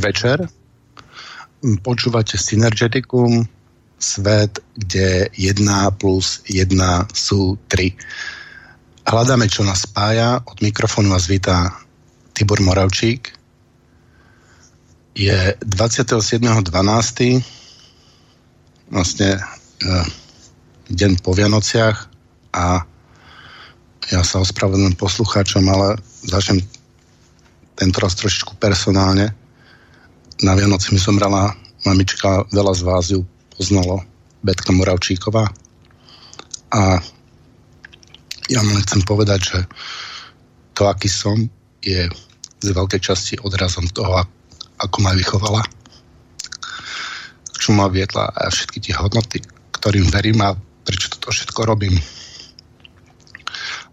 Večer. Počúvate Synergeticum, svet, kde 1 plus 1 sú 3. Hľadáme, čo nás spája. Od mikrofónu vás vítá Tibor Moravčík. Je 27.12. vlastne e, deň po Vianociach a ja sa ospravedlňujem poslucháčom, ale začnem tento raz trošičku personálne. Na Vianoci mi zomrela mamička, veľa z vás ju poznalo, Betka Moravčíková. A ja len chcem povedať, že to, aký som, je z veľkej časti odrazom toho, ako ma vychovala, čo ma viedla a všetky tie hodnoty, ktorým verím a prečo toto všetko robím.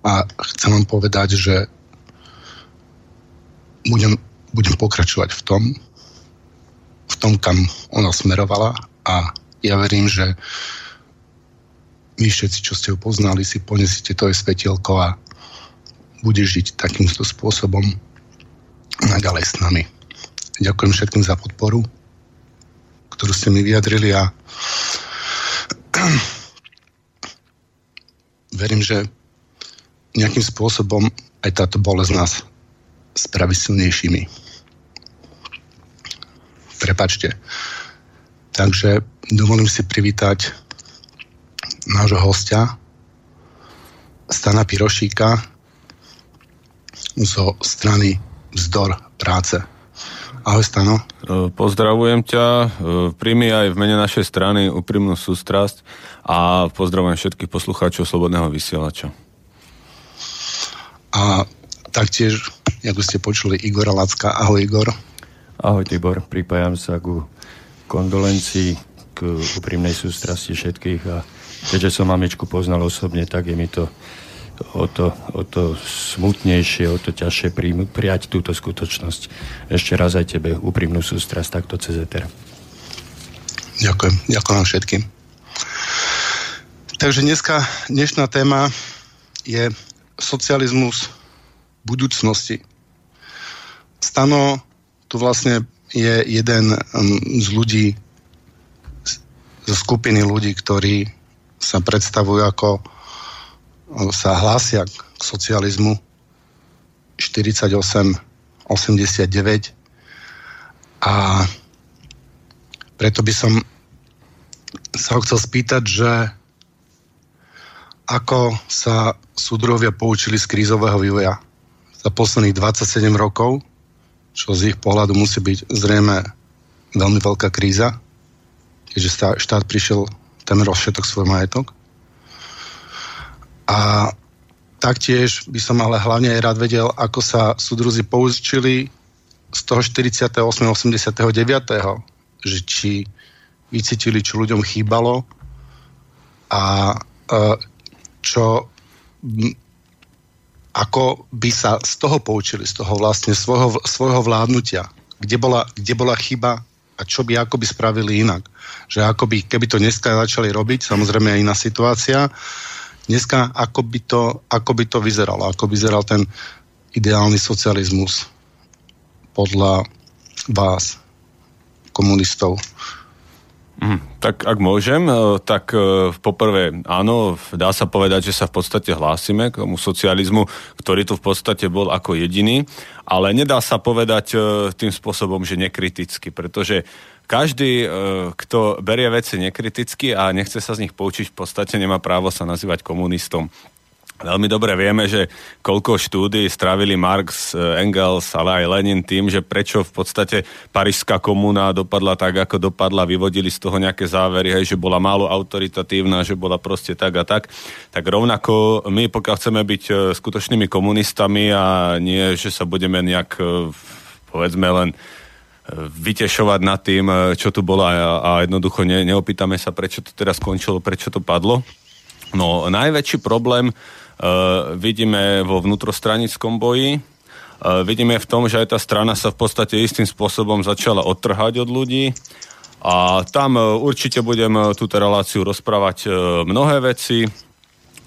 A chcem vám povedať, že budem, budem pokračovať v tom, v tom, kam ona smerovala a ja verím, že vy všetci, čo ste ho poznali, si ponesíte to aj svetielko a bude žiť takýmto spôsobom naďalej s nami. Ďakujem všetkým za podporu, ktorú ste mi vyjadrili a verím, že nejakým spôsobom aj táto bolesť nás spraví silnejšími. Prepačte. Takže dovolím si privítať nášho hostia Stana Pirošíka zo strany Vzdor práce. Ahoj Stano. Pozdravujem ťa, príjmi aj v mene našej strany úprimnú sústrasť a pozdravujem všetkých poslucháčov Slobodného vysielača. A taktiež, ako ste počuli, Igora Lacka. Ahoj, Igor. Ahoj, Tibor. Pripájam sa ku kondolencii, k úprimnej sústrasti všetkých a keďže som mamičku poznal osobne, tak je mi to o to, o to smutnejšie, o to ťažšie prijať túto skutočnosť. Ešte raz aj tebe úprimnú sústrasť takto cez Eter. Ďakujem. Ďakujem všetkým. Takže dneska, dnešná téma je socializmus budúcnosti. Stano tu vlastne je jeden um, z ľudí, zo skupiny ľudí, ktorí sa predstavujú ako sa hlásia k socializmu. 48, 89 a preto by som sa ho chcel spýtať, že ako sa súdrovia poučili z krízového vývoja za posledných 27 rokov, čo z ich pohľadu musí byť zrejme veľmi veľká kríza, keďže štát prišiel temer všetok svoj majetok. A taktiež by som ale hlavne aj rád vedel, ako sa súdruzi poučili z toho 48. 89. že či vycítili, čo ľuďom chýbalo a e, čo ako by sa z toho poučili, z toho vlastne svojho, svojho vládnutia, kde bola, kde bola chyba a čo by ako by spravili inak. Že ako by, keby to dneska začali robiť, samozrejme je iná situácia, dneska ako by to, ako by to vyzeralo, ako vyzeral ten ideálny socializmus podľa vás, komunistov. Mm, tak ak môžem, e, tak e, poprvé áno, dá sa povedať, že sa v podstate hlásime k tomu socializmu, ktorý tu v podstate bol ako jediný, ale nedá sa povedať e, tým spôsobom, že nekriticky, pretože každý, kto berie veci nekriticky a nechce sa z nich poučiť, v podstate nemá právo sa nazývať komunistom. Veľmi dobre vieme, že koľko štúdí strávili Marx, eh, Engels, ale aj Lenin tým, že prečo v podstate Parížská komúna dopadla tak, ako dopadla, vyvodili z toho nejaké závery, hej, že bola málo autoritatívna, že bola proste tak a tak. Tak rovnako my, pokiaľ chceme byť eh, skutočnými komunistami a nie, že sa budeme nejak, eh, povedzme len vytešovať nad tým, čo tu bolo a, jednoducho ne, neopýtame sa, prečo to teraz skončilo, prečo to padlo. No, najväčší problém Uh, vidíme vo vnútrostranickom boji. Uh, vidíme v tom, že aj tá strana sa v podstate istým spôsobom začala odtrhať od ľudí. A tam uh, určite budem túto reláciu rozprávať mnohé veci.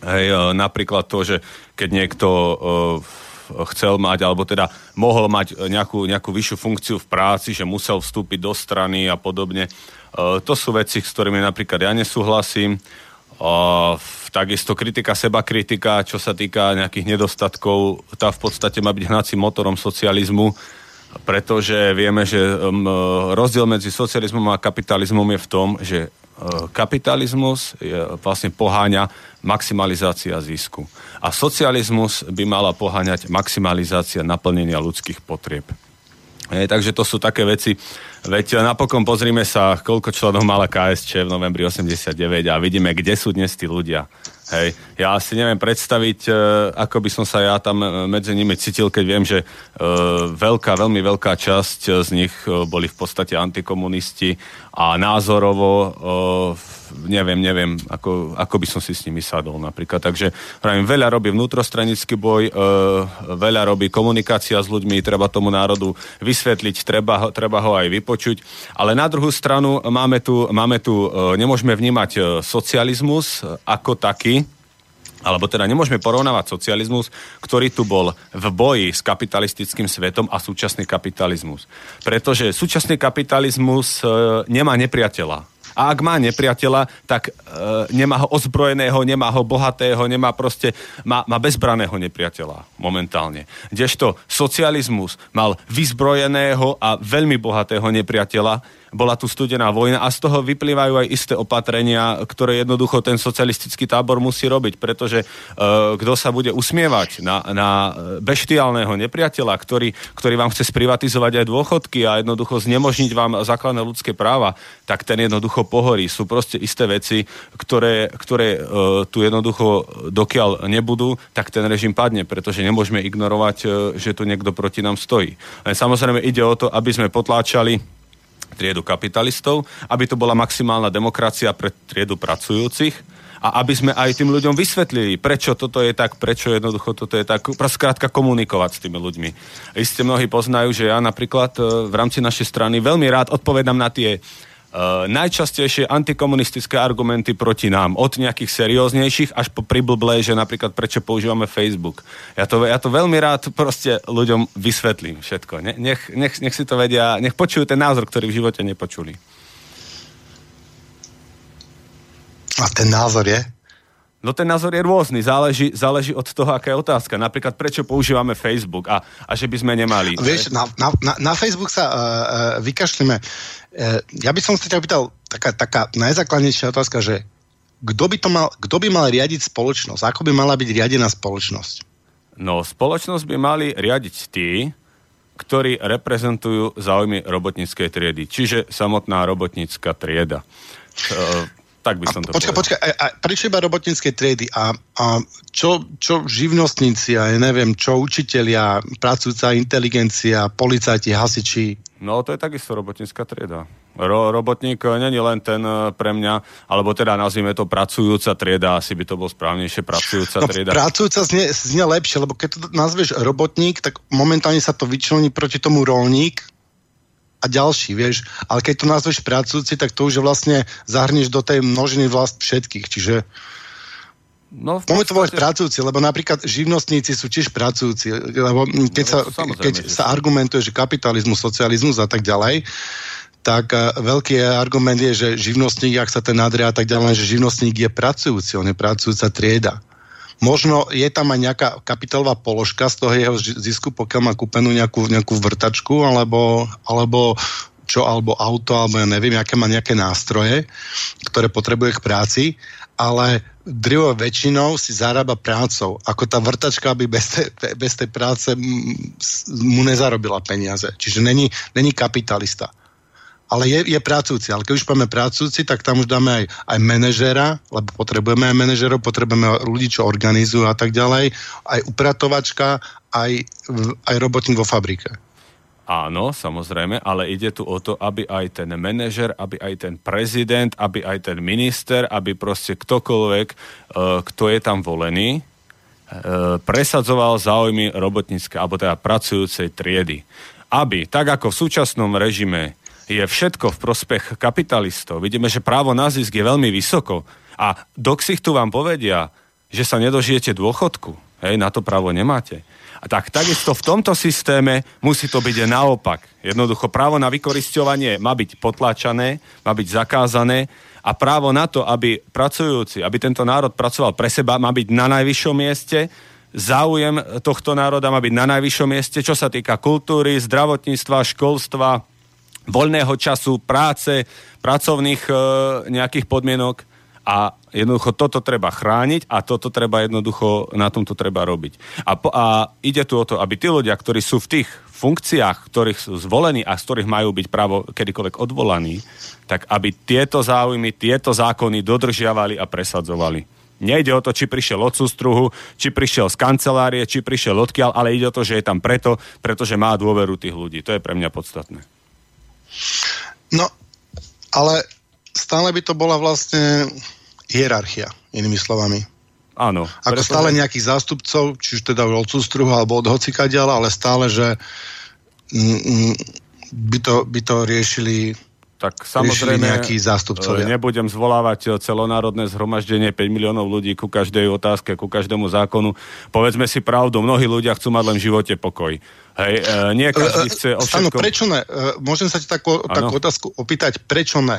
Hej, napríklad to, že keď niekto chcel mať, alebo teda mohol mať nejakú, nejakú vyššiu funkciu v práci, že musel vstúpiť do strany a podobne. To sú veci, s ktorými napríklad ja nesúhlasím. E, takisto kritika, seba kritika, čo sa týka nejakých nedostatkov, tá v podstate má byť hnacím motorom socializmu, pretože vieme, že um, rozdiel medzi socializmom a kapitalizmom je v tom, že uh, kapitalizmus je, vlastne poháňa maximalizácia zisku. A socializmus by mala poháňať maximalizácia naplnenia ľudských potrieb. Je, takže to sú také veci. Veď napokon pozrime sa, koľko členov mala KSČ v novembri 89 a vidíme, kde sú dnes tí ľudia. Hej. Ja si neviem predstaviť, e, ako by som sa ja tam e, medzi nimi cítil, keď viem, že e, veľká, veľmi veľká časť z nich boli v podstate antikomunisti a názorovo neviem, neviem, ako, ako by som si s nimi sadol napríklad. Takže pravím, veľa robí vnútrostranický boj, veľa robí komunikácia s ľuďmi, treba tomu národu vysvetliť, treba, treba ho aj vypočuť. Ale na druhú stranu máme tu, máme tu nemôžeme vnímať socializmus ako taký, alebo teda nemôžeme porovnávať socializmus, ktorý tu bol v boji s kapitalistickým svetom a súčasný kapitalizmus. Pretože súčasný kapitalizmus e, nemá nepriateľa. A ak má nepriateľa, tak e, nemá ho ozbrojeného, nemá ho bohatého, nemá proste, má, má bezbraného nepriateľa momentálne. Kdežto socializmus mal vyzbrojeného a veľmi bohatého nepriateľa, bola tu studená vojna a z toho vyplývajú aj isté opatrenia, ktoré jednoducho ten socialistický tábor musí robiť, pretože uh, kto sa bude usmievať na, na beštiálneho nepriateľa, ktorý, ktorý vám chce sprivatizovať aj dôchodky a jednoducho znemožniť vám základné ľudské práva, tak ten jednoducho pohorí. Sú proste isté veci, ktoré, ktoré uh, tu jednoducho dokiaľ nebudú, tak ten režim padne, pretože nemôžeme ignorovať, uh, že tu niekto proti nám stojí. Len samozrejme ide o to, aby sme potláčali triedu kapitalistov, aby to bola maximálna demokracia pre triedu pracujúcich a aby sme aj tým ľuďom vysvetlili, prečo toto je tak, prečo jednoducho toto je tak, skrátka komunikovať s tými ľuďmi. Isté mnohí poznajú, že ja napríklad e, v rámci našej strany veľmi rád odpovedám na tie najčastejšie antikomunistické argumenty proti nám, od nejakých serióznejších až po priblblé, že napríklad prečo používame Facebook. Ja to, ja to veľmi rád proste ľuďom vysvetlím všetko. Ne, nech, nech, nech si to vedia, nech počujú ten názor, ktorý v živote nepočuli. A ten názor je? No ten názor je rôzny, záleží, záleží od toho, aká je otázka. Napríklad, prečo používame Facebook a, a že by sme nemali. Vieš, na, na, na Facebook sa uh, uh, vykašlíme. Uh, ja by som sa ťa opýtal, taká, taká najzákladnejšia otázka, že kto by, to mal, kto by mal riadiť spoločnosť? Ako by mala byť riadená spoločnosť? No, spoločnosť by mali riadiť tí, ktorí reprezentujú záujmy robotníckej triedy, čiže samotná robotnícka trieda. Tak by som to počkaj, počkaj, a, a prečo iba robotníckej triedy? A, a čo, čo živnostníci, a ja neviem, čo učitelia, pracujúca inteligencia, policajti, hasiči? No, to je takisto robotnícka trieda. Ro, robotník není len ten e, pre mňa, alebo teda nazvime to pracujúca trieda, asi by to bol správnejšie pracujúca no, trieda. Pracujúca znie, znie lepšie, lebo keď to nazveš robotník, tak momentálne sa to vyčlení proti tomu rolník, a ďalší, vieš. Ale keď to nazveš pracujúci, tak to už vlastne zahrnieš do tej množiny vlast všetkých, čiže No, Môžeme to volať pracujúci, lebo napríklad živnostníci sú tiež pracujúci, lebo keď, no, sa, keď sa argumentuje, že kapitalizmus, socializmus a tak ďalej, tak uh, veľký argument je, že živnostník, ak sa ten nadria a tak ďalej, že živnostník je pracujúci, on je pracujúca trieda. Možno je tam aj nejaká kapitálová položka z toho jeho zisku, pokiaľ má kúpenú nejakú, nejakú vrtačku alebo, alebo čo, alebo auto, alebo ja neviem, aké má nejaké nástroje, ktoré potrebuje k práci, ale drivo väčšinou si zarába prácou. Ako tá vrtačka by bez tej, bez tej práce mu nezarobila peniaze. Čiže není, není kapitalista ale je, je pracujúci. Ale keď už máme pracujúci, tak tam už dáme aj, aj manažera, lebo potrebujeme aj manažerov, potrebujeme ľudí, čo organizujú a tak ďalej, aj upratovačka, aj, aj robotník vo fabrike. Áno, samozrejme, ale ide tu o to, aby aj ten manažer, aby aj ten prezident, aby aj ten minister, aby proste ktokoľvek, e, kto je tam volený, e, presadzoval záujmy robotnícke, alebo teda pracujúcej triedy. Aby, tak ako v súčasnom režime je všetko v prospech kapitalistov. Vidíme, že právo na zisk je veľmi vysoko. A do tu vám povedia, že sa nedožijete dôchodku, Hej, na to právo nemáte. A tak takisto v tomto systéme musí to byť naopak. Jednoducho právo na vykoristovanie má byť potláčané, má byť zakázané a právo na to, aby pracujúci, aby tento národ pracoval pre seba, má byť na najvyššom mieste, záujem tohto národa má byť na najvyššom mieste, čo sa týka kultúry, zdravotníctva, školstva, voľného času, práce, pracovných e, nejakých podmienok a jednoducho toto treba chrániť a toto treba jednoducho, na tomto treba robiť. A, po, a ide tu o to, aby tí ľudia, ktorí sú v tých funkciách, ktorých sú zvolení a z ktorých majú byť právo kedykoľvek odvolaní, tak aby tieto záujmy, tieto zákony dodržiavali a presadzovali. Nejde o to, či prišiel od sústruhu, či prišiel z kancelárie, či prišiel odkiaľ, ale ide o to, že je tam preto, pretože má dôveru tých ľudí. To je pre mňa podstatné. No, ale stále by to bola vlastne hierarchia, inými slovami. Áno. Ako pretože... stále nejakých zástupcov, či už teda od sústruhu alebo od hocikadiala, ale stále, že mm, mm, by, to, by to riešili tak samozrejme nejakí zástupcovia. E, nebudem zvolávať celonárodné zhromaždenie 5 miliónov ľudí ku každej otázke, ku každému zákonu. Povedzme si pravdu, mnohí ľudia chcú mať len v živote pokoj. Hej, e, nie každý chce o všetkom... Áno, prečo ne? E, môžem sa ti takú, takú otázku opýtať, prečo ne?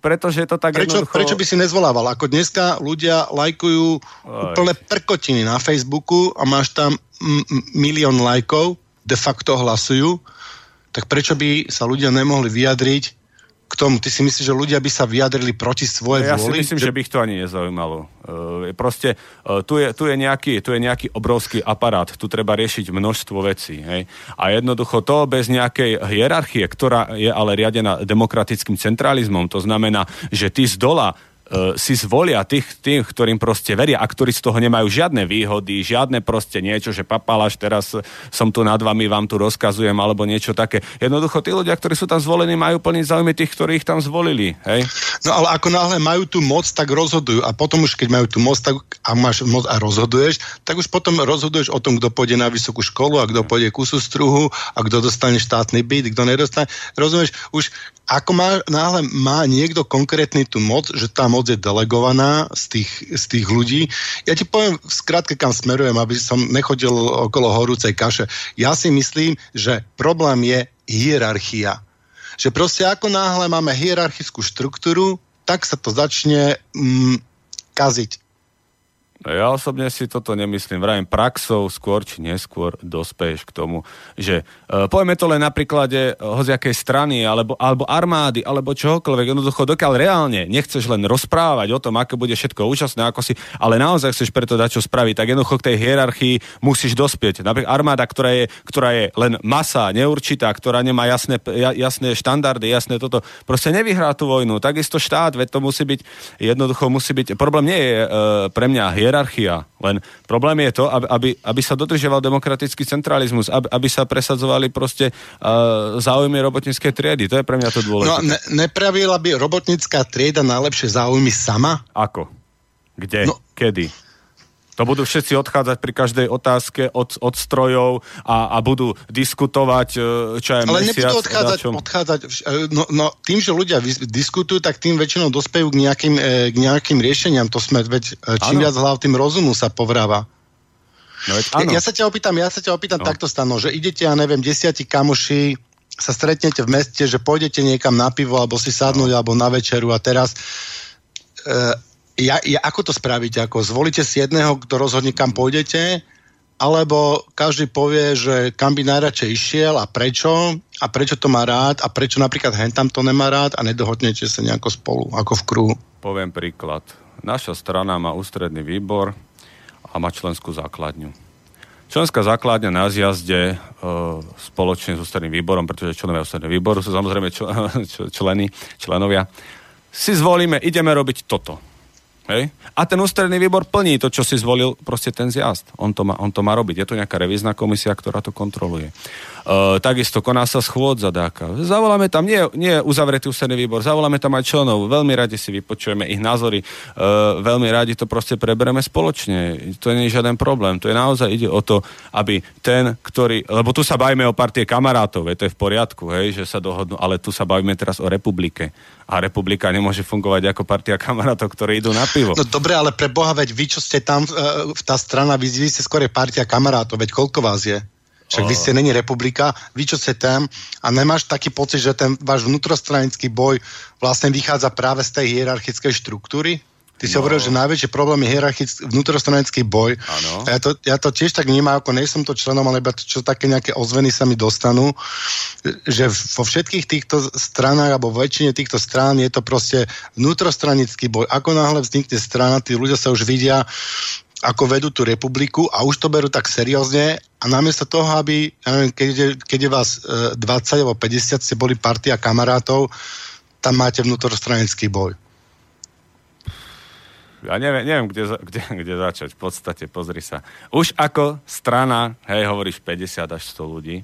pretože je to tak prečo, jednoducho... Prečo by si nezvolával? Ako dneska ľudia lajkujú Oj. úplne prkotiny na Facebooku a máš tam m- milión lajkov, de facto hlasujú, tak prečo by sa ľudia nemohli vyjadriť tomu. Ty si myslíš, že ľudia by sa vyjadrili proti svojej ja vôli? Ja si myslím, že... že by ich to ani nezaujímalo. Uh, proste uh, tu, je, tu, je nejaký, tu je nejaký obrovský aparát, tu treba riešiť množstvo vecí. Hej? A jednoducho to bez nejakej hierarchie, ktorá je ale riadená demokratickým centralizmom, to znamená, že ty z dola si zvolia tých, tých, ktorým proste veria a ktorí z toho nemajú žiadne výhody, žiadne proste niečo, že papalaš, teraz som tu nad vami, vám tu rozkazujem, alebo niečo také. Jednoducho tí ľudia, ktorí sú tam zvolení, majú plniť záujmy tých, ktorých tam zvolili. Hej? No ale ako náhle majú tú moc, tak rozhodujú. A potom už, keď majú tú moc tak, a máš moc a rozhoduješ, tak už potom rozhoduješ o tom, kto pôjde na vysokú školu a kto pôjde ku sústruhu a kto dostane štátny byt, kto nedostane. Rozumieš, už ako má, náhle má niekto konkrétny tú moc, že tá moc je delegovaná z tých, z tých ľudí. Ja ti poviem skrátke, kam smerujem, aby som nechodil okolo horúcej kaše. Ja si myslím, že problém je hierarchia. Že proste ako náhle máme hierarchickú štruktúru, tak sa to začne mm, kaziť. No ja osobne si toto nemyslím. Vrajím, praxou skôr či neskôr dospeješ k tomu, že uh, povieme to len na príklade uh, hoziakej strany alebo, alebo armády alebo čohokoľvek. Jednoducho, dokiaľ reálne nechceš len rozprávať o tom, aké bude všetko účastné, ako si, ale naozaj chceš preto dať čo spraviť, tak jednoducho k tej hierarchii musíš dospieť. Napríklad armáda, ktorá je, ktorá je len masa, neurčitá, ktorá nemá jasné, jasné štandardy, jasné toto, proste nevyhrá tú vojnu. Takisto štát, veď to musí byť, jednoducho musí byť, problém nie je uh, pre mňa hier, hierarchia. Len problém je to, aby, aby, aby sa dodržiaval demokratický centralizmus, aby, aby sa presadzovali proste uh, záujmy robotníckej triedy. To je pre mňa to dôležité. No, ne, nepravila by robotnícká trieda najlepšie záujmy sama? Ako? Kde? No, Kedy? To budú všetci odchádzať pri každej otázke od, od strojov a, a budú diskutovať, e, čo je Ale mesiac. Nebudú odchádzať, odchádzať e, no, no, tým, že ľudia diskutujú, tak tým väčšinou dospejú k nejakým, e, k nejakým riešeniam. To sme, veď čím ano. viac hlav, tým rozumu sa povráva. No, veď, ja, ja sa ťa opýtam, ja sa ťa opýtam no. takto stano, že idete, ja neviem, desiatí kamoši, sa stretnete v meste, že pôjdete niekam na pivo, alebo si sadnúť, no. alebo na večeru a teraz e, ja, ja, ako to spravíte? Ako zvolíte si jedného, kto rozhodne, kam pôjdete? Alebo každý povie, že kam by najradšej išiel a prečo? A prečo to má rád? A prečo napríklad hentam to nemá rád? A nedohodnete sa nejako spolu, ako v kruhu? Poviem príklad. Naša strana má ústredný výbor a má členskú základňu. Členská základňa na zjazde e, spoločne s ústredným výborom, pretože členovia ústredného výboru sú samozrejme čl- členy, členovia, si zvolíme, ideme robiť toto Hej? A ten ústredný výbor plní to, čo si zvolil proste ten zjazd. On to má, on to má robiť. Je to nejaká revízna komisia, ktorá to kontroluje. Uh, takisto koná sa schôdza dáka. Zavoláme tam, nie, nie uzavretý ústredný výbor, zavoláme tam aj členov, veľmi radi si vypočujeme ich názory, uh, veľmi radi to proste prebereme spoločne. To nie je žiaden problém. To je naozaj ide o to, aby ten, ktorý, lebo tu sa bavíme o partie kamarátov, je, to je v poriadku, hej, že sa dohodnú, ale tu sa bavíme teraz o republike. A republika nemôže fungovať ako partia kamarátov, ktorí idú na pivo. No dobre, ale pre Boha, veď vy, čo ste tam, uh, tá strana, vy, vy ste skôr partia kamarátov, veď koľko vás je? Však vy ste není republika, vy čo ste tam a nemáš taký pocit, že ten váš vnútrostranický boj vlastne vychádza práve z tej hierarchickej štruktúry? Ty si no. hovoril, že najväčší problém je hierarchický vnútrostranický boj. Ano. Ja, to, ja to tiež tak vnímam, ako nejsem to členom, ale iba to, čo také nejaké ozveny sa mi dostanú, že vo všetkých týchto stranách alebo väčšine týchto strán je to proste vnútrostranický boj. Ako náhle vznikne strana, tí ľudia sa už vidia ako vedú tú republiku a už to berú tak seriózne a namiesto toho, aby, ja neviem, keď je, keď je vás e, 20 alebo 50, ste boli partia kamarátov, tam máte vnútrostranický boj. Ja neviem, neviem kde, kde, kde začať. V podstate, pozri sa. Už ako strana, hej, hovoríš 50 až 100 ľudí,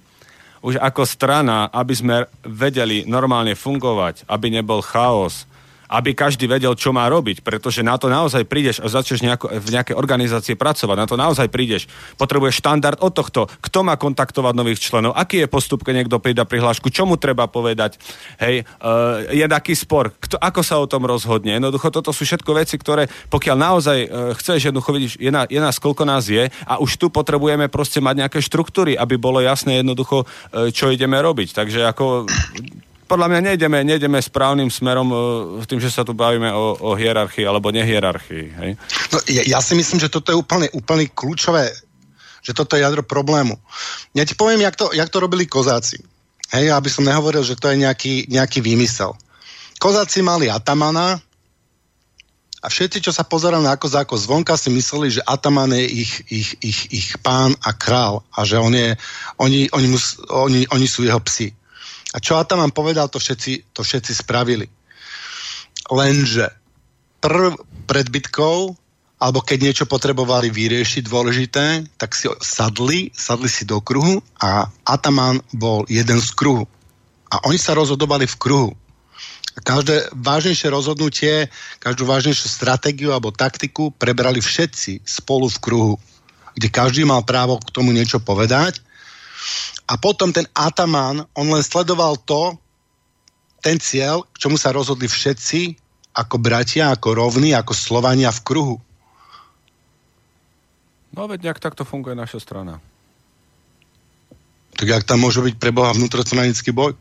už ako strana, aby sme vedeli normálne fungovať, aby nebol chaos, aby každý vedel, čo má robiť, pretože na to naozaj prídeš a začneš nejako, v nejakej organizácie pracovať, na to naozaj prídeš. Potrebuješ štandard od tohto, kto má kontaktovať nových členov, aký je postup, keď niekto pridá prihlášku, čo mu treba povedať, hej, uh, je taký spor, kto, ako sa o tom rozhodne. Jednoducho toto sú všetko veci, ktoré pokiaľ naozaj uh, chceš jednoducho vidíš, je, na, je nás koľko nás je a už tu potrebujeme proste mať nejaké štruktúry, aby bolo jasné jednoducho, uh, čo ideme robiť. Takže ako podľa mňa nejdeme, nejdeme správnym smerom uh, tým, že sa tu bavíme o, o hierarchii alebo nehierarchii. Hej? No, ja, ja si myslím, že toto je úplne, úplne kľúčové, že toto je jadro problému. Ja ti poviem, jak to, jak to robili kozáci. Hej, aby som nehovoril, že to je nejaký, nejaký výmysel. Kozáci mali Atamana a všetci, čo sa pozerali na kozáko zvonka, si mysleli, že Ataman je ich, ich, ich, ich pán a král a že on je, oni, oni, mus, oni, oni sú jeho psi. A čo Ataman povedal, to všetci, to všetci spravili. Lenže prv pred bitkou, alebo keď niečo potrebovali vyriešiť dôležité, tak si sadli, sadli si do kruhu a Ataman bol jeden z kruhu. A oni sa rozhodovali v kruhu. Každé vážnejšie rozhodnutie, každú vážnejšiu stratégiu alebo taktiku prebrali všetci spolu v kruhu, kde každý mal právo k tomu niečo povedať a potom ten Ataman, on len sledoval to, ten cieľ, k čomu sa rozhodli všetci ako bratia, ako rovní, ako Slovania v kruhu. No veď nejak takto funguje naša strana. Tak jak tam môže byť pre Boha vnútrostranický boj?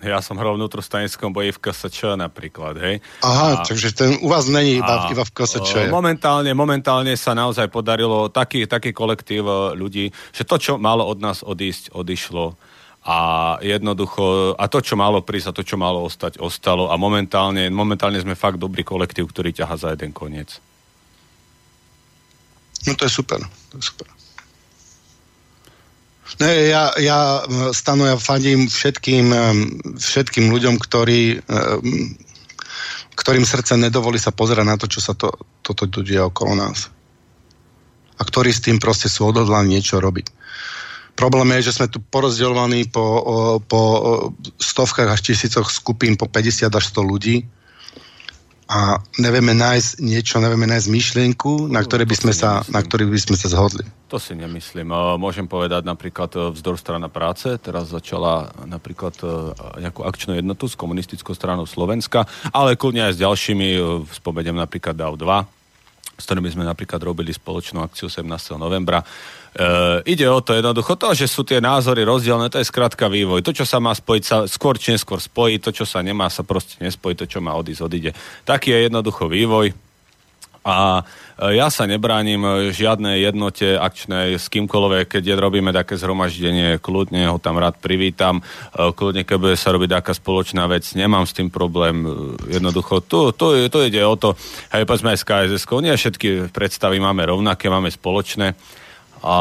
Ja som hral v vnútrostanickom boji v KSČ napríklad, hej. Aha, a, takže ten u vás není iba, iba v KSČ. Momentálne, momentálne sa naozaj podarilo taký, taký kolektív e, ľudí, že to, čo malo od nás odísť, odišlo a jednoducho, a to, čo malo prísť a to, čo malo ostať, ostalo a momentálne, momentálne sme fakt dobrý kolektív, ktorý ťaha za jeden koniec. No to je super, to je super. Ne, ja, ja stanu, ja fandím všetkým, všetkým ľuďom, ktorí, ktorým srdce nedovolí sa pozerať na to, čo sa to, toto tu deje okolo nás. A ktorí s tým proste sú odhodlaní niečo robiť. Problém je, že sme tu porozdeľovaní po, po stovkách až tisícoch skupín, po 50 až 100 ľudí a nevieme nájsť niečo, nevieme nájsť myšlienku, na ktorej by sme sa, na ktorej by sme sa zhodli. To si nemyslím. Môžem povedať napríklad e, vzdor strana práce, teraz začala napríklad e, nejakú akčnú jednotu s komunistickou stranou Slovenska, ale kľudne aj s ďalšími, e, spomeniem napríklad DAO 2, s ktorými sme napríklad robili spoločnú akciu 17. novembra. E, ide o to jednoducho, to, že sú tie názory rozdielne, to je skrátka vývoj. To, čo sa má spojiť, sa skôr či neskôr spojí, to, čo sa nemá, sa proste nespojí, to, čo má odísť, odíde. Taký je jednoducho vývoj. A e, ja sa nebránim žiadnej jednote akčnej s kýmkoľvek, keď robíme také zhromaždenie, kľudne ho tam rád privítam, e, kľudne keď bude sa robiť taká spoločná vec, nemám s tým problém. E, jednoducho, tu, tu, tu ide o to, hej, povedzme aj s KSS, nie všetky predstavy máme rovnaké, máme spoločné a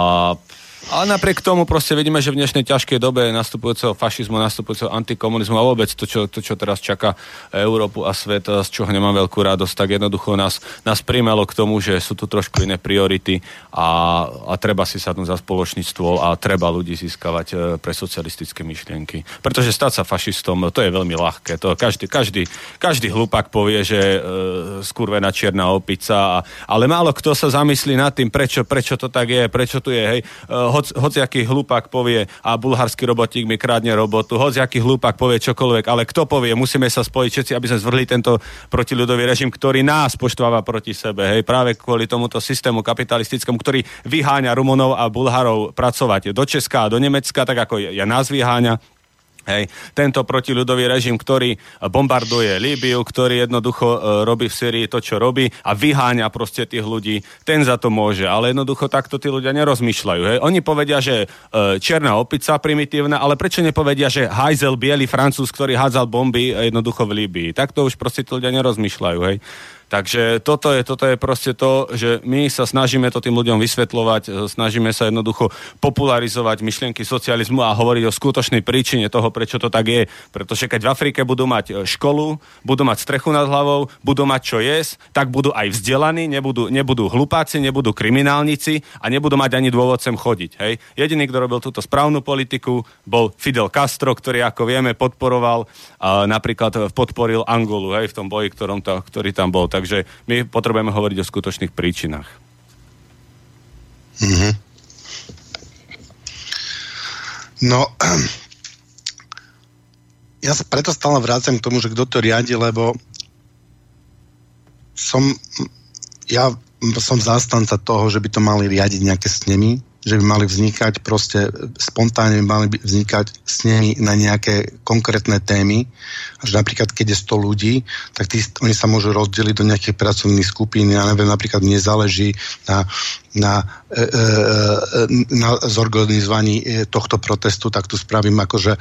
Ale napriek tomu proste vidíme, že v dnešnej ťažkej dobe nastupujúceho fašizmu, nastupujúceho antikomunizmu a vôbec to čo, to, čo teraz čaká Európu a svet, z čoho nemám veľkú radosť, tak jednoducho nás, nás primelo k tomu, že sú tu trošku iné priority a, a treba si sadnúť za spoločný stôl a treba ľudí získavať e, pre socialistické myšlienky. Pretože stať sa fašistom, to je veľmi ľahké. To každý, každý, každý hlupák povie, že e, skurvená čierna opica, a, ale málo kto sa zamyslí nad tým, prečo, prečo to tak je, prečo tu je, hej. E, hoc, hociaký hlupák povie a bulharský robotík mi krádne robotu, hociaký hlupák povie čokoľvek, ale kto povie, musíme sa spojiť všetci, aby sme zvrhli tento protiľudový režim, ktorý nás poštváva proti sebe, hej, práve kvôli tomuto systému kapitalistickému, ktorý vyháňa Rumunov a Bulharov pracovať do Česka a do Nemecka, tak ako ja nás vyháňa Hej. Tento protiľudový režim, ktorý bombarduje Líbiu, ktorý jednoducho e, robí v Syrii to, čo robí a vyháňa proste tých ľudí, ten za to môže. Ale jednoducho takto tí ľudia nerozmýšľajú. Hej. Oni povedia, že e, černá opica primitívna, ale prečo nepovedia, že hajzel biely francúz, ktorý hádzal bomby e, jednoducho v Líbii. Takto už proste tí ľudia nerozmýšľajú. Hej. Takže toto je, toto je proste to, že my sa snažíme to tým ľuďom vysvetľovať, e, snažíme sa jednoducho popularizovať myšlienky socializmu a hovoriť o skutočnej príčine toho, prečo to tak je. Pretože keď v Afrike budú mať e, školu, budú mať strechu nad hlavou, budú mať čo jesť, tak budú aj vzdelaní, nebudú, nebudú hlupáci, nebudú kriminálnici a nebudú mať ani dôvod sem chodiť. Hej? Jediný, kto robil túto správnu politiku, bol Fidel Castro, ktorý, ako vieme, podporoval, napríklad podporil Angolu hej, v tom boji, ktorom to, ktorý tam bol. Takže my potrebujeme hovoriť o skutočných príčinách. Mm-hmm. No, ja sa preto stále vrácam k tomu, že kto to riadi, lebo som, ja som zástanca toho, že by to mali riadiť nejaké snemy, že by mali vznikať proste spontánne by mali vznikať snemy na nejaké konkrétne témy. A že napríklad, keď je 100 ľudí, tak tí, oni sa môžu rozdeliť do nejakých pracovných skupín. Ja neviem, napríklad mne záleží na, na, e, e, e na zorganizovaní e, tohto protestu, tak tu spravím akože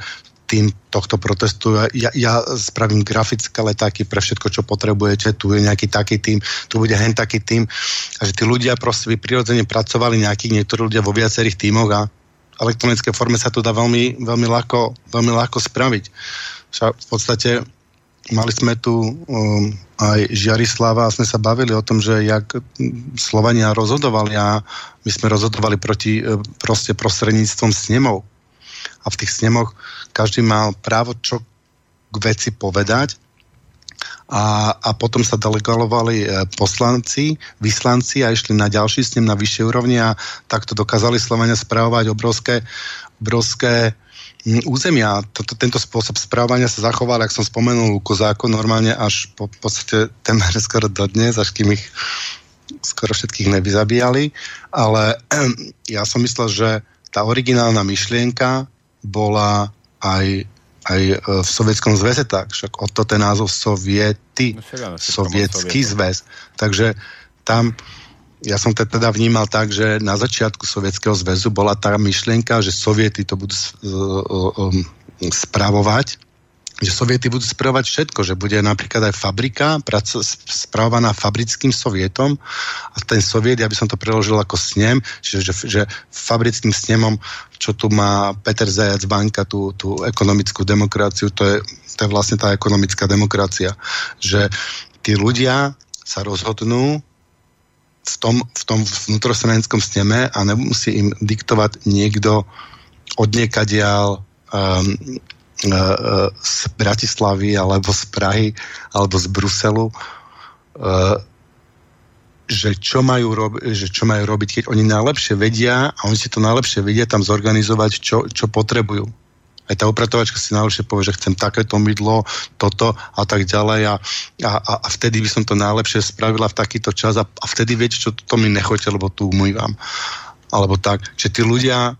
tým tohto protestu. Ja, ja spravím grafické letáky pre všetko, čo potrebujete. Tu je nejaký taký tým, tu bude hen taký tým. A že tí ľudia proste by prirodzene pracovali nejakí niektorí ľudia vo viacerých tímoch a elektronické forme sa to dá veľmi, veľmi, ľahko, veľmi ľahko spraviť. V podstate mali sme tu um, aj Žiarislava a sme sa bavili o tom, že jak Slovania rozhodovali a my sme rozhodovali proti, e, proste prostredníctvom snemov. A v tých snemoch každý mal právo čo k veci povedať a, a potom sa delegovali e, poslanci, vyslanci a išli na ďalší snem na vyššej úrovni a takto dokázali Slovenia správovať obrovské, obrovské územia. Toto, tento spôsob správania sa zachoval, ak som spomenul, u Kozáko normálne až po, podstate temer skoro do dnes, až kým ich skoro všetkých nevyzabíjali. Ale ja som myslel, že tá originálna myšlienka bola aj, aj e, v Sovietskom zväze tak, však od to ten názov Soviety, no, Sovietský zväz. Takže tam ja som to teda vnímal tak, že na začiatku Sovietskeho zväzu bola tá myšlienka, že Soviety to budú uh, um, spravovať že soviety budú spravovať všetko, že bude napríklad aj fabrika praco- spravovaná fabrickým sovietom a ten soviet, ja by som to preložil ako snem, že, že, že fabrickým snemom, čo tu má Peter Zajac Banka, tú, tú ekonomickú demokraciu, to je, to je vlastne tá ekonomická demokracia, že tí ľudia sa rozhodnú v tom, v tom vnútrostraninskom sneme a nemusí im diktovať niekto odniekadiaľ um, E, e, z Bratislavy alebo z Prahy alebo z Bruselu, e, že čo, majú rob- že čo majú robiť, keď oni najlepšie vedia a oni si to najlepšie vedia tam zorganizovať, čo, čo potrebujú. Aj tá upratovačka si najlepšie povie, že chcem takéto mydlo, toto a tak ďalej a, a, a vtedy by som to najlepšie spravila v takýto čas a, a vtedy viete, čo to mi nechoďte, lebo tu umývam. Alebo tak, že tí ľudia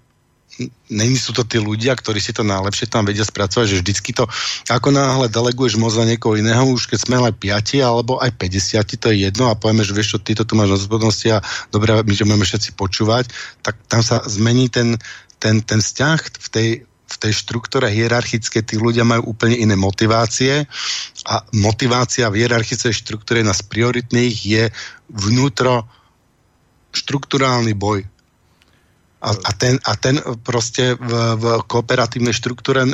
není sú to tí ľudia, ktorí si to najlepšie tam vedia spracovať, že vždycky to, ako náhle deleguješ moc za niekoho iného, už keď sme len 5 alebo aj 50, to je jedno a povieme, že vieš čo, ty to tu máš rozhodnosti a dobre, my že budeme všetci počúvať, tak tam sa zmení ten, ten, ten vzťah v tej, v tej štruktúre hierarchické. Tí ľudia majú úplne iné motivácie a motivácia v hierarchickej štruktúre nás prioritných je vnútro štruktúrálny boj A, a, ten, a ten proste v, v kooperatívnej štruktúre e,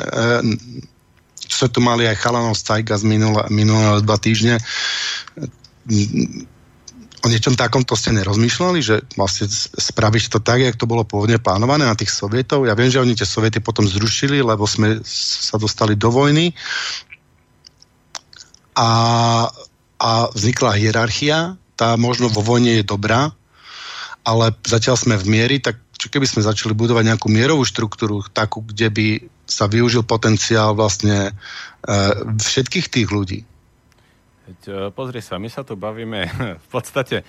čo tu mali aj chalanov z Cajka z minulé, minulé dva týždne o niečom takomto ste nerozmýšľali, že vlastne spraviť to tak, jak to bolo pôvodne plánované na tých sovietov. Ja viem, že oni tie soviety potom zrušili, lebo sme sa dostali do vojny a, a vznikla hierarchia, tá možno vo vojne je dobrá, ale zatiaľ sme v miery, tak čo keby sme začali budovať nejakú mierovú štruktúru, takú, kde by sa využil potenciál vlastne e, všetkých tých ľudí. E, pozri sa, my sa tu bavíme v podstate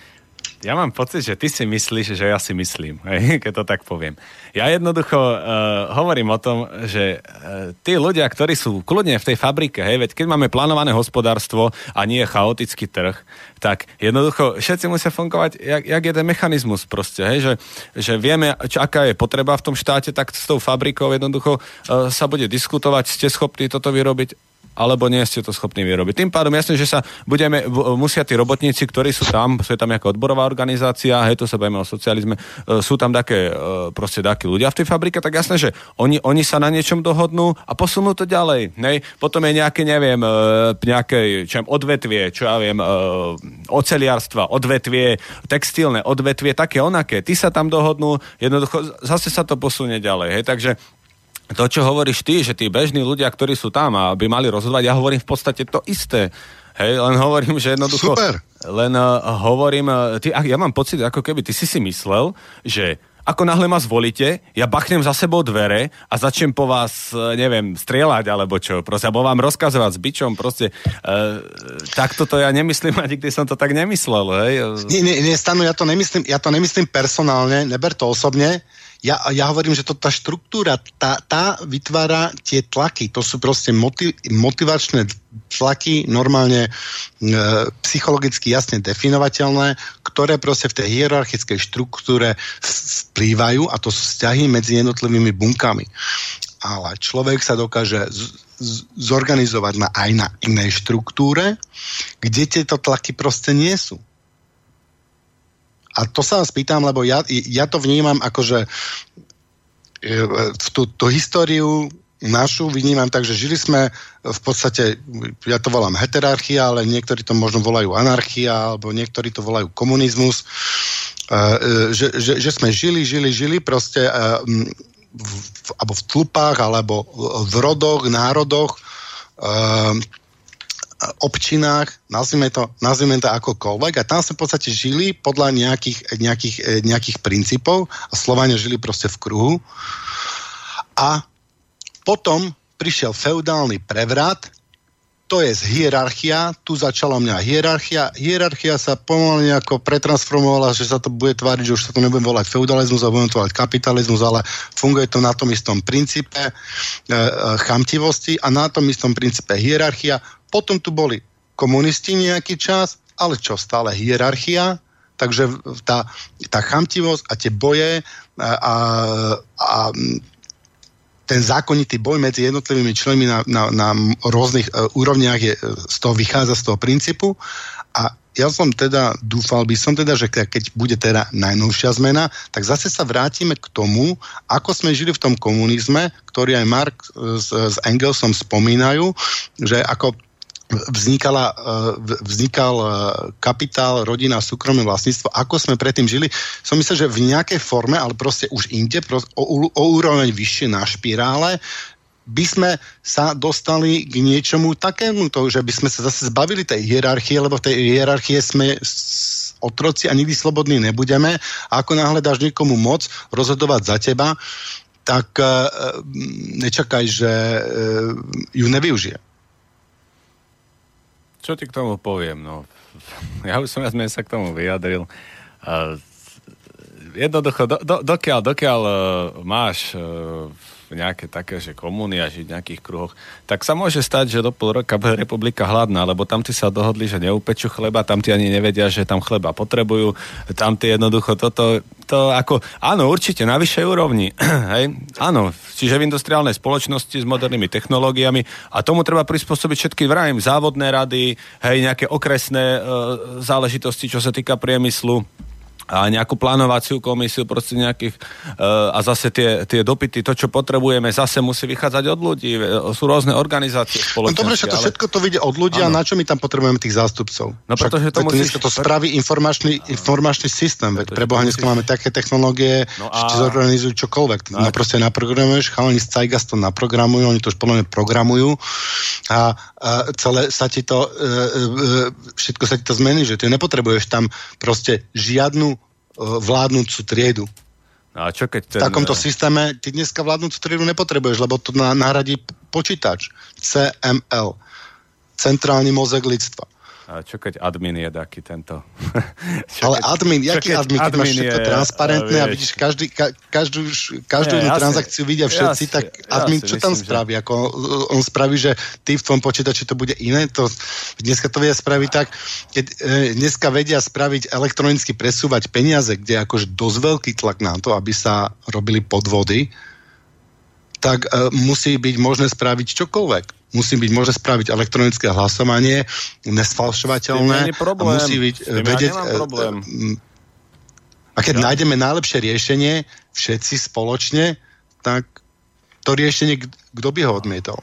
ja mám pocit, že ty si myslíš, že ja si myslím, hej, keď to tak poviem. Ja jednoducho uh, hovorím o tom, že uh, tí ľudia, ktorí sú kľudne v tej fabrike, hej, veď keď máme plánované hospodárstvo a nie chaotický trh, tak jednoducho všetci musia fungovať, jak, jak jeden mechanizmus proste, hej, že, že vieme, čo, aká je potreba v tom štáte, tak s tou fabrikou jednoducho uh, sa bude diskutovať, ste schopní toto vyrobiť alebo nie ste to schopní vyrobiť. Tým pádom jasne, že sa budeme, musia tí robotníci, ktorí sú tam, sú tam ako odborová organizácia, hej, to sa bavíme o socializme, e, sú tam také, e, proste takí ľudia v tej fabrike, tak jasné, že oni, oni sa na niečom dohodnú a posunú to ďalej. Hej. Potom je nejaké, neviem, e, nejaké čo odvetvie, čo ja viem, oceliarstva, odvetvie, textilné odvetvie, také onaké. Ty sa tam dohodnú, jednoducho zase sa to posunie ďalej. Hej. Takže to, čo hovoríš ty, že tí bežní ľudia, ktorí sú tam a by mali rozhodovať, ja hovorím v podstate to isté. Hej, len hovorím, že jednoducho... Super. Len uh, hovorím, uh, ty, ja mám pocit, ako keby ty si si myslel, že ako náhle ma zvolíte, ja bachnem za sebou dvere a začnem po vás, e, neviem, strieľať alebo čo, proste, alebo vám rozkazovať s bičom, proste, uh, takto to ja nemyslím a nikdy som to tak nemyslel, hej. Nie, nie, nie, Stanu, ja to nemyslím, ja to nemyslím personálne, neber to osobne, ja, ja hovorím, že to tá štruktúra, tá, tá vytvára tie tlaky. To sú proste motiv, motivačné tlaky, normálne e, psychologicky jasne definovateľné, ktoré proste v tej hierarchickej štruktúre vplývajú a to sú vzťahy medzi jednotlivými bunkami. Ale človek sa dokáže z, zorganizovať na, aj na inej štruktúre, kde tieto tlaky proste nie sú. A to sa vás pýtam, lebo ja, ja to vnímam ako, že e, tú, tú históriu našu vnímam tak, že žili sme v podstate, ja to volám heterarchia, ale niektorí to možno volajú anarchia, alebo niektorí to volajú komunizmus, e, e, že, že, že sme žili, žili, žili proste v, alebo v tlupách, alebo v rodoch, národoch, občinách, nazvime to, nazvime to akokoľvek a tam sme v podstate žili podľa nejakých, nejakých, e, nejakých princípov a Slovania žili proste v kruhu. A potom prišiel feudálny prevrat, to je hierarchia, tu začala mňa hierarchia, hierarchia sa pomaly nejako pretransformovala, že sa to bude tváriť, že už sa to nebude volať feudalizmus, ale budeme to volať kapitalizmus, ale funguje to na tom istom princípe e, e, chamtivosti a na tom istom princípe hierarchia. Potom tu boli komunisti nejaký čas, ale čo, stále hierarchia, takže tá, tá chamtivosť a tie boje a, a, a ten zákonitý boj medzi jednotlivými členmi na, na, na rôznych uh, úrovniach je, z toho vychádza z toho princípu. A ja som teda, dúfal by som teda, že keď bude teda najnovšia zmena, tak zase sa vrátime k tomu, ako sme žili v tom komunizme, ktorý aj Mark s, s Engelsom spomínajú, že ako vznikala, eh, vznikal eh, kapitál, rodina, súkromné vlastníctvo, ako sme predtým žili. Som myslel, že v nejakej forme, ale proste už inde, proste o, o úroveň vyššie na špirále, by sme sa dostali k niečomu takému, to, že by sme sa zase zbavili tej hierarchie, lebo v tej hierarchie sme otroci a nikdy slobodní nebudeme. A ako náhle dáš niekomu moc rozhodovať za teba, tak uh, nečakaj, že ju nevyužije. Čo ti k tomu poviem? No, ja už som ja sa k tomu vyjadril. Uh, jednoducho, do, do, dokiaľ, dokiaľ uh, máš uh, nejaké také, že komúny a žiť v nejakých kruhoch, tak sa môže stať, že do pol roka bude republika hladná, lebo tam ty sa dohodli, že neupečú chleba, tam ty ani nevedia, že tam chleba potrebujú, tam ty jednoducho toto, to ako, áno, určite na vyššej úrovni, hej, áno, čiže v industriálnej spoločnosti s modernými technológiami a tomu treba prispôsobiť všetky, vrajím, závodné rady, hej, nejaké okresné e, záležitosti, čo sa týka priemyslu, a nejakú plánovaciu komisiu, proste nejakých uh, a zase tie, tie dopity, to, čo potrebujeme, zase musí vychádzať od ľudí. Sú rôzne organizácie spoločnosti. No dobre, že to ale... všetko to vyjde od ľudí ano. a na čo my tam potrebujeme tých zástupcov? No Však, pretože to musíš... to spraví informačný, informačný systém, veď pre Boha dneska máme také technológie, no a... že zorganizujú čokoľvek. No, no proste naprogramuješ, chalani z Caigas to naprogramujú, oni to už podľa mňa programujú a, a celé sa ti to, e, e všetko sa ti to zmení, že ty nepotrebuješ tam proste žiadnu vládnúcu triedu. A čo keď ten... V takomto systéme ty dneska vládnúcu triedu nepotrebuješ, lebo to nahradí počítač. CML. Centrálny mozek lidstva. Čo keď admin je taký tento? čo Ale keď, admin, jaký admin, keď admin máš všetko je, transparentné vieš, a vidíš každý, ka, každú, každú jednu transakciu vidia všetci, jasne, tak admin čo tam spraví? Že... Ako, on spraví, že ty v tom počítači to bude iné? To, dneska to vedia spraviť tak, keď e, dneska vedia spraviť elektronicky presúvať peniaze, kde je akože dosť veľký tlak na to, aby sa robili podvody, tak e, musí byť možné spraviť čokoľvek musí byť, môže spraviť elektronické hlasovanie, nesfalšovateľné. A musí byť vedieť... Ja problém. A keď ja. nájdeme najlepšie riešenie, všetci spoločne, tak to riešenie, kto by ho odmietol?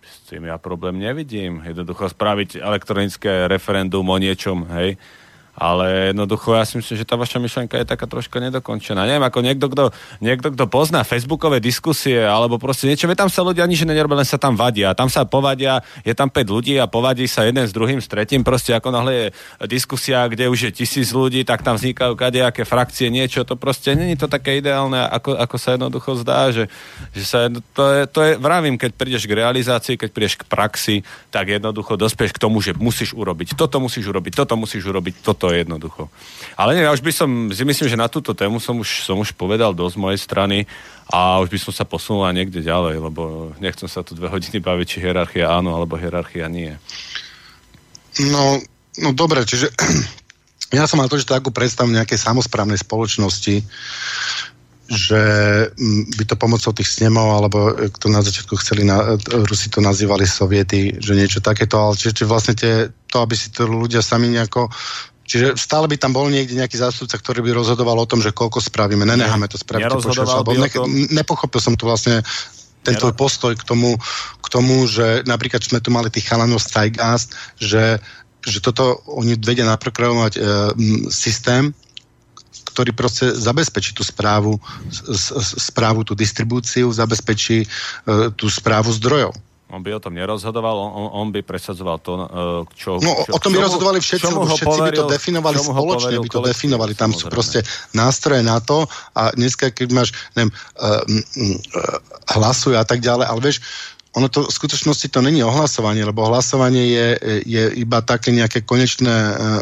S tým ja problém nevidím. Jednoducho spraviť elektronické referendum o niečom, hej, ale jednoducho ja si myslím, že tá vaša myšlenka je taká troška nedokončená. Neviem, ako niekto, kto, niekto, kto pozná facebookové diskusie alebo proste niečo, tam sa ľudia nič nerobia, len sa tam vadia. Tam sa povadia, je tam 5 ľudí a povadí sa jeden s druhým, s tretím. Proste ako náhle je diskusia, kde už je tisíc ľudí, tak tam vznikajú kadejaké frakcie, niečo. To proste není to také ideálne, ako, ako sa jednoducho zdá, že, že sa, to, je, to je, vravím, keď prídeš k realizácii, keď prídeš k praxi, tak jednoducho dospieš k tomu, že musíš urobiť toto, musíš urobiť toto, musíš urobiť toto to jednoducho. Ale nie, ja už by som, si myslím, že na túto tému som už, som už povedal dosť z mojej strany a už by som sa posunul niekde ďalej, lebo nechcem sa tu dve hodiny baviť, či hierarchia áno, alebo hierarchia nie. No, no dobre, čiže ja som mal to, že takú predstavu nejakej samozprávnej spoločnosti, že mm, by to pomocou tých snemov, alebo to na začiatku chceli, na, Rusi to nazývali soviety, že niečo takéto, ale čiže vlastne tie, to, aby si to ľudia sami nejako Čiže stále by tam bol niekde nejaký zástupca, ktorý by rozhodoval o tom, že koľko spravíme. Nenecháme to spraviť. Nerozhodoval by ne- Nepochopil som tu vlastne ten tvoj postoj k tomu, k tomu, že napríklad sme tu mali tých chalanov z že, že toto oni vedia naprogramovať e, systém, ktorý proste zabezpečí tú správu, správu, tú distribúciu, zabezpečí e, tú správu zdrojov. On by o tom nerozhodoval, on, on by presadzoval to, e, čo... No čo, o tom by rozhodovali všetci, lebo všetci poveril, by to definovali spoločne, by to definovali. Tam sú proste nástroje na to a dneska, keď máš, neviem, uh, uh, hlasuj a tak ďalej, ale vieš, ono to v skutočnosti to není ohlasovanie, lebo hlasovanie je, je iba také nejaké konečné,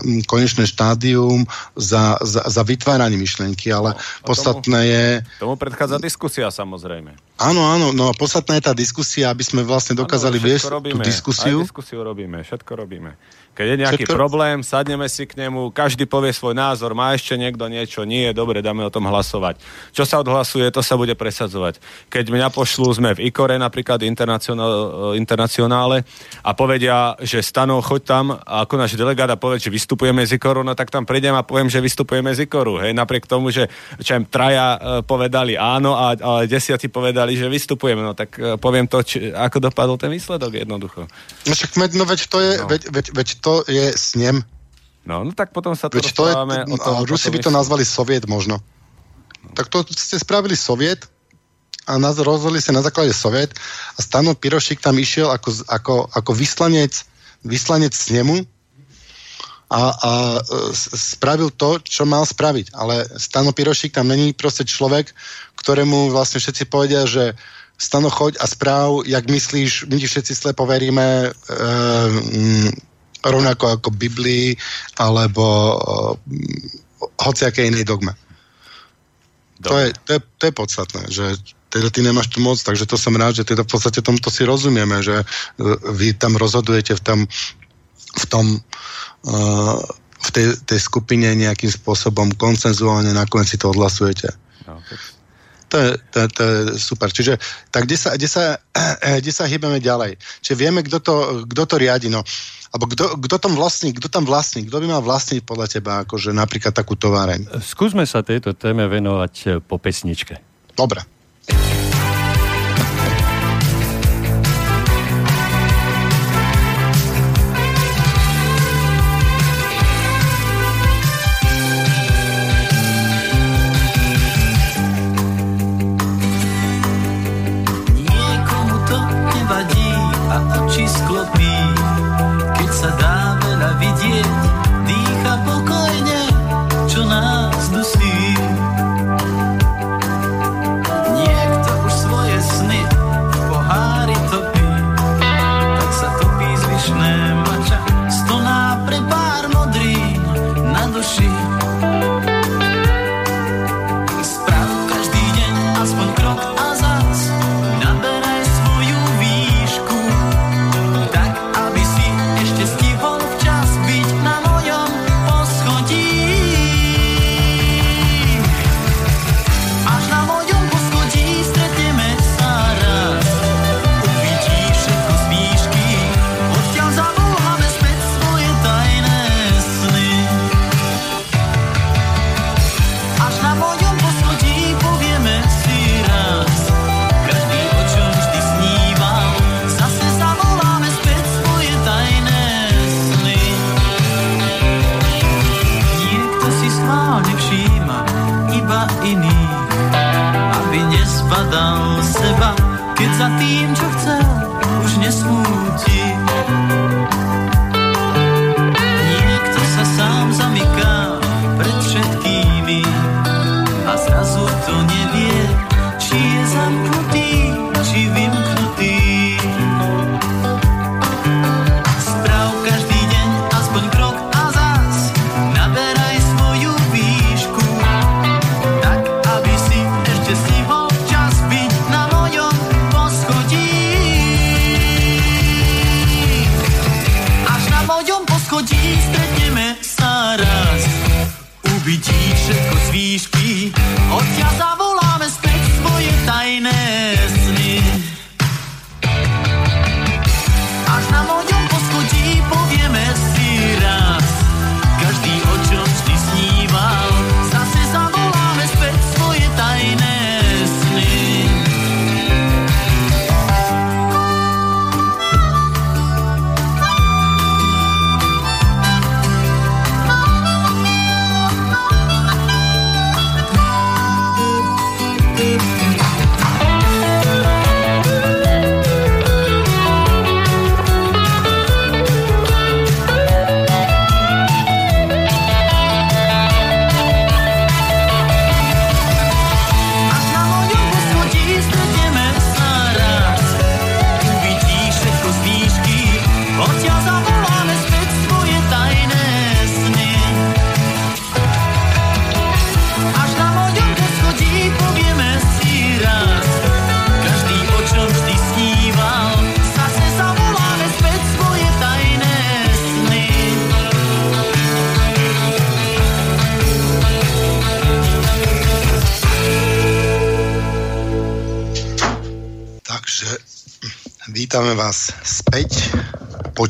mm, konečné štádium za, za, za vytváranie myšlienky, ale no, podstatné tomu, je... Tomu predchádza diskusia samozrejme. Áno, áno, no a podstatná je tá diskusia, aby sme vlastne dokázali ano, viesť robíme, tú diskusiu. Aj diskusiu robíme, všetko robíme. Keď je nejaký Všetko... problém, sadneme si k nemu, každý povie svoj názor, má ešte niekto niečo, nie, dobre, dáme o tom hlasovať. Čo sa odhlasuje, to sa bude presadzovať. Keď mňa pošlú, sme v IKORE napríklad internacionále a povedia, že Stano, choď tam a ako náš delegát a povie, že vystupujeme z IKORu, no tak tam prídem a poviem, že vystupujeme z IKORu. Hej, napriek tomu, že čo im traja e, povedali áno a, a desiatí povedali, že vystupujeme, no tak e, poviem to, či, ako dopadol ten výsledok jednoducho. No však no veď to je, no. veď, veď, veď to je snem. No, no tak potom sa tu Veď to je, o tom, Rusi by to nazvali soviet možno. No. Tak to ste spravili soviet a nás rozhodli sa na základe soviet a Stano Pirošik tam išiel ako, ako, ako vyslanec, vyslanec snemu a, a e, spravil to, čo mal spraviť. Ale Stano Pirošik tam není proste človek, ktorému vlastne všetci povedia, že Stano choď a správ, jak myslíš, my ti všetci slepo veríme, e, rovnako ako Biblii alebo uh, hociakej inej dogme. To je, to, je, to je podstatné, že teda ty nemáš tu moc, takže to som rád, že teda v podstate tomto si rozumieme, že uh, vy tam rozhodujete v tom, v tom uh, v tej, tej skupine nejakým spôsobom koncenzuálne nakoniec si to odhlasujete. No, To je, to, to je super. Čiže tak kde sa, kde, sa, kde sa hýbeme ďalej? Čiže vieme, kto to, kto to riadi. No. Alebo kto, kto tam vlastní, kto tam vlastní, kto by mal vlastniť podľa teba akože napríklad takú továreň? Skúsme sa tejto téme venovať po pesničke. Dobre.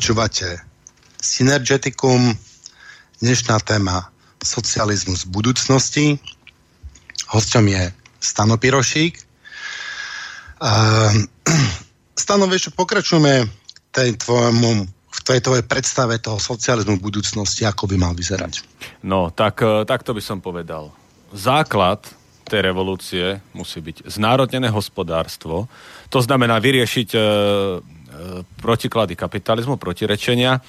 Počúvate Synergeticum. Dnešná téma socializmus v budúcnosti. Hosťom je Stano Pirošík. Stano, vieš, pokračujeme tej tvojemu, v tej tvojej predstave toho socializmu v budúcnosti, ako by mal vyzerať. No, tak, e, tak to by som povedal. Základ tej revolúcie musí byť znárodnené hospodárstvo, to znamená vyriešiť e, protiklady kapitalizmu, protirečenia, e,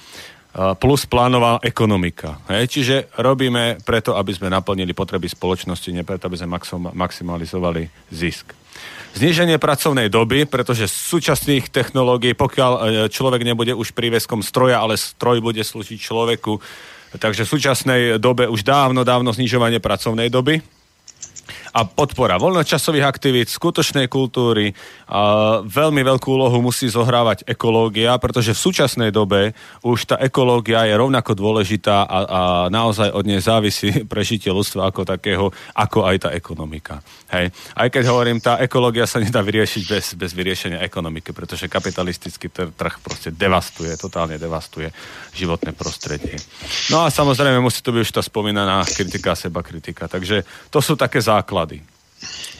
plus plánová ekonomika. Hej? Čiže robíme preto, aby sme naplnili potreby spoločnosti, nie preto, aby sme maximalizovali zisk. Zníženie pracovnej doby, pretože z súčasných technológií, pokiaľ e, človek nebude už príveskom stroja, ale stroj bude slúžiť človeku, takže v súčasnej dobe už dávno, dávno znižovanie pracovnej doby A podpora voľnočasových aktivít, skutočnej kultúry. A veľmi veľkú úlohu musí zohrávať ekológia, pretože v súčasnej dobe už tá ekológia je rovnako dôležitá a, a naozaj od nej závisí prežitie ľudstva ako takého, ako aj tá ekonomika. Hej. Aj keď hovorím, tá ekológia sa nedá vyriešiť bez, bez vyriešenia ekonomiky, pretože kapitalistický trh proste devastuje, totálne devastuje životné prostredie. No a samozrejme musí to byť už tá spomínaná kritika, seba kritika. Takže to sú také základy.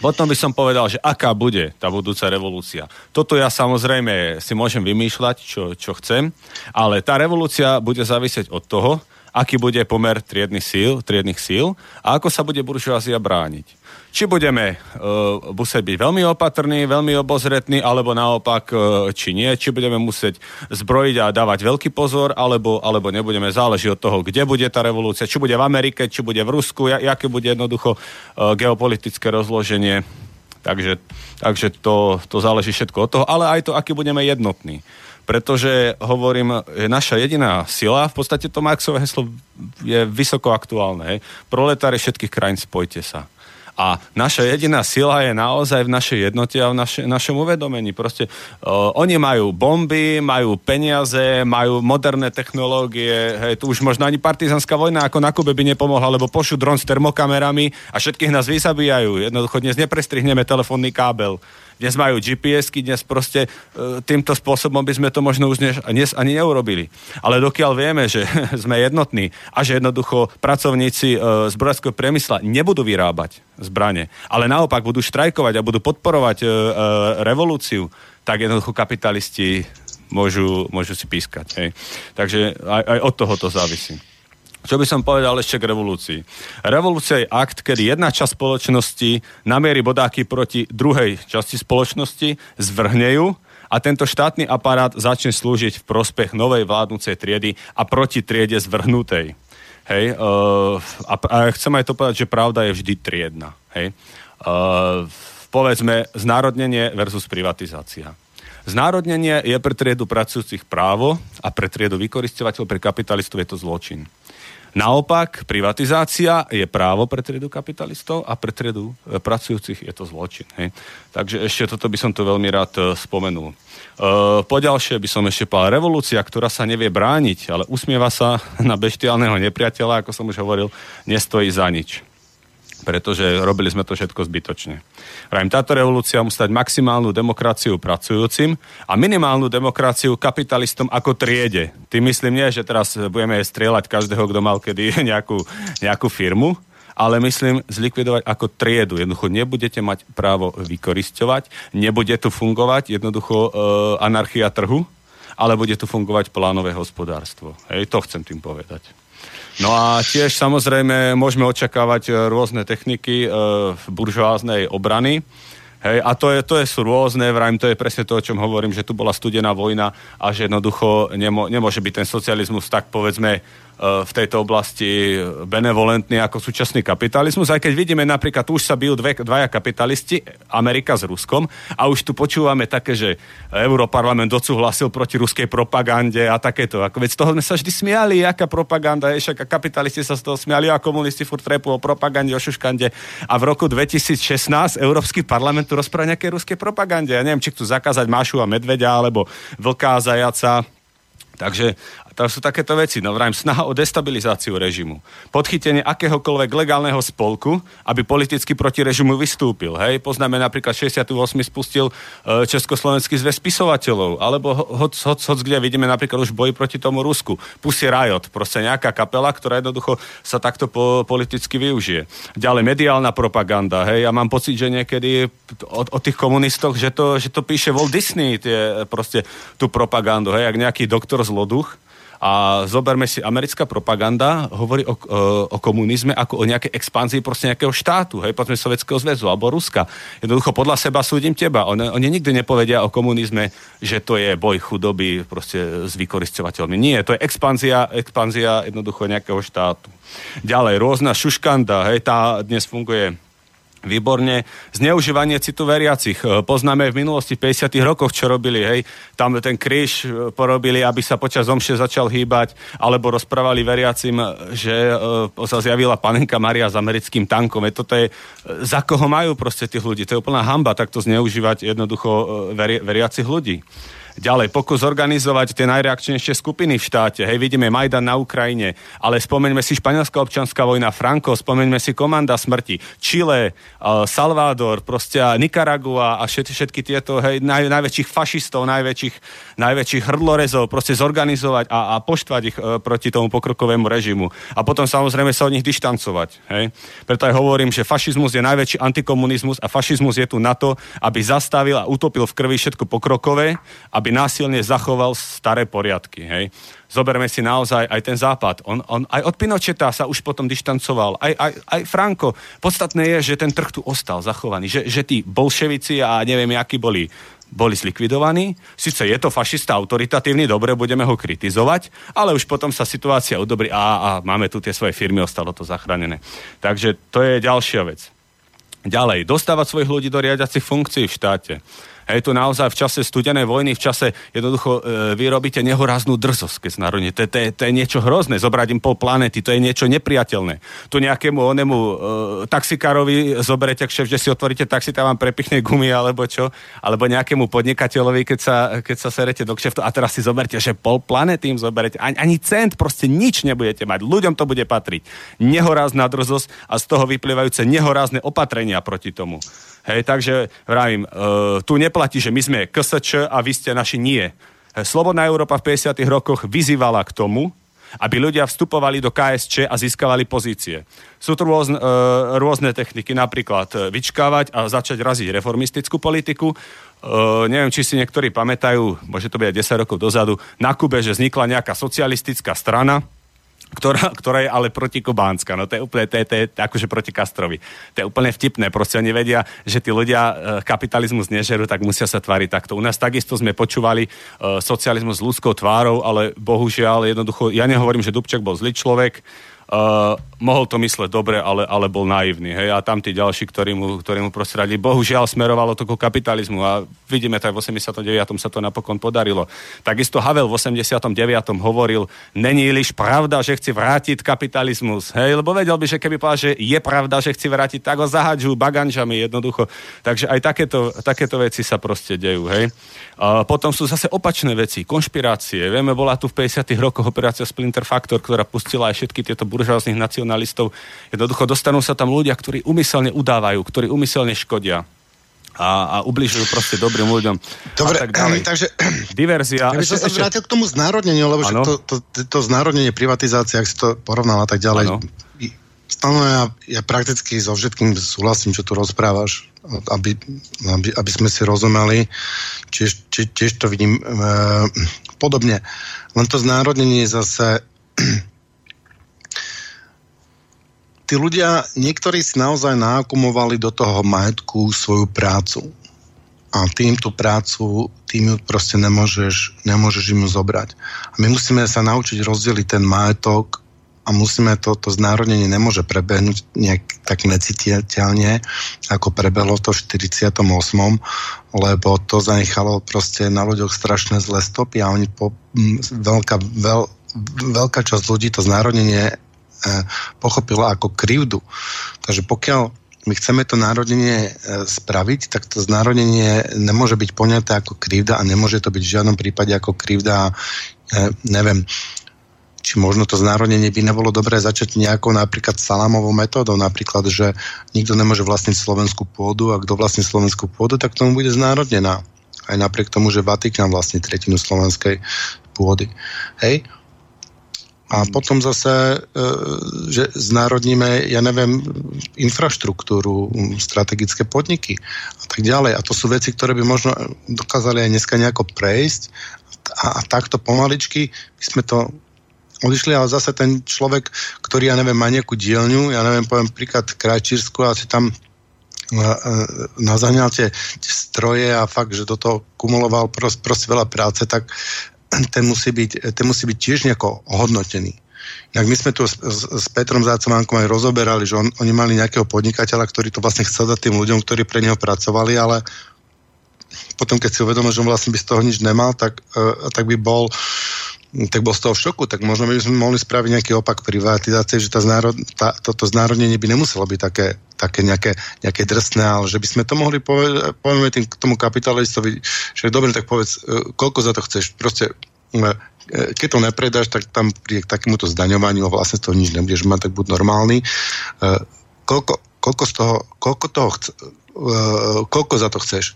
Potom by som povedal, že aká bude tá budúca revolúcia. Toto ja samozrejme si môžem vymýšľať, čo, čo chcem, ale tá revolúcia bude závisieť od toho, aký bude pomer triednych síl, triednych síl a ako sa bude buržoázia brániť. Či budeme uh, musieť byť veľmi opatrní, veľmi obozretní, alebo naopak, uh, či nie, či budeme musieť zbrojiť a dávať veľký pozor, alebo, alebo nebudeme, záleží od toho, kde bude tá revolúcia, či bude v Amerike, či bude v Rusku, aké bude jednoducho uh, geopolitické rozloženie. Takže, takže to, to záleží všetko od toho, ale aj to, aký budeme jednotní pretože hovorím, naša jediná sila, v podstate to Marxové heslo je vysoko aktuálne. Proletári všetkých krajín, spojte sa. A naša jediná sila je naozaj v našej jednote a v naše, našom uvedomení. Proste uh, oni majú bomby, majú peniaze, majú moderné technológie. Hej, tu už možno ani partizanská vojna ako na Kube by nepomohla, lebo pošú dron s termokamerami a všetkých nás vysabíjajú. Jednoducho dnes neprestrihneme telefónny kábel dnes majú GPS-ky, dnes proste e, týmto spôsobom by sme to možno už dnes, ani neurobili. Ale dokiaľ vieme, že sme jednotní a že jednoducho pracovníci e, zbrojárskeho priemysla nebudú vyrábať zbranie, ale naopak budú štrajkovať a budú podporovať e, revolúciu, tak jednoducho kapitalisti môžu, môžu si pískať. Hej. Takže aj, aj od toho to závisí. Čo by som povedal ešte k revolúcii? Revolúcia je akt, kedy jedna časť spoločnosti namierí bodáky proti druhej časti spoločnosti, zvrhne ju a tento štátny aparát začne slúžiť v prospech novej vládnúcej triedy a proti triede zvrhnutej. Hej, uh, a, a chcem aj to povedať, že pravda je vždy triedna. Hej. Uh, povedzme, znárodnenie versus privatizácia. Znárodnenie je pre triedu pracujúcich právo a pre triedu vykoristovateľov, pre kapitalistov je to zločin. Naopak, privatizácia je právo pre triedu kapitalistov a pre triedu e, pracujúcich je to zločin. Hej. Takže ešte toto by som to veľmi rád e, spomenul. E, poďalšie by som ešte povedal, revolúcia, ktorá sa nevie brániť, ale usmieva sa na beštiálneho nepriateľa, ako som už hovoril, nestojí za nič pretože robili sme to všetko zbytočne. Vrajím, táto revolúcia musí stať maximálnu demokraciu pracujúcim a minimálnu demokraciu kapitalistom ako triede. Tým myslím nie, že teraz budeme strieľať každého, kto mal kedy nejakú, nejakú firmu, ale myslím zlikvidovať ako triedu. Jednoducho nebudete mať právo vykoristovať, nebude tu fungovať jednoducho e, anarchia trhu, ale bude tu fungovať plánové hospodárstvo. Hej, to chcem tým povedať. No a tiež samozrejme môžeme očakávať e, rôzne techniky e, buržoáznej obrany. Hej, a to, je, to je, sú rôzne, vrajím, to je presne to, o čom hovorím, že tu bola studená vojna a že jednoducho nemo, nemôže byť ten socializmus tak povedzme v tejto oblasti benevolentný ako súčasný kapitalizmus, aj keď vidíme napríklad, už sa bijú dve, dvaja kapitalisti, Amerika s Ruskom a už tu počúvame také, že Europarlament odsúhlasil proti ruskej propagande a takéto. Ako, veď z toho sme sa vždy smiali, aká propaganda je, však kapitalisti sa z toho smiali a komunisti furt trepu o propagande, o šuškande. A v roku 2016 Európsky parlament tu rozpráva nejaké ruskej propagande. Ja neviem, či chcú zakázať Mašu a Medvedia, alebo Vlká a Zajaca. Takže to sú takéto veci. No vrajím, snaha o destabilizáciu režimu. Podchytenie akéhokoľvek legálneho spolku, aby politicky proti režimu vystúpil. Hej? Poznáme napríklad 68. spustil e, Československý zväz spisovateľov, alebo hoc, hoc, hoc, kde vidíme napríklad už boj proti tomu Rusku. Pussy Riot, proste nejaká kapela, ktorá jednoducho sa takto po, politicky využije. Ďalej mediálna propaganda. Hej? Ja mám pocit, že niekedy o, o tých komunistoch, že to, že to píše Walt Disney, tie, proste tú propagandu. Hej? Jak nejaký doktor zloduch, a zoberme si, americká propaganda hovorí o, o, o komunizme ako o nejakej expanzii proste nejakého štátu, hej, povedzme Sovjetského zväzu alebo Ruska. Jednoducho podľa seba súdim teba. Oni, oni nikdy nepovedia o komunizme, že to je boj chudoby proste s vykoristovateľmi. Nie, to je expanzia, expanzia jednoducho nejakého štátu. Ďalej, rôzna šuškanda, hej, tá dnes funguje Výborne. Zneužívanie citu veriacich. E, poznáme v minulosti v 50. rokoch, čo robili, hej. Tam ten kríž e, porobili, aby sa počas omše začal hýbať, alebo rozprávali veriacim, že e, sa zjavila panenka Maria s americkým tankom. E, toto je, za koho majú proste tých ľudí. To je úplná hamba takto zneužívať jednoducho veri, veriacich ľudí. Ďalej, pokus organizovať tie najreakčnejšie skupiny v štáte. Hej, vidíme Majdan na Ukrajine, ale spomeňme si španielská občanská vojna, Franco, spomeňme si Komanda smrti, Chile, uh, Salvador, proste Nicaragua a všetky, všetky tieto hej, naj, najväčších fašistov, najväčších, najväčších hrdlorezov, proste zorganizovať a, a poštvať ich uh, proti tomu pokrokovému režimu. A potom samozrejme sa od nich dištancovať. Hej. Preto aj hovorím, že fašizmus je najväčší antikomunizmus a fašizmus je tu na to, aby zastavil a utopil v krvi všetko pokrokové, aby aby násilne zachoval staré poriadky. Hej. Zoberme si naozaj aj ten západ. On, on, aj od Pinocheta sa už potom dištancoval. Aj, aj, aj Franko. Podstatné je, že ten trh tu ostal zachovaný. Že, že tí bolševici a neviem, akí boli, boli zlikvidovaní. Sice je to fašista autoritatívny, dobre, budeme ho kritizovať, ale už potom sa situácia udobrí a, a máme tu tie svoje firmy, ostalo to zachránené. Takže to je ďalšia vec. Ďalej, dostávať svojich ľudí do riadiacich funkcií v štáte. Hej, tu naozaj v čase studenej vojny, v čase jednoducho e, vy robíte nehoráznú drzosť, keď národne. To, to, to je niečo hrozné, zobrať im pol planety, to je niečo nepriateľné. Tu nejakému onemu e, taxikárovi zoberete, šéf, že si otvoríte taxi, tam vám prepichne gumy alebo čo, alebo nejakému podnikateľovi, keď sa, keď sa serete do kšeftu a teraz si zoberte, že pol planety im zoberete. Ani, ani cent, proste nič nebudete mať. Ľuďom to bude patriť. Nehorázna drzosť a z toho vyplývajúce nehorázne opatrenia proti tomu. Hej, takže vravím, uh, tu neplatí, že my sme KSČ a vy ste naši nie. Slobodná Európa v 50. rokoch vyzývala k tomu, aby ľudia vstupovali do KSČ a získavali pozície. Sú tu rôzne, uh, rôzne techniky, napríklad uh, vyčkávať a začať raziť reformistickú politiku. Uh, neviem, či si niektorí pamätajú, môže to byť aj 10 rokov dozadu, na Kube, že vznikla nejaká socialistická strana, ktorá, ktorá je ale protikubánska. No to je úplne, to je, to je akože proti Kastrovi. To je úplne vtipné. Proste oni vedia, že tí ľudia e, kapitalizmus nežerú, tak musia sa tváriť takto. U nás takisto sme počúvali uh, socializmus s ľudskou tvárou, ale bohužiaľ jednoducho, ja nehovorím, že Dubček bol zlý človek, Uh, mohol to mysleť dobre, ale, ale bol naivný. Hej? A tam tí ďalší, ktorí mu, ktorí mu prostredili, bohužiaľ smerovalo to ku kapitalizmu a vidíme to v 89. sa to napokon podarilo. Takisto Havel v 89. hovoril, není liš pravda, že chci vrátiť kapitalizmus. Hej? Lebo vedel by, že keby povedal, že je pravda, že chci vrátiť, tak ho zahadžujú baganžami jednoducho. Takže aj takéto, takéto veci sa proste dejú. Hej? Potom sú zase opačné veci, konšpirácie. Vieme, bola tu v 50. rokoch operácia Splinter Factor, ktorá pustila aj všetky tieto buržáznych nacionalistov. Jednoducho dostanú sa tam ľudia, ktorí umyselne udávajú, ktorí umyselne škodia a, a ubližujú proste dobrým ľuďom. Dobre, tak ďalej. takže... Diverzia. Ja by som sa ešte... vrátil k tomu znárodneniu, lebo to, to, to, to znárodnenie privatizácie, ak si to porovnal a tak ďalej, Stále ja, ja prakticky so všetkým súhlasím, čo tu rozprávaš, aby, aby, aby sme si rozumeli. Tiež, tiež to vidím e, podobne. Len to znárodnenie zase tí ľudia, niektorí si naozaj nákumovali do toho majetku svoju prácu. A tým tú prácu, tým ju proste nemôžeš, nemôžeš im zobrať. A my musíme sa naučiť rozdeliť ten majetok a musíme to, to znárodnenie nemôže prebehnúť nejak tak necititeľne, ako prebehlo to v 48., lebo to zanechalo proste na ľuďoch strašné zlé stopy a oni po, m, veľká, veľ, veľká časť ľudí to znárodnenie E, pochopila ako krivdu. Takže pokiaľ my chceme to národenie e, spraviť, tak to znárodenie nemôže byť poňaté ako krivda a nemôže to byť v žiadnom prípade ako krivda, e, neviem, či možno to znárodnenie by nebolo dobré začať nejakou napríklad salámovou metódou, napríklad, že nikto nemôže vlastniť slovenskú pôdu a kto vlastní slovenskú pôdu, tak tomu bude znárodnená. Aj napriek tomu, že Vatikán vlastní tretinu slovenskej pôdy. Hej? A potom zase, e, že znárodníme, ja neviem, infraštruktúru, strategické podniky a tak ďalej. A to sú veci, ktoré by možno dokázali aj dneska nejako prejsť a, a takto pomaličky by sme to odišli, ale zase ten človek, ktorý, ja neviem, má nejakú dielňu, ja neviem, poviem príklad Krajčírsku a si tam e, e, nazaňal tie, stroje a fakt, že do toho kumuloval proste, proste veľa práce, tak ten musí byť, ten musí byť tiež nejako ohodnotený. Jak my sme tu s, s, s Petrom Zácománkom aj rozoberali, že on, oni mali nejakého podnikateľa, ktorý to vlastne chcel dať tým ľuďom, ktorí pre neho pracovali, ale potom, keď si uvedomil, že on vlastne by z toho nič nemal, tak, uh, tak by bol tak bol z toho v šoku, tak možno by sme mohli spraviť nejaký opak privatizácie, že tá znárod, tá, toto znárodnenie by nemuselo byť také, také nejaké, nejaké drsné, ale že by sme to mohli povedať, povieme tým tomu kapitalistovi, že dobre, tak povedz, uh, koľko za to chceš, proste uh, keď to nepredáš, tak tam príde k takémuto zdaňovaniu a vlastne z toho nič nebudeš mať, tak buď normálny. Koľko, koľko z toho, koľko toho chce, koľko za to chceš?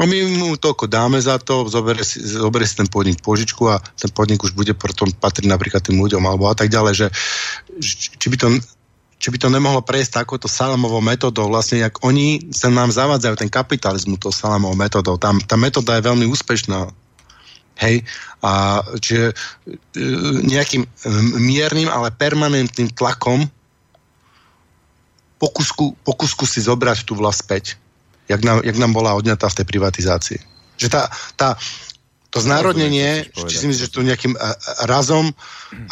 A my mu toľko dáme za to, zoberie si, zoberie si ten podnik požičku a ten podnik už bude potom patriť napríklad tým ľuďom alebo a tak ďalej, že či by to či by to nemohlo prejsť takouto salamovou metodou, vlastne jak oni sa nám zavádzajú ten kapitalizmu tou salamovou metodou. Tam, tá metóda je veľmi úspešná. Hej, a čiže e, nejakým miernym, ale permanentným tlakom pokusku, pokusku si zobrať tú vlast späť jak nám, jak nám bola odňatá v tej privatizácii. Že tá, tá, to znárodnenie, či si myslíš, že to nejakým razom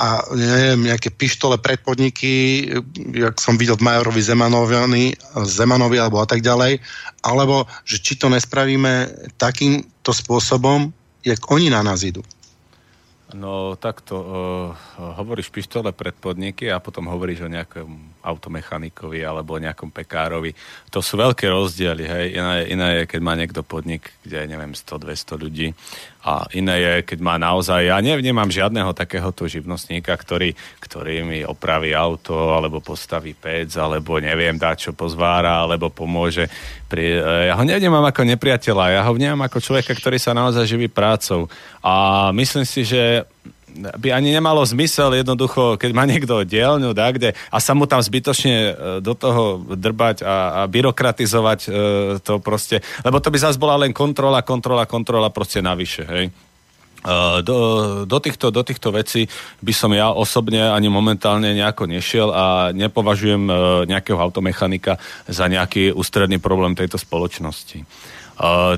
a neviem, nejaké pištole pred podniky, jak som videl v Majorovi Zemanovi, Zemanovi alebo a tak ďalej, alebo že či to nespravíme takýmto spôsobom, jak oni na nás idú. No takto, uh, hovoríš pištole pred podniky a potom hovoríš o nejakom automechanikovi alebo nejakom pekárovi. To sú veľké rozdiely, hej. Iné, iné je, keď má niekto podnik, kde je, neviem, 100-200 ľudí a iné je, keď má naozaj, ja nevnímam žiadneho takéhoto živnostníka, ktorý, ktorý mi opraví auto, alebo postaví pec, alebo neviem, dá čo pozvára, alebo pomôže. Pri, e, ja ho nevnímam ako nepriateľa, ja ho vnímam ako človeka, ktorý sa naozaj živí prácou. A myslím si, že by ani nemalo zmysel jednoducho, keď má niekto dielňu, da, kde, a sa mu tam zbytočne e, do toho drbať a, a byrokratizovať e, to proste, lebo to by zase bola len kontrola, kontrola, kontrola proste navyše, hej. E, do, do, týchto, do týchto vecí by som ja osobne ani momentálne nejako nešiel a nepovažujem e, nejakého automechanika za nejaký ústredný problém tejto spoločnosti.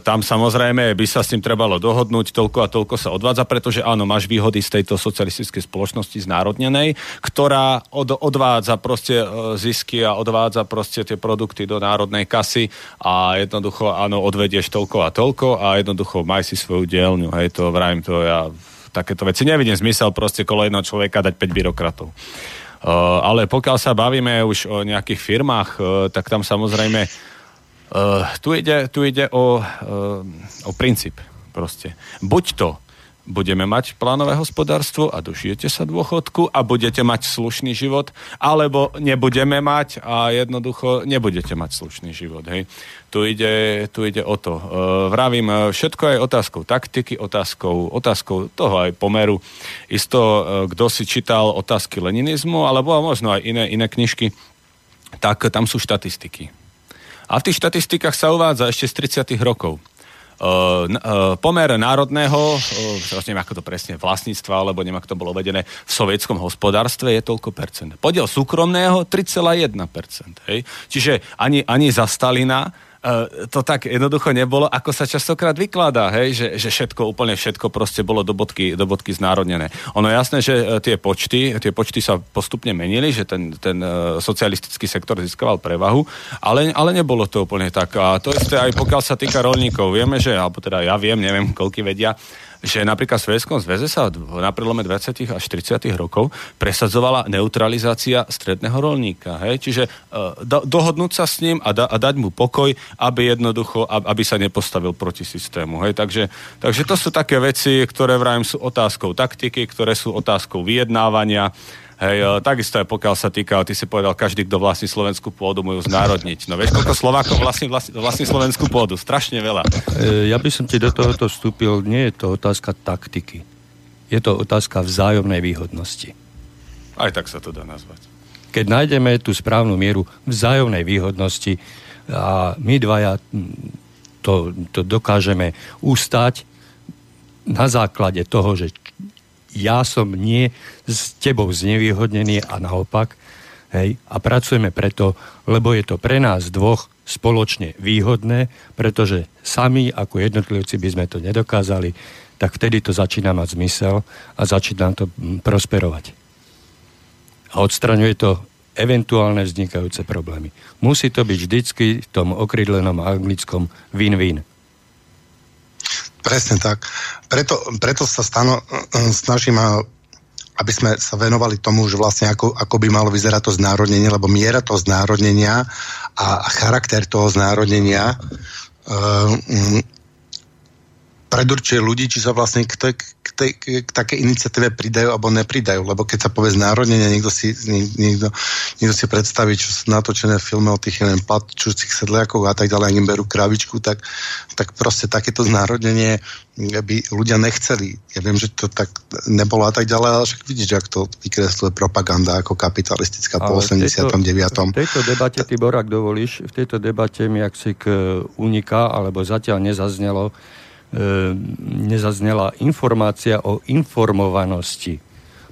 Tam samozrejme by sa s tým trebalo dohodnúť, toľko a toľko sa odvádza, pretože áno, máš výhody z tejto socialistickej spoločnosti znárodnenej, ktorá od, odvádza proste uh, zisky a odvádza proste tie produkty do národnej kasy a jednoducho áno, odvedieš toľko a toľko a jednoducho maj si svoju dielňu, hej, to vrajím to ja takéto veci nevidím zmysel proste kolo jedného človeka dať 5 byrokratov. Uh, ale pokiaľ sa bavíme už o nejakých firmách, uh, tak tam samozrejme Uh, tu ide, tu ide o, uh, o princíp proste. Buď to budeme mať plánové hospodárstvo a dožijete sa dôchodku a budete mať slušný život, alebo nebudeme mať a jednoducho nebudete mať slušný život. Hej. Tu, ide, tu ide o to. Uh, vravím, všetko je otázkou taktiky, otázkou, otázkou toho aj pomeru. Isto, uh, kto si čítal otázky leninizmu, alebo možno aj iné, iné knižky, tak tam sú štatistiky a v tých štatistikách sa uvádza ešte z 30. rokov. Uh, uh, pomer národného, uh, neviem ako to presne, vlastníctva, alebo neviem ako to bolo uvedené, v sovietskom hospodárstve je toľko percent. Podiel súkromného 3,1%. Hej? Čiže ani, ani za Stalina to tak jednoducho nebolo, ako sa častokrát vykladá, hej, že, že všetko, úplne všetko proste bolo do bodky, do bodky znárodnené. Ono je jasné, že eh, tie počty, tie počty sa postupne menili, že ten, ten eh, socialistický sektor získaval prevahu, ale, ale nebolo to úplne tak. A to isté aj pokiaľ sa týka rolníkov. Vieme, že, alebo teda ja viem, neviem, koľky vedia, že napríklad v Sovjetskom zväze sa na prelome 20. až 30. rokov presadzovala neutralizácia stredného rolníka. Hej? Čiže uh, do, dohodnúť sa s ním a, da, a dať mu pokoj, aby jednoducho, aby sa nepostavil proti systému. Hej? Takže, takže to sú také veci, ktoré vrajím sú otázkou taktiky, ktoré sú otázkou vyjednávania Hej, takisto aj pokiaľ sa týka, ty si povedal, každý, kto vlastní slovenskú pôdu, mu ju znárodniť. No vieš, koľko Slovákov vlastní, vlastní, vlastní slovenskú pôdu? Strašne veľa. E, ja by som ti do tohoto vstúpil, nie je to otázka taktiky. Je to otázka vzájomnej výhodnosti. Aj tak sa to dá nazvať. Keď nájdeme tú správnu mieru vzájomnej výhodnosti a my dvaja to, to dokážeme ustať na základe toho, že ja som nie s tebou znevýhodnený a naopak. Hej, a pracujeme preto, lebo je to pre nás dvoch spoločne výhodné, pretože sami ako jednotlivci by sme to nedokázali, tak vtedy to začína mať zmysel a začína to prosperovať. a odstraňuje to eventuálne vznikajúce problémy. Musí to byť vždycky v tom okrydlenom anglickom win-win. Presne tak. Preto, preto sa stano, snažím, aby sme sa venovali tomu, že vlastne ako, ako by malo vyzerať to znárodnenie, lebo miera toho znárodnenia a, a charakter toho znárodnenia uh, predurčuje ľudí, či sa vlastne k, tej, k, tej, k takej iniciatíve pridajú alebo nepridajú. Lebo keď sa povie znárodnenie, niekto si, niekto, niekto si predstaví, čo sú natočené filmy o tých neviem, platčúcich sedliakov a tak ďalej, im berú kravičku, tak, tak proste takéto znárodnenie by ľudia nechceli. Ja viem, že to tak nebolo a tak ďalej, ale však vidíš, ak to vykresluje propaganda ako kapitalistická ale po 89. V tejto debate, Tibor, ak dovolíš, v tejto debate mi ak si k uniká, alebo zatiaľ nezaznelo, nezaznela informácia o informovanosti.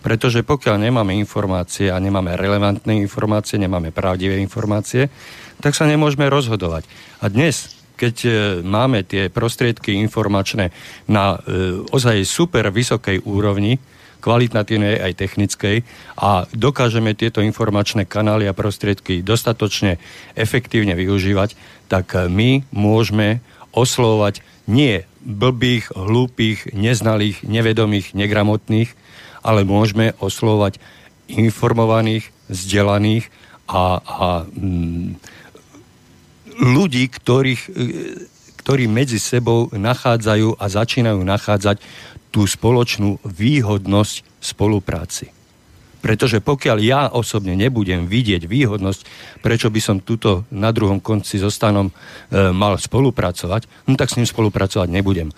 Pretože pokiaľ nemáme informácie a nemáme relevantné informácie, nemáme pravdivé informácie, tak sa nemôžeme rozhodovať. A dnes, keď e, máme tie prostriedky informačné na e, ozaj super vysokej úrovni, kvalitatívnej aj technickej a dokážeme tieto informačné kanály a prostriedky dostatočne efektívne využívať, tak e, my môžeme oslovať nie blbých, hlúpých, neznalých, nevedomých, negramotných, ale môžeme oslovať informovaných, vzdelaných a, a mm, ľudí, ktorých, e, ktorí medzi sebou nachádzajú a začínajú nachádzať tú spoločnú výhodnosť spolupráci. Pretože pokiaľ ja osobne nebudem vidieť výhodnosť, prečo by som tuto na druhom konci so stanom e, mal spolupracovať, no tak s ním spolupracovať nebudem.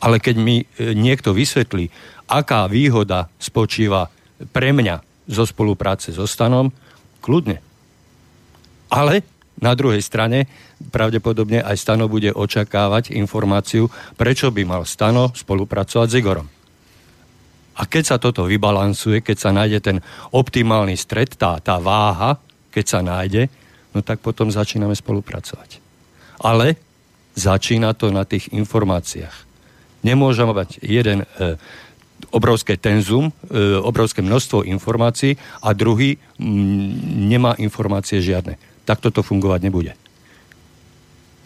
Ale keď mi e, niekto vysvetlí, aká výhoda spočíva pre mňa zo spolupráce so stanom, kľudne. Ale na druhej strane pravdepodobne aj Stano bude očakávať informáciu, prečo by mal Stano spolupracovať s Igorom. A keď sa toto vybalansuje, keď sa nájde ten optimálny stred, tá, tá váha, keď sa nájde, no tak potom začíname spolupracovať. Ale začína to na tých informáciách. Nemôžeme mať jeden e, obrovské tenzum, e, obrovské množstvo informácií a druhý m, nemá informácie žiadne. Tak toto fungovať nebude.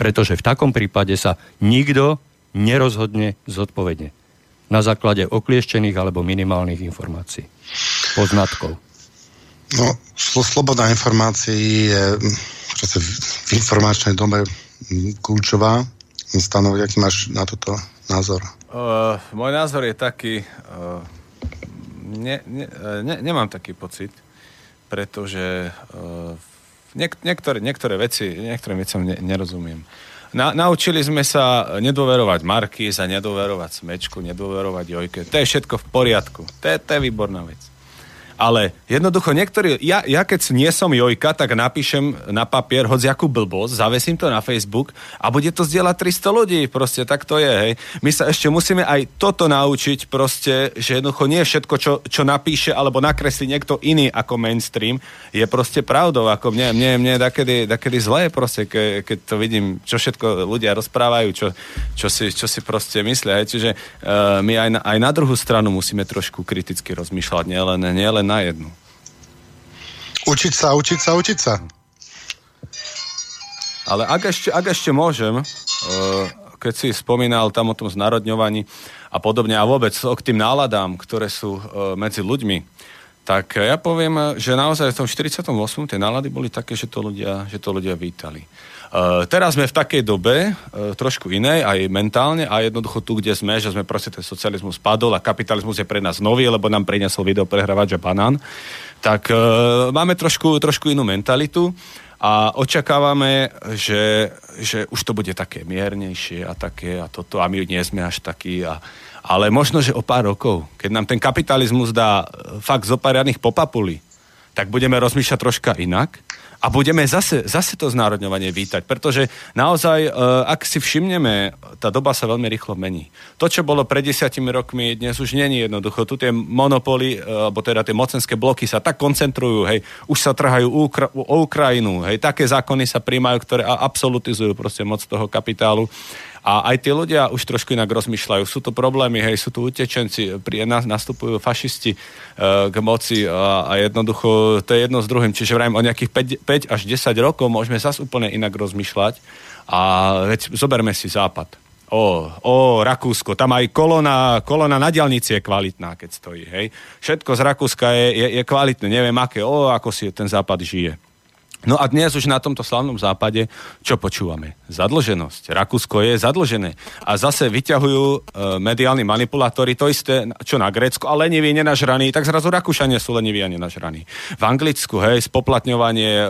Pretože v takom prípade sa nikto nerozhodne zodpovedne na základe oklieštených alebo minimálnych informácií, poznatkov. No, sloboda informácií je v informačnej dobe kľúčová. Stanoviť, aký máš na toto názor? Uh, môj názor je taký, uh, ne, ne, ne, nemám taký pocit, pretože uh, niek- niektoré, niektoré veci, niektorým veciam ne, nerozumiem. Na, naučili sme sa nedôverovať Markýz a nedôverovať Smečku, nedôverovať Jojke. To je všetko v poriadku. To je, to je výborná vec. Ale jednoducho niektorí, ja, ja keď nie som Jojka, tak napíšem na papier hociakú blbosť, zavesím to na Facebook a bude to zdieľať 300 ľudí, proste tak to je, hej. My sa ešte musíme aj toto naučiť, proste, že jednoducho nie všetko, čo, čo napíše alebo nakreslí niekto iný ako mainstream, je proste pravdou, ako mne, mne, mne dakedy, dakedy zlé, proste, ke, keď to vidím, čo všetko ľudia rozprávajú, čo, čo, si, čo si proste myslia, hej. Čiže uh, my aj na, aj na druhú stranu musíme trošku kriticky rozmýšľať, nielen, nielen na jednu. Učiť sa, učiť sa, učiť sa. Ale ak ešte, ak ešte môžem, uh, keď si spomínal tam o tom znarodňovaní a podobne a vôbec k tým náladám, ktoré sú uh, medzi ľuďmi, tak ja poviem, že naozaj v tom 48. tie nálady boli také, že to ľudia, že to ľudia vítali. Uh, teraz sme v takej dobe, uh, trošku inej, aj mentálne, a jednoducho tu, kde sme, že sme proste ten socializmus padol a kapitalizmus je pre nás nový, lebo nám priniesol video prehrávať, že banán, tak uh, máme trošku, trošku inú mentalitu a očakávame, že, že už to bude také miernejšie a také a toto a my nie sme až takí a, ale možno, že o pár rokov, keď nám ten kapitalizmus dá fakt zo pár popapuli, tak budeme rozmýšľať troška inak a budeme zase, zase to znárodňovanie vítať, pretože naozaj, e, ak si všimneme, tá doba sa veľmi rýchlo mení. To, čo bolo pred desiatimi rokmi, dnes už není jednoducho. Tu tie monopoly, e, alebo teda tie mocenské bloky sa tak koncentrujú, hej, už sa trhajú o Ukrajinu, hej, také zákony sa príjmajú, ktoré absolutizujú proste moc toho kapitálu A aj tí ľudia už trošku inak rozmýšľajú. Sú to problémy, hej, sú tu utečenci, pri, nastupujú fašisti e, k moci a, a jednoducho to je jedno s druhým. Čiže vrajím o nejakých 5, 5 až 10 rokov môžeme zase úplne inak rozmýšľať. A veď zoberme si západ o, o Rakúsko, tam aj kolona, kolona na diálnici je kvalitná, keď stojí, hej. Všetko z Rakúska je, je, je kvalitné, neviem aké, o, ako si ten západ žije. No a dnes už na tomto slavnom západe, čo počúvame? Zadlženosť. Rakúsko je zadlžené. A zase vyťahujú e, mediálni manipulátori to isté, čo na Grécku, ale leniví, nenažraní, tak zrazu Rakúšania sú leniví a nenažraní. V Anglicku, hej, spoplatňovanie e,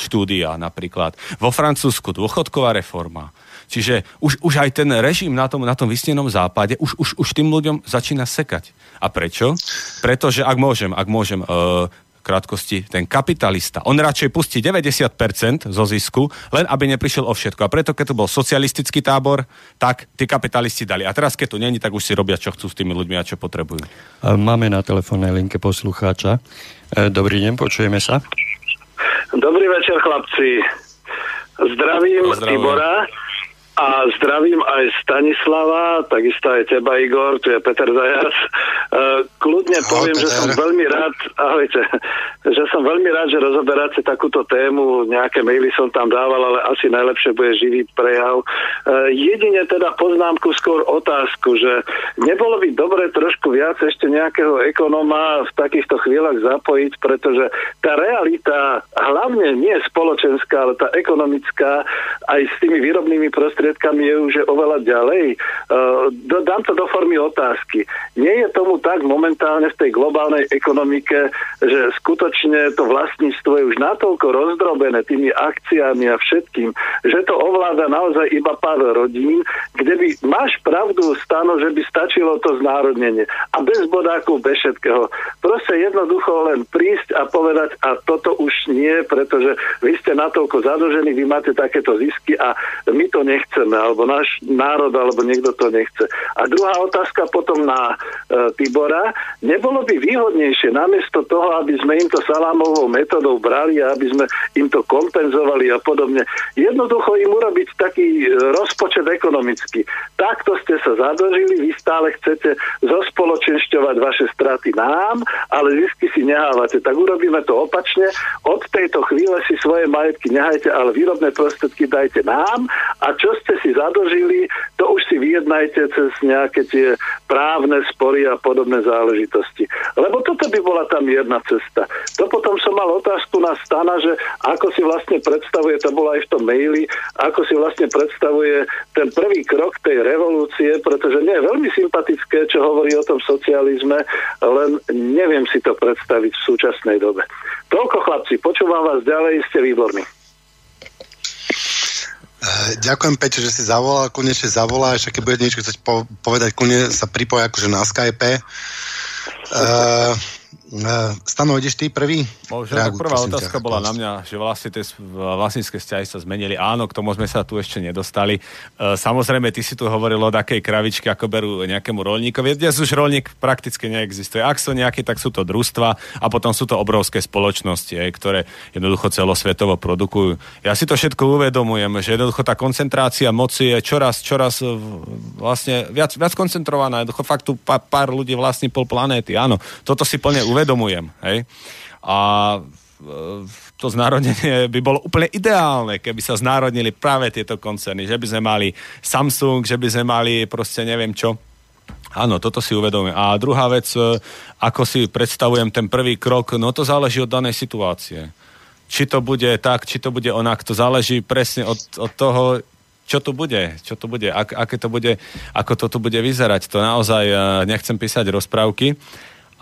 štúdia napríklad. Vo Francúzsku dôchodková reforma. Čiže už, už aj ten režim na tom, na tom vysnenom západe už, už, už tým ľuďom začína sekať. A prečo? Pretože, ak môžem, ak môžem, uh, krátkosti, ten kapitalista, on radšej pustí 90% zo zisku, len aby neprišiel o všetko. A preto, keď to bol socialistický tábor, tak tí kapitalisti dali. A teraz, keď tu není, tak už si robia, čo chcú s tými ľuďmi a čo potrebujú. Máme na telefónnej linke poslucháča. E, dobrý deň, počujeme sa. Dobrý večer, chlapci. Zdravím Tibora a zdravím aj Stanislava, takisto aj teba, Igor, tu je Peter Zajac. E, kľudne Ahoj, poviem, Peter. že som veľmi rád, ahojte, že som veľmi rád, že rozoberáte takúto tému, nejaké maily som tam dával, ale asi najlepšie bude živý prejav. E, jedine teda poznámku, skôr otázku, že nebolo by dobre trošku viac ešte nejakého ekonóma v takýchto chvíľach zapojiť, pretože tá realita, hlavne nie spoločenská, ale tá ekonomická, aj s tými výrobnými prostriedkami, prostriedkami je už oveľa ďalej. Uh, dám to do formy otázky. Nie je tomu tak momentálne v tej globálnej ekonomike, že skutočne to vlastníctvo je už natoľko rozdrobené tými akciami a všetkým, že to ovláda naozaj iba pár rodín, kde by máš pravdu stano, že by stačilo to znárodnenie. A bez bodákov, bez všetkého. Proste jednoducho len prísť a povedať, a toto už nie, pretože vy ste natoľko zadlžení, vy máte takéto zisky a my to nechceme nechceme, alebo náš národ, alebo niekto to nechce. A druhá otázka potom na e, Tibora. Nebolo by výhodnejšie namiesto toho, aby sme im to salámovou metodou brali a aby sme im to kompenzovali a podobne, jednoducho im urobiť taký rozpočet ekonomický. Takto ste sa zadlžili, vy stále chcete zospoločenšťovať vaše straty nám, ale zisky si nehávate. Tak urobíme to opačne. Od tejto chvíle si svoje majetky nehajte, ale výrobné prostriedky dajte nám a čo ste si zadlžili, to už si vyjednajte cez nejaké tie právne spory a podobné záležitosti. Lebo toto by bola tá mierna cesta. To potom som mal otázku na Stana, že ako si vlastne predstavuje, to bolo aj v tom maili, ako si vlastne predstavuje ten prvý krok tej revolúcie, pretože nie je veľmi sympatické, čo hovorí o tom socializme, len neviem si to predstaviť v súčasnej dobe. Toľko chlapci, počúvam vás ďalej, ste výborní. Eh, ďakujem, Peťo, že si zavolal, konečne zavoláš, keď bude niečo chcieť povedať, kľudne sa pripoj akože na Skype. Uh, Stano, ideš ty prvý? Možno, tak prvá otázka ťa, bola na mňa, že vlastne tie vlastnícke vzťahy sa zmenili. Áno, k tomu sme sa tu ešte nedostali. Uh, samozrejme, ty si tu hovoril o takej kravičke, ako berú nejakému rolníkovi. Dnes už rolník prakticky neexistuje. Ak sú nejaké, tak sú to družstva a potom sú to obrovské spoločnosti, aj, ktoré jednoducho celosvetovo produkujú. Ja si to všetko uvedomujem, že jednoducho tá koncentrácia moci je čoraz, čoraz vlastne viac, viac koncentrovaná. Jednoducho fakt tu pár ľudí vlastní pol planéty. Áno, toto si plne uvedomujem uvedomujem. Hej? A e, to znárodnenie by bolo úplne ideálne, keby sa znárodnili práve tieto koncerny, že by sme mali Samsung, že by sme mali proste neviem čo. Áno, toto si uvedomujem. A druhá vec, e, ako si predstavujem ten prvý krok, no to záleží od danej situácie. Či to bude tak, či to bude onak, to záleží presne od, od toho, čo tu bude, čo tu bude, ak, aké to bude, ako to tu bude vyzerať. To naozaj e, nechcem písať rozprávky,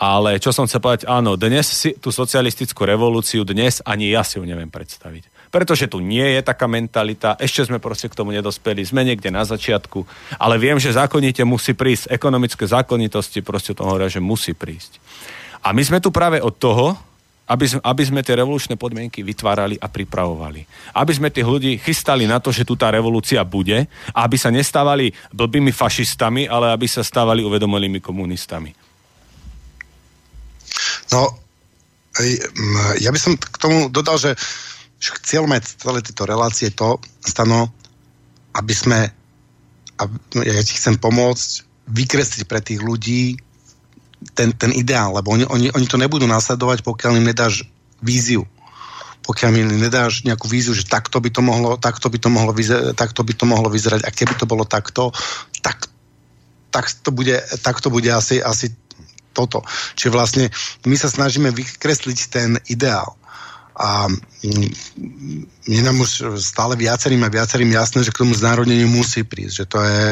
ale čo som chcel povedať, áno, dnes si tú socialistickú revolúciu, dnes ani ja si ju neviem predstaviť. Pretože tu nie je taká mentalita, ešte sme proste k tomu nedospeli, sme niekde na začiatku, ale viem, že zákonite musí prísť, ekonomické zákonitosti proste to hovoria, že musí prísť. A my sme tu práve od toho, aby sme, aby sme tie revolučné podmienky vytvárali a pripravovali. Aby sme tých ľudí chystali na to, že tu tá revolúcia bude a aby sa nestávali blbými fašistami, ale aby sa stávali uvedomelými komunistami. No, ja by som k tomu dodal, že cieľom aj celé tieto relácie to, stano, aby sme a ja ti chcem pomôcť vykresliť pre tých ľudí ten, ten ideál, lebo oni, oni, oni to nebudú následovať, pokiaľ im nedáš víziu. Pokiaľ mi nedáš nejakú víziu, že takto by to mohlo, takto by to mohlo, vyzerať, takto by to mohlo vyzerať. A keby to bolo takto, tak, tak to bude, tak to bude asi, asi toto. Čiže vlastne my sa snažíme vykresliť ten ideál. A je nám už stále viacerým a viacerým jasné, že k tomu znárodneniu musí prísť. Že to je,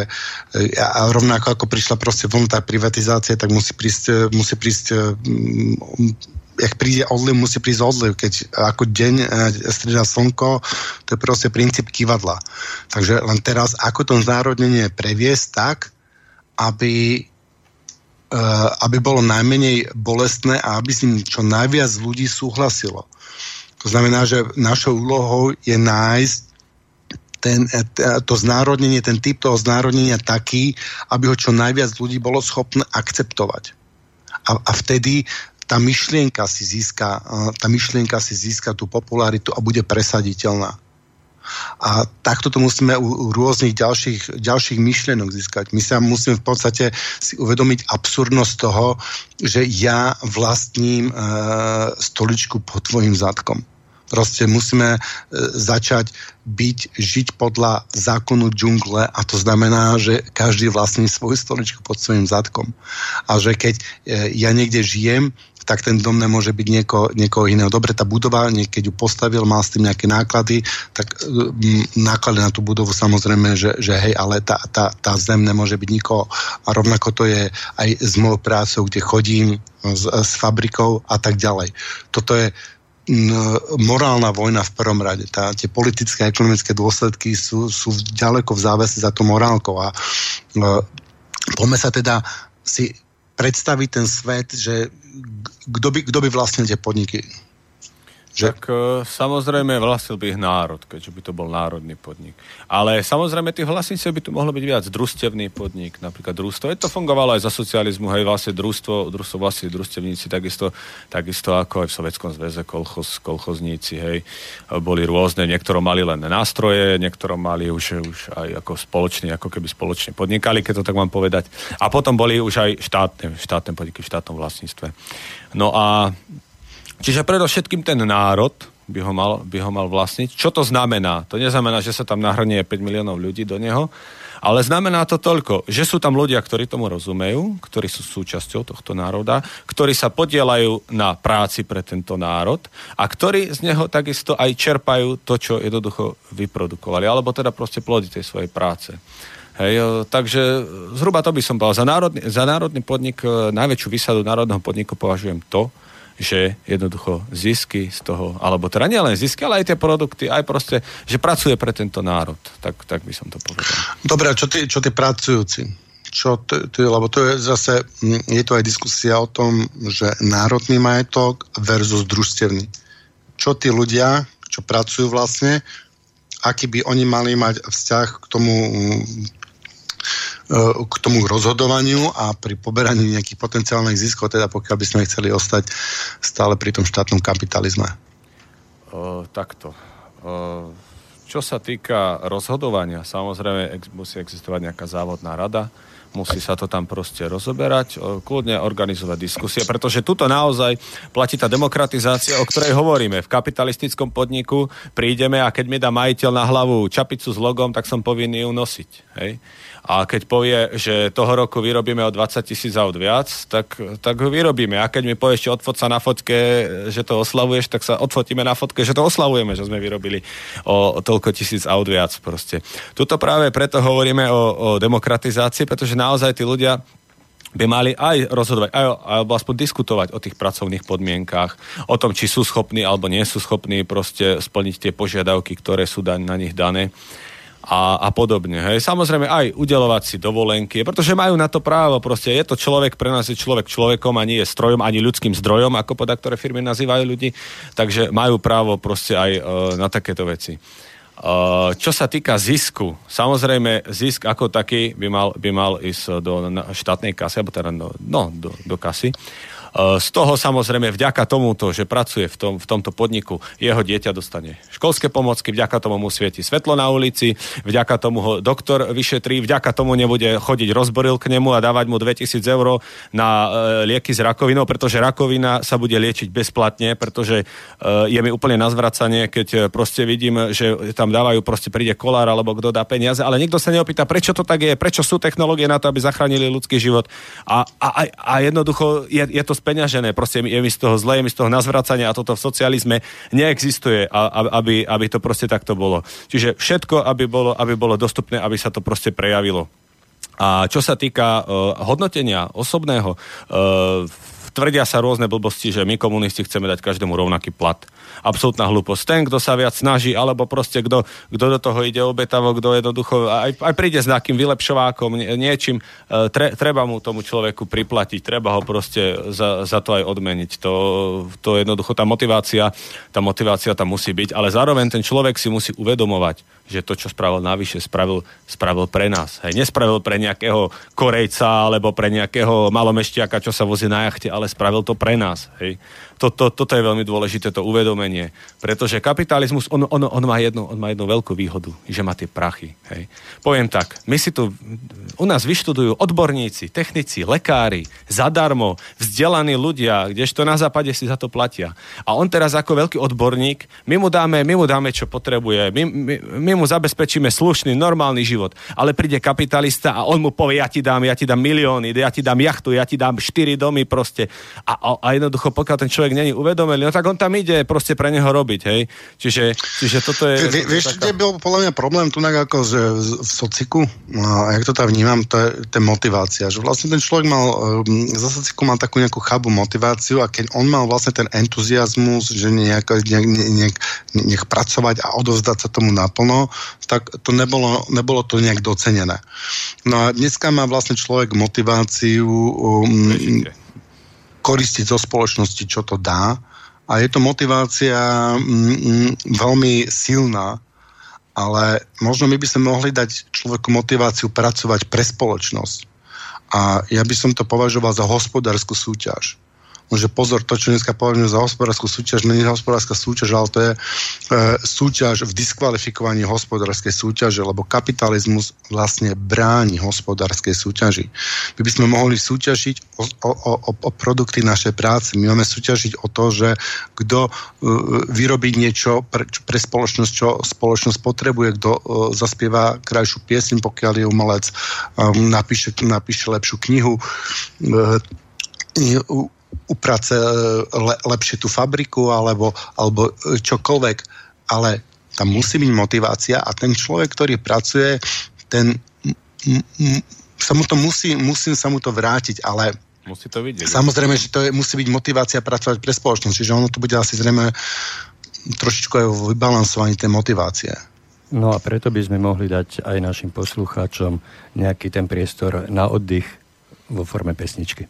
a rovnako ako prišla proste vlna privatizácie, tak musí prísť, musí prísť jak príde odliv, musí prísť odliv. Keď ako deň e, strieda slnko, to je proste princíp kývadla. Takže len teraz, ako to znárodnenie previesť tak, aby aby bolo najmenej bolestné a aby s ním čo najviac ľudí súhlasilo. To znamená, že našou úlohou je nájsť ten, e, to znárodnenie, ten typ toho znárodnenia taký, aby ho čo najviac ľudí bolo schopné akceptovať. A, a vtedy tá myšlienka si získa, tá myšlienka si získa tú popularitu a bude presaditeľná. A takto to musíme u, u rôznych ďalších, ďalších myšlienok získať. My sa musíme v podstate si uvedomiť absurdnosť toho, že ja vlastním e, stoličku pod tvojim zadkom. Proste musíme e, začať byť, žiť podľa zákonu džungle a to znamená, že každý vlastní svoju stoličku pod svojim zadkom. A že keď e, ja niekde žijem, tak ten dom nemôže byť nieko, niekoho iného. Dobre, tá budova, keď ju postavil, mal s tým nejaké náklady, tak e, náklady na tú budovu samozrejme, že, že hej, ale tá, tá, tá zem nemôže byť nikoho. A rovnako to je aj s mojou prácou, kde chodím, s, s fabrikou a tak ďalej. Toto je morálna vojna v prvom rade. Tá, tie politické a ekonomické dôsledky sú, sú ďaleko v závese za to morálkou. A uh, poďme sa teda si predstaviť ten svet, že kto by, kto by vlastnil tie podniky. Tak uh, samozrejme vlastnil by ich národ, keďže by to bol národný podnik. Ale samozrejme tých vlastníctv by tu mohlo byť viac. Družstevný podnik, napríklad družstvo. Je to fungovalo aj za socializmu, hej, vlastne družstvo, družstvo vlastne družstevníci, takisto, takisto ako aj v Sovjetskom zväze kolchoz, kolchozníci, hej, boli rôzne. Niektorí mali len nástroje, niektorí mali už, už aj ako spoločný, ako keby spoločne podnikali, keď to tak mám povedať. A potom boli už aj štátne, štátne podniky v štátnom vlastníctve. No a Čiže predovšetkým ten národ by ho, mal, by ho mal vlastniť. Čo to znamená? To neznamená, že sa tam nahrnie 5 miliónov ľudí do neho, ale znamená to toľko, že sú tam ľudia, ktorí tomu rozumejú, ktorí sú súčasťou tohto národa, ktorí sa podielajú na práci pre tento národ a ktorí z neho takisto aj čerpajú to, čo jednoducho vyprodukovali, alebo teda proste plodí tej svojej práce. Hej, takže zhruba to by som povedal. Za národný, za národný podnik, e, najväčšiu výsadu národného podniku považujem to, že jednoducho zisky z toho, alebo teda nielen zisky, ale aj tie produkty, aj proste, že pracuje pre tento národ. Tak, tak by som to povedal. Dobre, a čo tí, čo pracujúci? Čo to, to, lebo to je zase, je to aj diskusia o tom, že národný majetok versus družstevný. Čo tí ľudia, čo pracujú vlastne, aký by oni mali mať vzťah k tomu k tomu rozhodovaniu a pri poberaní nejakých potenciálnych ziskov, teda pokiaľ by sme chceli ostať stále pri tom štátnom kapitalizme? O, takto. O, čo sa týka rozhodovania, samozrejme ex, musí existovať nejaká závodná rada, musí sa to tam proste rozoberať, kľudne organizovať diskusie, pretože tuto naozaj platí tá demokratizácia, o ktorej hovoríme. V kapitalistickom podniku prídeme a keď mi dá majiteľ na hlavu čapicu s logom, tak som povinný ju nosiť. Hej? A keď povie, že toho roku vyrobíme o 20 tisíc aut viac, tak, tak ho vyrobíme. A keď mi povie ešte odfot sa na fotke, že to oslavuješ, tak sa odfotíme na fotke, že to oslavujeme, že sme vyrobili o toľko tisíc aut viac proste. Tuto práve preto hovoríme o, o demokratizácii, pretože naozaj tí ľudia by mali aj rozhodovať, aj, alebo aspoň diskutovať o tých pracovných podmienkách, o tom, či sú schopní alebo nie sú schopní proste splniť tie požiadavky, ktoré sú na nich dané a, a podobne. Hej. Samozrejme aj udelovať si dovolenky, pretože majú na to právo. Proste je to človek, pre nás je človek človekom a nie je strojom ani ľudským zdrojom, ako podľa ktoré firmy nazývajú ľudí. Takže majú právo proste aj uh, na takéto veci. Uh, čo sa týka zisku, samozrejme zisk ako taký by mal, by mal ísť do štátnej kasy, alebo teda no, no do, do kasy. Z toho samozrejme vďaka tomuto, že pracuje v, tom, v tomto podniku, jeho dieťa dostane školské pomocky, vďaka tomu mu svieti svetlo na ulici, vďaka tomu ho doktor vyšetrí, vďaka tomu nebude chodiť rozboril k nemu a dávať mu 2000 eur na e, lieky s rakovinou, pretože rakovina sa bude liečiť bezplatne, pretože e, je mi úplne na zvracanie, keď proste vidím, že tam dávajú, proste príde kolár alebo kto dá peniaze, ale nikto sa neopýta, prečo to tak je, prečo sú technológie na to, aby zachránili ľudský život. A, a, a jednoducho je, je to speňažené, proste je mi z toho zle, je mi z toho nazvracania a toto v socializme neexistuje, aby, aby to proste takto bolo. Čiže všetko, aby bolo, aby bolo dostupné, aby sa to proste prejavilo. A čo sa týka uh, hodnotenia osobného, uh, tvrdia sa rôzne blbosti, že my komunisti chceme dať každému rovnaký plat absolútna hlúposť. Ten, kto sa viac snaží, alebo proste kto, kto do toho ide obetavo, kto jednoducho aj, aj príde s nejakým vylepšovákom, niečím, e, tre, treba mu tomu človeku priplatiť, treba ho proste za, za to aj odmeniť. To, to jednoducho, tá motivácia, tá motivácia tam musí byť, ale zároveň ten človek si musí uvedomovať, že to, čo spravil navyše, spravil, spravil pre nás. Hej, nespravil pre nejakého Korejca alebo pre nejakého malomešťaka, čo sa vozí na jachte, ale spravil to pre nás. Hej to, to, toto je veľmi dôležité, to uvedomenie. Pretože kapitalizmus, on, on, on, má jednu, on má jednu veľkú výhodu, že má tie prachy. Hej. Poviem tak, my si tu, u nás vyštudujú odborníci, technici, lekári, zadarmo, vzdelaní ľudia, kdežto na západe si za to platia. A on teraz ako veľký odborník, my mu dáme, my mu dáme čo potrebuje, my, my, my mu zabezpečíme slušný, normálny život. Ale príde kapitalista a on mu povie, ja ti dám, ja ti dám milióny, ja ti dám jachtu, ja ti dám štyri domy proste. A, a, a jednoducho, pokiaľ ten človek není uvedomelý, no tak on tam ide proste pre neho robiť, hej. Čiže, čiže toto je... Vie, vieš, taká... kde bol podľa mňa problém tu ako že v sociku, a jak to tam vnímam, to je, to je motivácia, že vlastne ten človek mal, ehm, za sociku mal takú nejakú chabu motiváciu a keď on mal vlastne ten entuziasmus, že nejak, nejak, nejak, nech pracovať a odovzdať sa tomu naplno, tak to nebolo, nebolo to nejak docenené. No a dneska má vlastne človek motiváciu um, koristiť zo spoločnosti, čo to dá. A je to motivácia mm, mm, veľmi silná, ale možno my by sme mohli dať človeku motiváciu pracovať pre spoločnosť. A ja by som to považoval za hospodárskú súťaž že pozor, to, čo dneska považujeme za hospodárskú súťaž, nie je hospodárska súťaž, ale to je e, súťaž v diskvalifikovaní hospodárskej súťaže, lebo kapitalizmus vlastne bráni hospodárskej súťaži. My by sme mohli súťažiť o, o, o, o produkty našej práce. My máme súťažiť o to, že kto e, vyrobí niečo pre, pre spoločnosť, čo spoločnosť potrebuje, kto e, zaspieva krajšiu piesň, pokiaľ je umelec, e, napíše, napíše lepšiu knihu. E, uprace e, le, lepšie tú fabriku alebo, alebo čokoľvek, ale tam musí byť motivácia a ten človek, ktorý pracuje, ten m, m, sa mu to musí, musím sa mu to vrátiť, ale musí to vidieť. Samozrejme, že to je, musí byť motivácia pracovať pre spoločnosť, čiže ono to bude asi zrejme trošičku aj v vybalansovaní tej motivácie. No a preto by sme mohli dať aj našim poslucháčom nejaký ten priestor na oddych vo forme pesničky.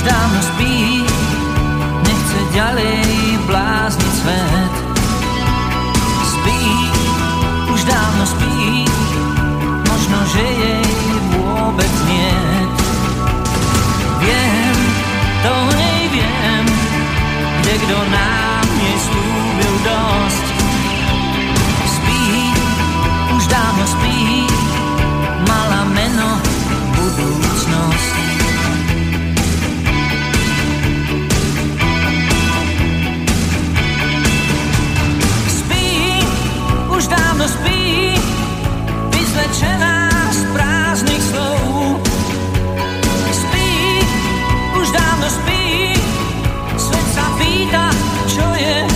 Už dávno spí, nechce ďalej blázniť svet. presvedčená z slov. Spí, už dávno spí, svet sa čo je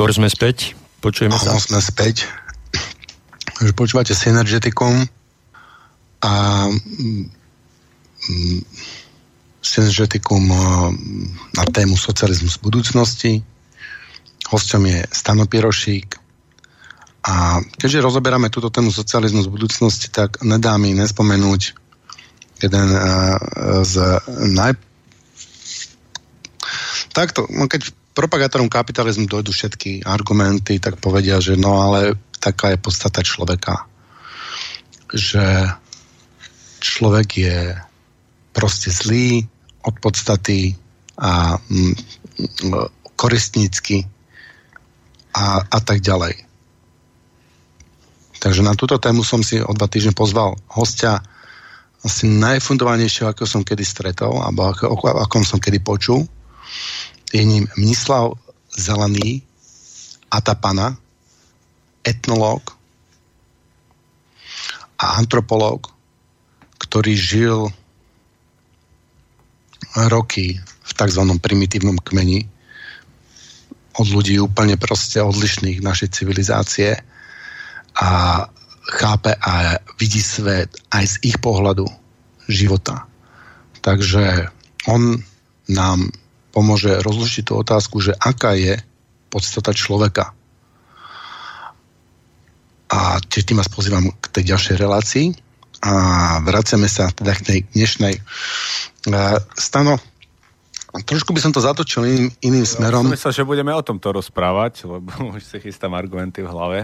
Tibor, sme späť. Počujeme sa. Sme späť. Že počúvate Synergetikum a mm, mm, Synergetikum mm, na tému socializmus budúcnosti. Hosťom je Stano Pirošík. A keďže rozoberáme túto tému socializmus budúcnosti, tak nedá mi nespomenúť jeden eh, z naj... Takto, no keď propagátorom kapitalizmu dojdú všetky argumenty, tak povedia, že no ale taká je podstata človeka. Že človek je proste zlý od podstaty a mm, mm, koristnícky a, a tak ďalej. Takže na túto tému som si o dva týždne pozval hostia asi najfundovanejšieho, ako som kedy stretol, alebo ako, ako, akom som kedy počul. Je ním Mnislav Zelený, Atapana, etnológ a antropológ, ktorý žil roky v tzv. primitívnom kmeni od ľudí úplne proste odlišných našej civilizácie a chápe a vidí svet aj z ich pohľadu života. Takže on nám pomôže rozlučiť tú otázku, že aká je podstata človeka. A tiež tým vás pozývam k tej ďalšej relácii a vraciame sa teda k tej dnešnej. Stano, Trošku by som to zatočil iným, iným smerom. Ja myslel, že budeme o tomto rozprávať, lebo už si chystám argumenty v hlave.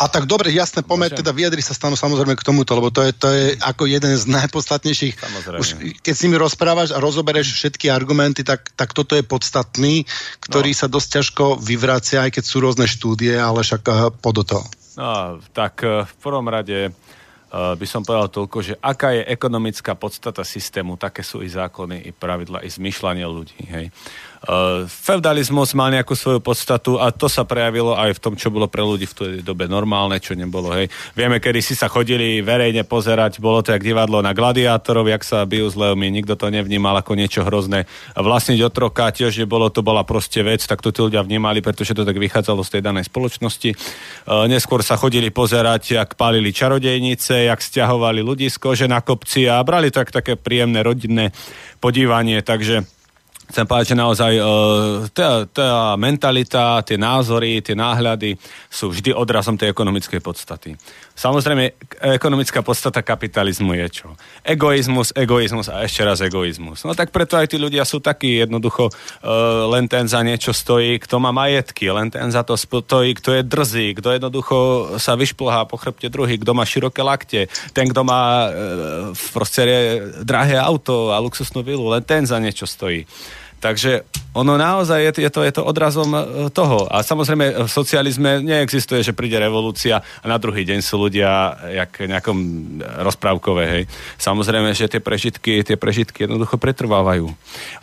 A tak dobre, jasne, poďme teda vyjadri sa stanú samozrejme k tomuto, lebo to je, to je ako jeden z najpodstatnejších. Samozrejme. Už keď s nimi rozprávaš a rozobereš všetky argumenty, tak, tak toto je podstatný, ktorý no. sa dosť ťažko vyvracia, aj keď sú rôzne štúdie, ale však uh, pod to. No, tak uh, v prvom rade Eh, by som povedal toľko, že aká je ekonomická podstata systému, také sú i zákony, i pravidla, i zmyšľanie ľudí. Hej. Uh, feudalizmus mal nejakú svoju podstatu a to sa prejavilo aj v tom, čo bolo pre ľudí v tej dobe normálne, čo nebolo. Hej. Vieme, kedy si sa chodili verejne pozerať, bolo to jak divadlo na gladiátorov, jak sa bijú s leomi, nikto to nevnímal ako niečo hrozné. Vlastniť otroka tiež nebolo, to bola proste vec, tak to tí ľudia vnímali, pretože to tak vychádzalo z tej danej spoločnosti. Uh, neskôr sa chodili pozerať, jak pálili čarodejnice, jak stiahovali ľudí z kože na kopci a brali tak také príjemné rodinné podívanie, takže chcem povedať, že naozaj uh, tá, tá mentalita, tie názory, tie náhľady sú vždy odrazom tej ekonomickej podstaty. Samozrejme, ekonomická podstata kapitalizmu je čo? Egoizmus, egoizmus a ešte raz egoizmus. No tak preto aj tí ľudia sú takí jednoducho uh, len ten za niečo stojí, kto má majetky, len ten za to stojí, kto je drzý, kto jednoducho sa vyšplhá po chrbte druhý, kto má široké lakte, ten, kto má v proste drahé auto a luxusnú vilu, len ten za niečo stojí. Takže ono naozaj je, je, to, je to odrazom e, toho. A samozrejme v socializme neexistuje, že príde revolúcia a na druhý deň sú ľudia jak nejakom rozprávkové. Hej. Samozrejme, že tie prežitky, tie prežitky jednoducho pretrvávajú.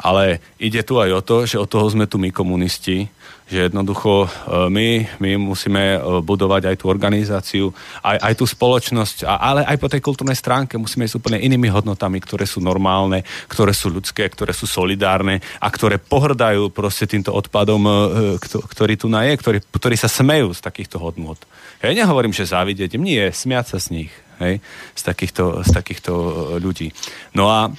Ale ide tu aj o to, že od toho sme tu my komunisti, že jednoducho e, my, my musíme e, budovať aj tú organizáciu, aj, aj tú spoločnosť, ale aj po tej kultúrnej stránke musíme ísť úplne inými hodnotami, ktoré sú normálne, ktoré sú ľudské, ktoré sú solidárne a ktoré pohrdajú proste týmto odpadom, e, ktorý tu na je, ktorí, ktorí sa smejú z takýchto hodnot. Ja nehovorím, že závidieť nie, smiať sa z nich hej, z takýchto, z takýchto e, ľudí. No a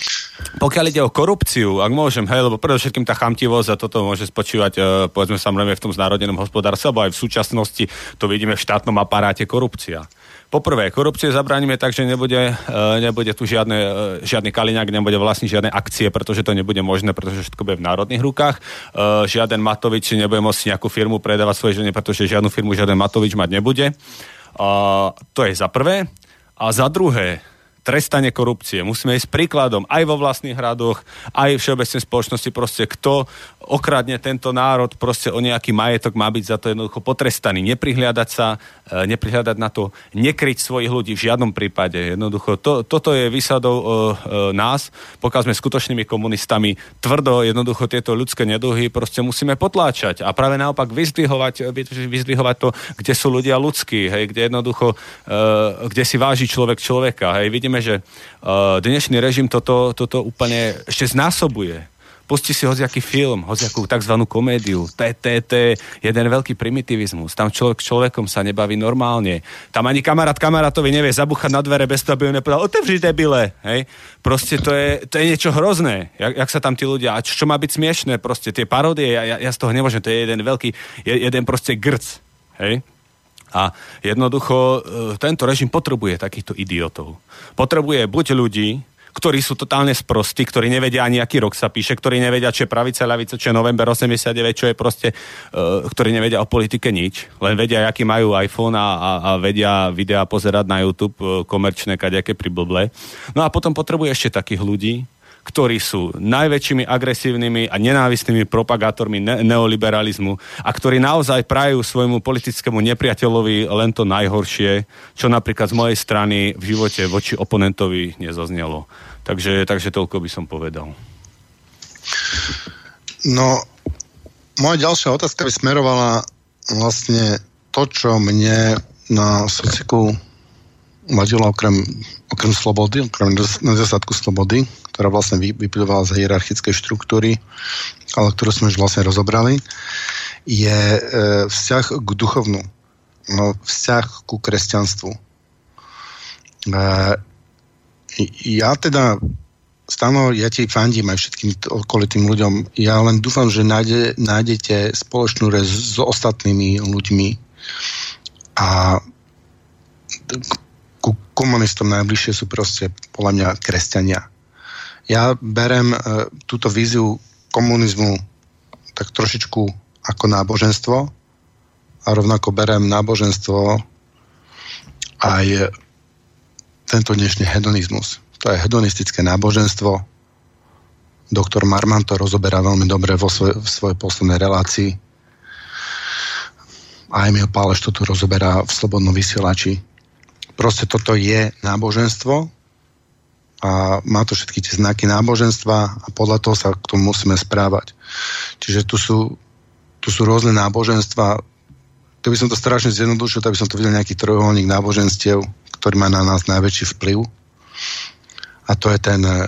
pokiaľ ide o korupciu, ak môžem, hej, lebo predovšetkým tá chamtivosť a toto môže spočívať, e, povedzme samozrejme v tom znárodenom hospodárstve, alebo aj v súčasnosti to vidíme v štátnom aparáte korupcia. Poprvé, korupcie zabránime tak, že nebude, e, nebude tu žiadne, e, žiadny Kaliňák, nebude vlastniť žiadne akcie, pretože to nebude možné, pretože všetko bude v národných rukách. Žiaden Matovič nebude môcť nejakú firmu predávať svojej žene, pretože žiadnu firmu žiaden Matovič mať nebude. To je za prvé. A za druhé, trestanie korupcie. Musíme ísť príkladom aj vo vlastných hradoch, aj všeobecnej spoločnosti. Proste kto okradne tento národ, proste o nejaký majetok má byť za to jednoducho potrestaný. Neprihliadať sa, e, neprihliadať na to, nekryť svojich ľudí v žiadnom prípade. Jednoducho to, toto je výsadou e, e, nás, pokiaľ sme skutočnými komunistami, tvrdo jednoducho tieto ľudské neduhy proste musíme potláčať a práve naopak vyzdvihovať, vyzdvihovať to, kde sú ľudia ľudskí, hej, kde jednoducho, kde si váži človek človeka. Hej. Vidíme, že uh, dnešný režim toto, toto úplne ešte znásobuje. Pusti si hociaký film, hociakú tzv. komédiu. Je jeden veľký primitivizmus. Tam človek človekom sa nebaví normálne. Tam ani kamarát kamarátovi nevie zabuchať na dvere bez toho, aby ho nepovedal, otevři debile. Hej? Proste to je, to je niečo hrozné. Jak, jak sa tam tí ľudia, a čo, čo má byť smiešné, proste tie parodie, ja, ja, ja z toho nemôžem, to je jeden veľký, jeden proste grc. Hej? A jednoducho e, tento režim potrebuje takýchto idiotov. Potrebuje buď ľudí, ktorí sú totálne sprostí, ktorí nevedia ani aký rok sa píše, ktorí nevedia, čo je pravica, ľavica, čo je november 89, čo je proste, uh, ktorí nevedia o politike nič, len vedia, aký majú iPhone a, a, a vedia videá pozerať na YouTube uh, komerčné, kadejaké priblblé. No a potom potrebuje ešte takých ľudí, ktorí sú najväčšími agresívnymi a nenávistnými propagátormi ne- neoliberalizmu a ktorí naozaj prajú svojmu politickému nepriateľovi len to najhoršie, čo napríklad z mojej strany v živote voči oponentovi nezaznelo. Takže, takže toľko by som povedal. No, moja ďalšia otázka by smerovala vlastne to, čo mne na sociku vadilo okrem, okrem slobody, okrem nedostatku slobody, ktorá vlastne vyplývala z hierarchickej štruktúry, ale ktorú sme už vlastne rozobrali, je e, vzťah k duchovnu. No, vzťah ku kresťanstvu. E, ja teda Stano, ja ti fandím aj všetkým okolitým ľuďom. Ja len dúfam, že nájde, nájdete spoločnú rez s ostatnými ľuďmi a ku komunistom najbližšie sú proste podľa mňa kresťania. Ja berem e, túto víziu komunizmu tak trošičku ako náboženstvo a rovnako berem náboženstvo aj tento dnešný hedonizmus. To je hedonistické náboženstvo. Doktor Marman to rozoberá veľmi dobre vo svoj, v svojej poslednej relácii. A Emil Páleš to tu rozoberá v Slobodnom vysielači. Proste toto je náboženstvo, a má to všetky tie znaky náboženstva a podľa toho sa k tomu musíme správať. Čiže tu sú, tu sú rôzne náboženstva. Keby som to strašne zjednodušil, tak by som to videl nejaký trojuholník náboženstiev, ktorý má na nás najväčší vplyv. A to je ten, e,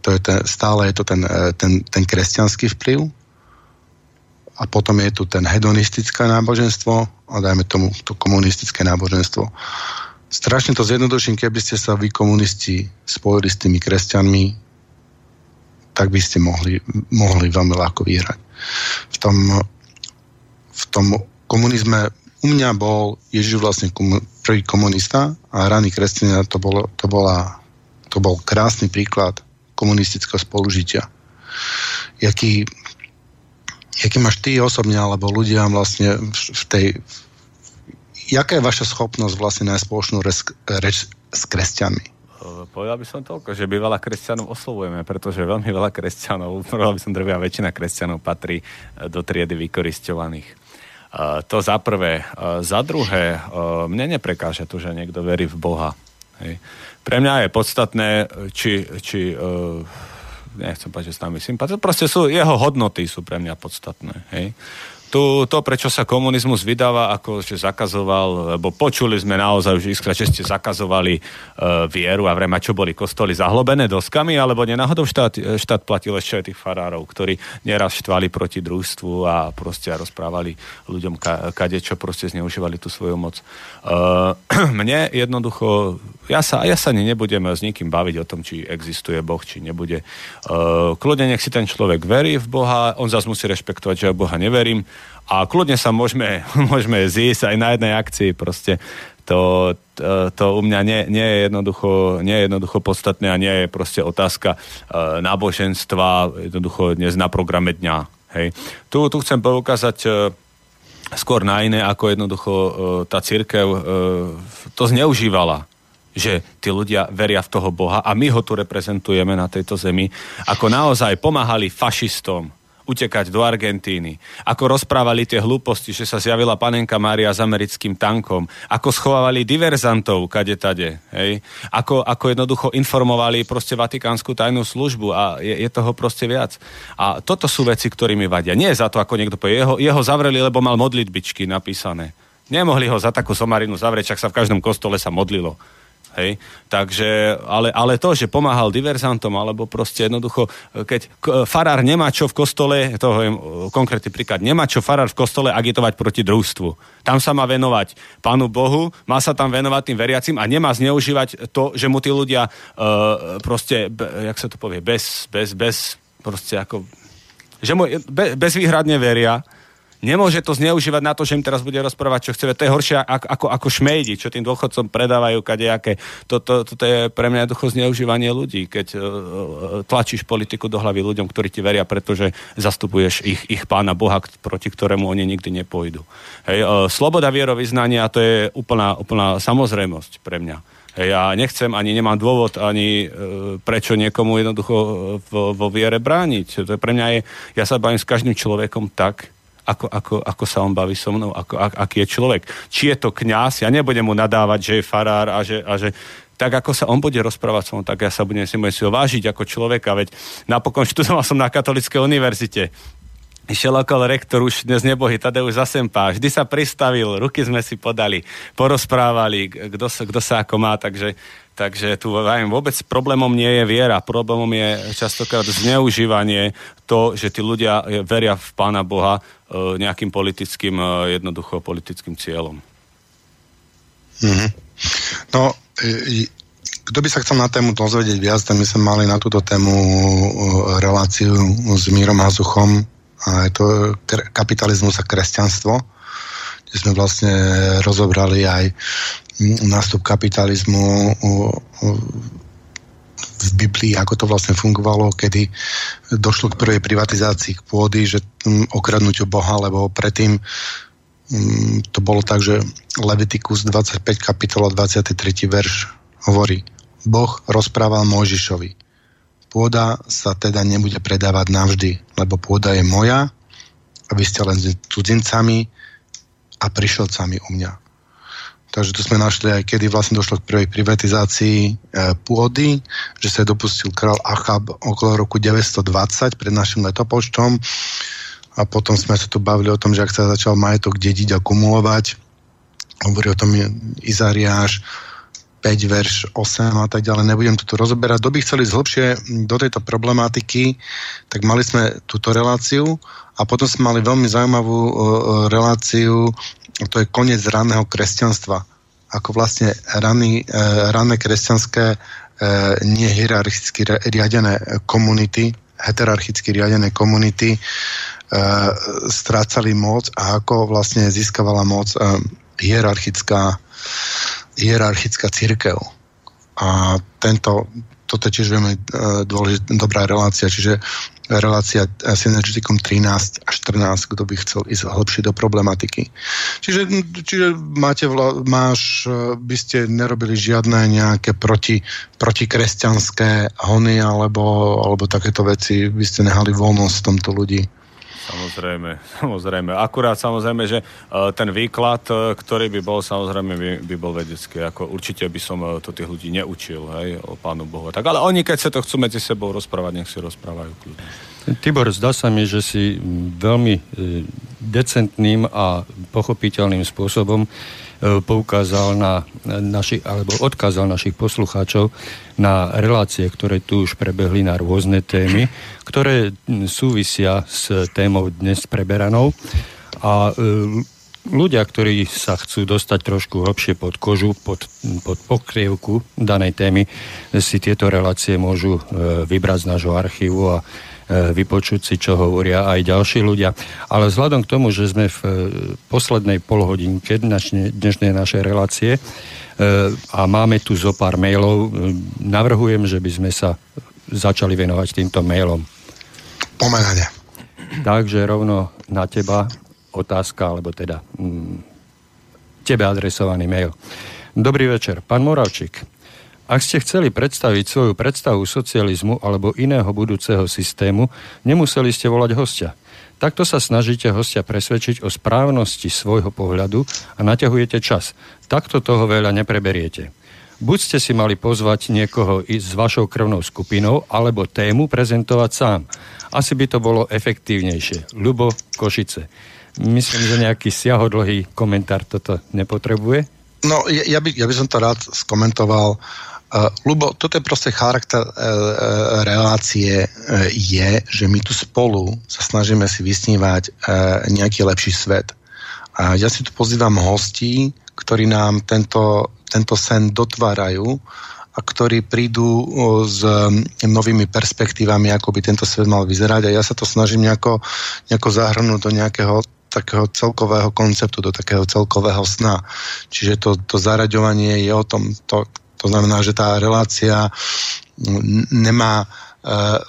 to je ten stále je to ten, e, ten, ten kresťanský vplyv. A potom je tu ten hedonistické náboženstvo a dajme tomu to komunistické náboženstvo strašne to zjednoduším, keby ste sa vy komunisti spojili s tými kresťanmi, tak by ste mohli, mohli veľmi ľahko vyhrať. V tom, v tom komunizme u mňa bol Ježiš vlastne komu, prvý komunista a raný kresťania to, bolo, to, bola, to bol krásny príklad komunistického spolužitia. Jaký, jaký máš ty osobne, alebo ľudia vlastne v, v tej, jaká je vaša schopnosť vlastne nájsť spoločnú reč, s kresťanmi? Povedal by som toľko, že by veľa kresťanov oslovujeme, pretože veľmi veľa kresťanov, povedal by som drvia väčšina kresťanov patrí e, do triedy vykoristovaných. Uh, to za prvé. Za druhé, uh, mne neprekáža to, že niekto verí v Boha. Pre mňa je podstatné, či, či nechcem povedať, že s nami sympatizuje, proste sú, jeho hodnoty sú pre mňa podstatné. Hej tu, to, prečo sa komunizmus vydáva, ako že zakazoval, lebo počuli sme naozaj už iskra, že ste zakazovali uh, vieru a vrema, čo boli kostoly zahlobené doskami, alebo nenáhodou štát, štát platil ešte aj tých farárov, ktorí neraz štvali proti družstvu a proste rozprávali ľuďom ka, kade, čo proste zneužívali tú svoju moc. Uh, mne jednoducho, ja sa, ja sa nebudem s nikým baviť o tom, či existuje Boh, či nebude. Uh, kľudne nech si ten človek verí v Boha, on zase musí rešpektovať, že ja Boha neverím a kľudne sa môžeme, môžeme zísť aj na jednej akcii proste. To, to, to u mňa nie, nie, je jednoducho, nie je jednoducho podstatné a nie je proste otázka uh, náboženstva jednoducho dnes na programe dňa. Hej. Tu, tu chcem poukázať uh, skôr na iné, ako jednoducho tá církev to zneužívala že tí ľudia veria v toho Boha a my ho tu reprezentujeme na tejto zemi, ako naozaj pomáhali fašistom, utekať do Argentíny. Ako rozprávali tie hlúposti, že sa zjavila panenka Mária s americkým tankom. Ako schovávali diverzantov kade tade. Hej? Ako, ako jednoducho informovali proste Vatikánsku tajnú službu a je, je toho proste viac. A toto sú veci, ktorými vadia. Nie za to, ako niekto povie. Jeho, jeho zavreli, lebo mal modlitbičky napísané. Nemohli ho za takú somarinu zavrieť, čak sa v každom kostole sa modlilo. Hej? Takže, ale, ale to, že pomáhal diverzantom, alebo proste jednoducho, keď farár nemá čo v kostole, to je konkrétny príklad, nemá čo farár v kostole agitovať proti družstvu. Tam sa má venovať Pánu Bohu, má sa tam venovať tým veriacim a nemá zneužívať to, že mu tí ľudia uh, proste, jak sa to povie, bez, bez, bez, proste ako, že mu be, bezvýhradne veria, Nemôže to zneužívať na to, že im teraz bude rozprávať, čo chce. To je horšie ako, ako, ako šmejdi, čo tým dôchodcom predávajú kadejaké. Toto, toto je pre mňa jednoducho zneužívanie ľudí, keď uh, tlačíš politiku do hlavy ľuďom, ktorí ti veria, pretože zastupuješ ich, ich pána Boha, proti ktorému oni nikdy nepôjdu. Hej, uh, sloboda vierovýznania to je úplná, úplná samozrejmosť pre mňa. Ja nechcem, ani nemám dôvod, ani e, prečo niekomu jednoducho vo, vo viere brániť. To je pre mňa je, ja sa bavím s každým človekom tak, ako, ako, ako sa on baví so mnou, ako, ak, aký je človek. Či je to kňaz, ja nebudem mu nadávať, že je farár a že, a že tak ako sa on bude rozprávať so mnou, tak ja sa budem si, budem si ho vážiť ako človeka, veď napokon študoval som na Katolíckej univerzite. Išiel okolo rektor už dnes nebohy, Tadeusz Zasempá, vždy sa pristavil, ruky sme si podali, porozprávali, kto sa, kto sa ako má, takže Takže tu viem, vôbec problémom nie je viera, problémom je častokrát zneužívanie to, že tí ľudia veria v Pána Boha nejakým politickým, e, jednoducho politickým cieľom. Mm-hmm. No, e, kto by sa chcel na tému dozvedieť viac, tak my sme mali na túto tému reláciu s Mírom Hazuchom a je to kapitalizmus a kresťanstvo, kde sme vlastne rozobrali aj nástup kapitalizmu v Biblii, ako to vlastne fungovalo, kedy došlo k prvej privatizácii pôdy, že okradnutiu Boha, lebo predtým to bolo tak, že Leviticus 25 kapitola 23 verš hovorí, Boh rozprával Mojžišovi. Pôda sa teda nebude predávať navždy, lebo pôda je moja a vy ste len cudzincami a prišelcami u mňa. Takže tu sme našli aj, kedy vlastne došlo k prvej privatizácii e, pôdy, že sa dopustil král Achab okolo roku 920 pred našim letopočtom. A potom sme sa tu bavili o tom, že ak sa začal majetok dediť a kumulovať, hovorí o tom Izariáš, 5, verš 8 a tak ďalej, nebudem tu rozoberať. Kto by chceli zhlbšie do tejto problematiky, tak mali sme túto reláciu. A potom sme mali veľmi zaujímavú uh, reláciu, to je koniec ranného kresťanstva. Ako vlastne rany, uh, ranné kresťanské uh, nehierarchicky riadené komunity, heterarchicky riadené komunity uh, strácali moc a ako vlastne získavala moc uh, hierarchická hierarchická církev. A tento, toto je tiež veľmi uh, dôležitá, dobrá relácia, čiže relácia Synergeticum 13 a 14, kto by chcel ísť hlbšie do problematiky. Čiže, čiže máte vla, máš, e, by ste nerobili žiadne nejaké proti, protikresťanské hony alebo, alebo takéto veci, by ste nehali voľnosť v tomto ľudí. Samozrejme, samozrejme. Akurát samozrejme, že uh, ten výklad, uh, ktorý by bol, samozrejme by, by bol vedecký. Ako určite by som uh, to tých ľudí neučil, hej, o Pánu Bohu. Tak, ale oni, keď sa to chcú medzi sebou rozprávať, nech si rozprávajú kľudne. Tibor, zdá sa mi, že si veľmi decentným a pochopiteľným spôsobom poukázal na našich, alebo odkázal našich poslucháčov na relácie, ktoré tu už prebehli na rôzne témy, ktoré súvisia s témou dnes preberanou. A e, ľudia, ktorí sa chcú dostať trošku hlbšie pod kožu, pod, pod pokrievku danej témy, si tieto relácie môžu e, vybrať z nášho archívu a E, vypočuť si, čo hovoria aj ďalší ľudia. Ale vzhľadom k tomu, že sme v e, poslednej polhodinke dnešnej, našej relácie e, a máme tu zo pár mailov, navrhujem, že by sme sa začali venovať týmto mailom. Pomenane. Takže rovno na teba otázka, alebo teda mm, tebe adresovaný mail. Dobrý večer, pán Moravčík. Ak ste chceli predstaviť svoju predstavu socializmu alebo iného budúceho systému, nemuseli ste volať hostia. Takto sa snažíte hostia presvedčiť o správnosti svojho pohľadu a naťahujete čas. Takto toho veľa nepreberiete. Buď ste si mali pozvať niekoho i s vašou krvnou skupinou, alebo tému prezentovať sám. Asi by to bolo efektívnejšie. Ľubo Košice. Myslím, že nejaký siahodlhý komentár toto nepotrebuje. No, ja by, ja by som to rád skomentoval. Uh, Lubo, toto je proste charakter uh, relácie uh, je, že my tu spolu sa snažíme si vysnívať nejaký lepší svet. A ja si tu pozývam hostí, ktorí nám tento, tento sen dotvárajú a ktorí prídu s novými perspektívami, ako by tento svet mal vyzerať a ja sa to snažím nejako, nejako zahrnúť do nejakého takého celkového konceptu, do takého celkového sna. Čiže to, to zaraďovanie je o tom, to, to znamená, že tá relácia nemá uh,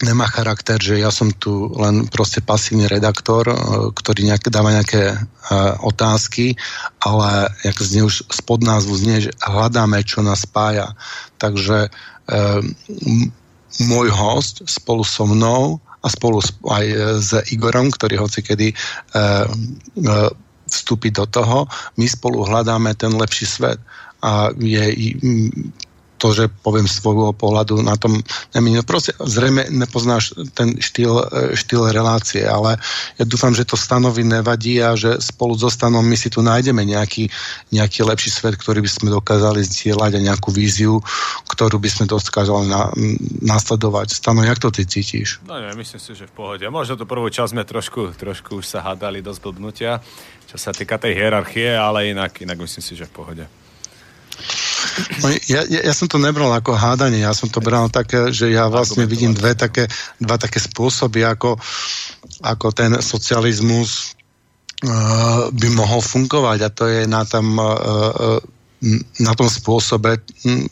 nemá charakter, že ja som tu len proste pasívny redaktor, e, ktorý nejak, dáva nejaké uh, otázky, ale jak znie už spod názvu znie, že hľadáme, čo nás spája. Takže uh, môj host spolu so mnou a spolu aj s Igorom, ktorý hoci kedy uh, uh, vstúpi do toho, my spolu hľadáme ten lepší svet a je to, že poviem svojho pohľadu na tom nemýlim. Proste zrejme nepoznáš ten štýl, e, štýl relácie, ale ja dúfam, že to stanovi nevadí a že spolu so stanom my si tu nájdeme nejaký, nejaký lepší svet, ktorý by sme dokázali zdieľať a nejakú víziu, ktorú by sme dokázali na, nasledovať. Stano, jak to ty cítiš? No nie, myslím si, že v pohode. Možno tú prvú časť sme trošku, trošku už sa hádali do zblbnutia, čo sa týka tej hierarchie, ale inak, inak myslím si, že v pohode. Ja, ja, ja som to nebral ako hádanie, ja som to bral také, že ja vlastne vidím dve také, dva také spôsoby, ako, ako ten socializmus uh, by mohol fungovať a to je na tam uh, na tom spôsobe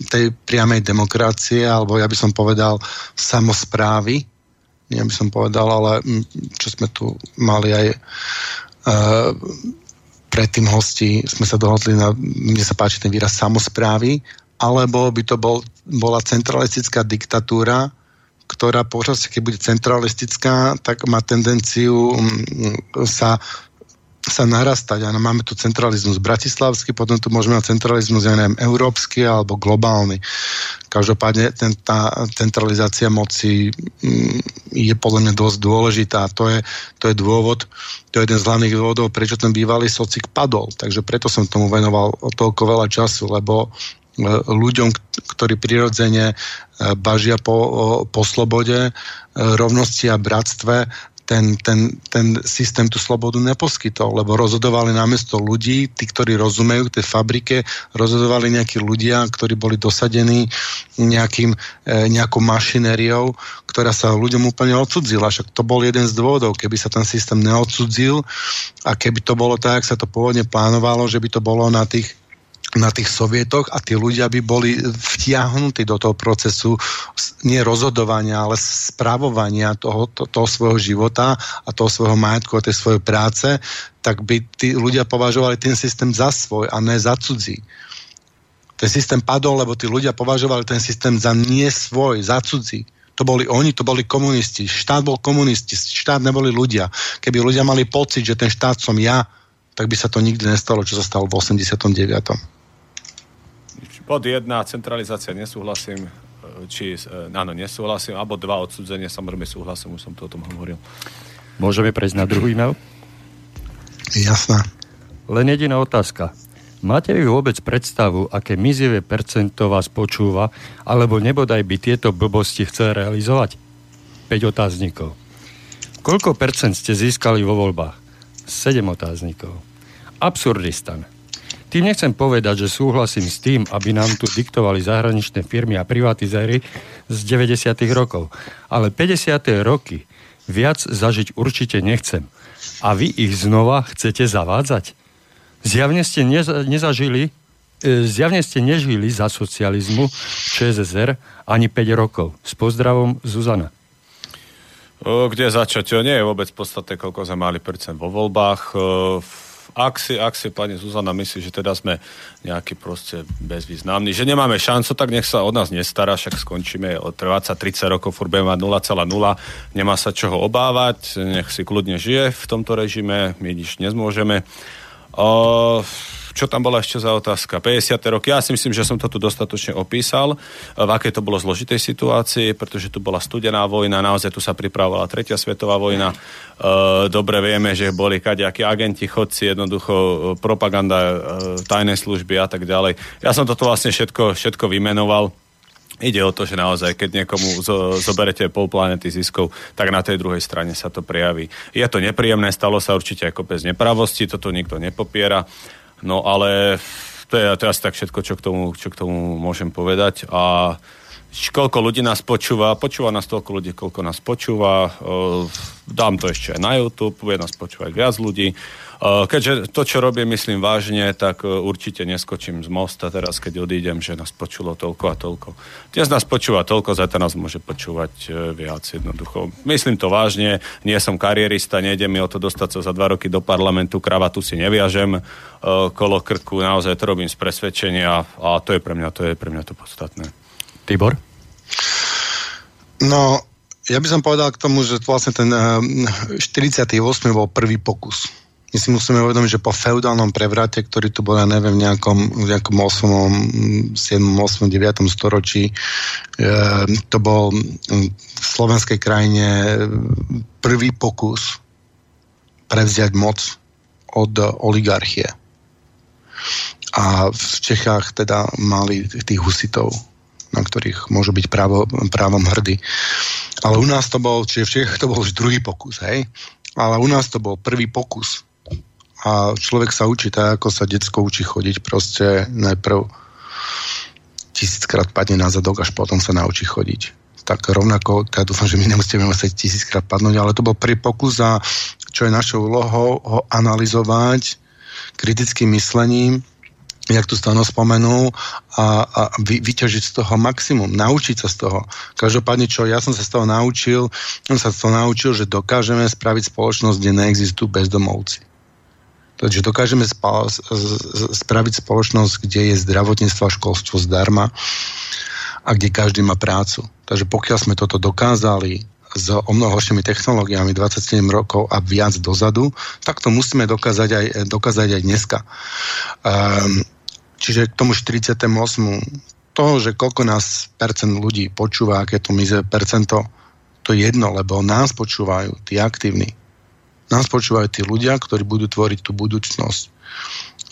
tej priamej demokracie, alebo ja by som povedal samozprávy, ja by som povedal, ale čo sme tu mali aj uh, predtým hosti, sme sa dohodli na, mne sa páči ten výraz samozprávy, alebo by to bol, bola centralistická diktatúra, ktorá počas, keď bude centralistická, tak má tendenciu sa sa narastať. Ano, máme tu centralizmus bratislavský, potom tu môžeme mať centralizmus, ja neviem, európsky alebo globálny. Každopádne ten, tá centralizácia moci mm, je podľa mňa dosť dôležitá. To je, to je dôvod, to je jeden z hlavných dôvodov, prečo ten bývalý socik padol. Takže preto som tomu venoval toľko veľa času, lebo e, ľuďom, ktorí prirodzene e, bažia po, po slobode, e, rovnosti a bratstve, ten, ten, ten systém tú slobodu neposkytol, lebo rozhodovali namiesto ľudí, tí, ktorí rozumejú tej fabrike, rozhodovali nejakí ľudia, ktorí boli dosadení nejakým, e, nejakou mašinériou, ktorá sa ľuďom úplne odsudzila. Však to bol jeden z dôvodov, keby sa ten systém neodsudzil a keby to bolo tak, jak sa to pôvodne plánovalo, že by to bolo na tých na tých sovietoch a tí ľudia by boli vtiahnutí do toho procesu nie rozhodovania, ale správovania toho, to, toho svojho života a toho svojho majetku a tej svojej práce, tak by tí ľudia považovali ten systém za svoj a ne za cudzí. Ten systém padol, lebo tí ľudia považovali ten systém za nie svoj, za cudzí. To boli oni, to boli komunisti. Štát bol komunisti, štát neboli ľudia. Keby ľudia mali pocit, že ten štát som ja, tak by sa to nikdy nestalo, čo sa stalo v 89. Bod 1, centralizácia nesúhlasím, e, či e, áno, nesúhlasím, alebo dva, odsudzenie, samozrejme súhlasím, už som to o tom hovoril. Môžeme prejsť na druhý e-mail? Jasná. Len jediná otázka. Máte vy vôbec predstavu, aké mizivé percento vás počúva, alebo nebodaj by tieto blbosti chcel realizovať? 5 otáznikov. Koľko percent ste získali vo voľbách? 7 otáznikov. Absurdistan. Tým nechcem povedať, že súhlasím s tým, aby nám tu diktovali zahraničné firmy a privatizéry z 90. rokov. Ale 50. roky viac zažiť určite nechcem. A vy ich znova chcete zavádzať? Zjavne ste neza, nezažili, e, zjavne ste nežili za socializmu ČSSR ani 5 rokov. S pozdravom Zuzana. Kde začať? Nie je vôbec podstatné, koľko sme mali percent vo voľbách. Ak si, ak si pani Zuzana myslí, že teda sme nejaký proste bezvýznamný, že nemáme šancu, tak nech sa od nás nestará, však skončíme od 20-30 rokov, furt budeme mať 0,0, nemá sa čoho obávať, nech si kľudne žije v tomto režime, my nič nezmôžeme. Uh, čo tam bola ešte za otázka? 50. roky. Ja si myslím, že som to tu dostatočne opísal, v akej to bolo zložitej situácii, pretože tu bola studená vojna, naozaj tu sa pripravovala tretia svetová vojna. E, dobre vieme, že boli kadejakí agenti, chodci, jednoducho e, propaganda, e, tajné služby a tak ďalej. Ja som toto vlastne všetko, všetko vymenoval. Ide o to, že naozaj, keď niekomu zo, zoberete pol planety ziskov, tak na tej druhej strane sa to prejaví. Je to nepríjemné, stalo sa určite ako bez nepravosti, toto nikto nepopiera. No ale to je, asi tak všetko, čo k tomu, čo k tomu môžem povedať. A koľko ľudí nás počúva, počúva nás toľko ľudí, koľko nás počúva. Dám to ešte aj na YouTube, bude nás počúvať viac ľudí. Keďže to, čo robím, myslím vážne, tak určite neskočím z mosta teraz, keď odídem, že nás počulo toľko a toľko. Dnes nás počúva toľko, zajtra nás môže počúvať e, viac jednoducho. Myslím to vážne, nie som karierista, nejde mi o to dostať sa za dva roky do parlamentu, kravatu si neviažem, e, kolo krku, naozaj to robím z presvedčenia a to je pre mňa to, je pre mňa to podstatné. Tibor? No, ja by som povedal k tomu, že vlastne ten 48. bol prvý pokus my si musíme uvedomiť, že po feudálnom prevrate, ktorý tu bol, ja neviem, v nejakom, nejakom 8., 7., 8., 9. storočí, e, to bol v slovenskej krajine prvý pokus prevziať moc od oligarchie. A v Čechách teda mali tých husitov, na ktorých môžu byť právo, právom hrdí. Ale u nás to bol, čiže v Čechách to bol už druhý pokus, hej? Ale u nás to bol prvý pokus a človek sa učí tak, ako sa detsko učí chodiť proste najprv tisíckrát padne na zadok, až potom sa naučí chodiť. Tak rovnako, ja dúfam, že my nemusíme musieť tisíckrát padnúť, ale to bol prvý pokus a čo je našou úlohou, ho analyzovať kritickým myslením, jak tu Stano spomenul, a, a vy, vyťažiť z toho maximum, naučiť sa z toho. Každopádne, čo ja som sa z toho naučil, som sa z toho naučil, že dokážeme spraviť spoločnosť, kde neexistujú bezdomovci. Takže dokážeme spa- spraviť spoločnosť, kde je zdravotníctvo a školstvo zdarma a kde každý má prácu. Takže pokiaľ sme toto dokázali s o mnoho horšími technológiami 27 rokov a viac dozadu, tak to musíme dokázať aj, dokázať aj dneska. Um, čiže k tomu 48. To, že koľko nás percent ľudí počúva, aké to mize percento, to je jedno, lebo nás počúvajú tí aktívni nás počúvajú tí ľudia, ktorí budú tvoriť tú budúcnosť.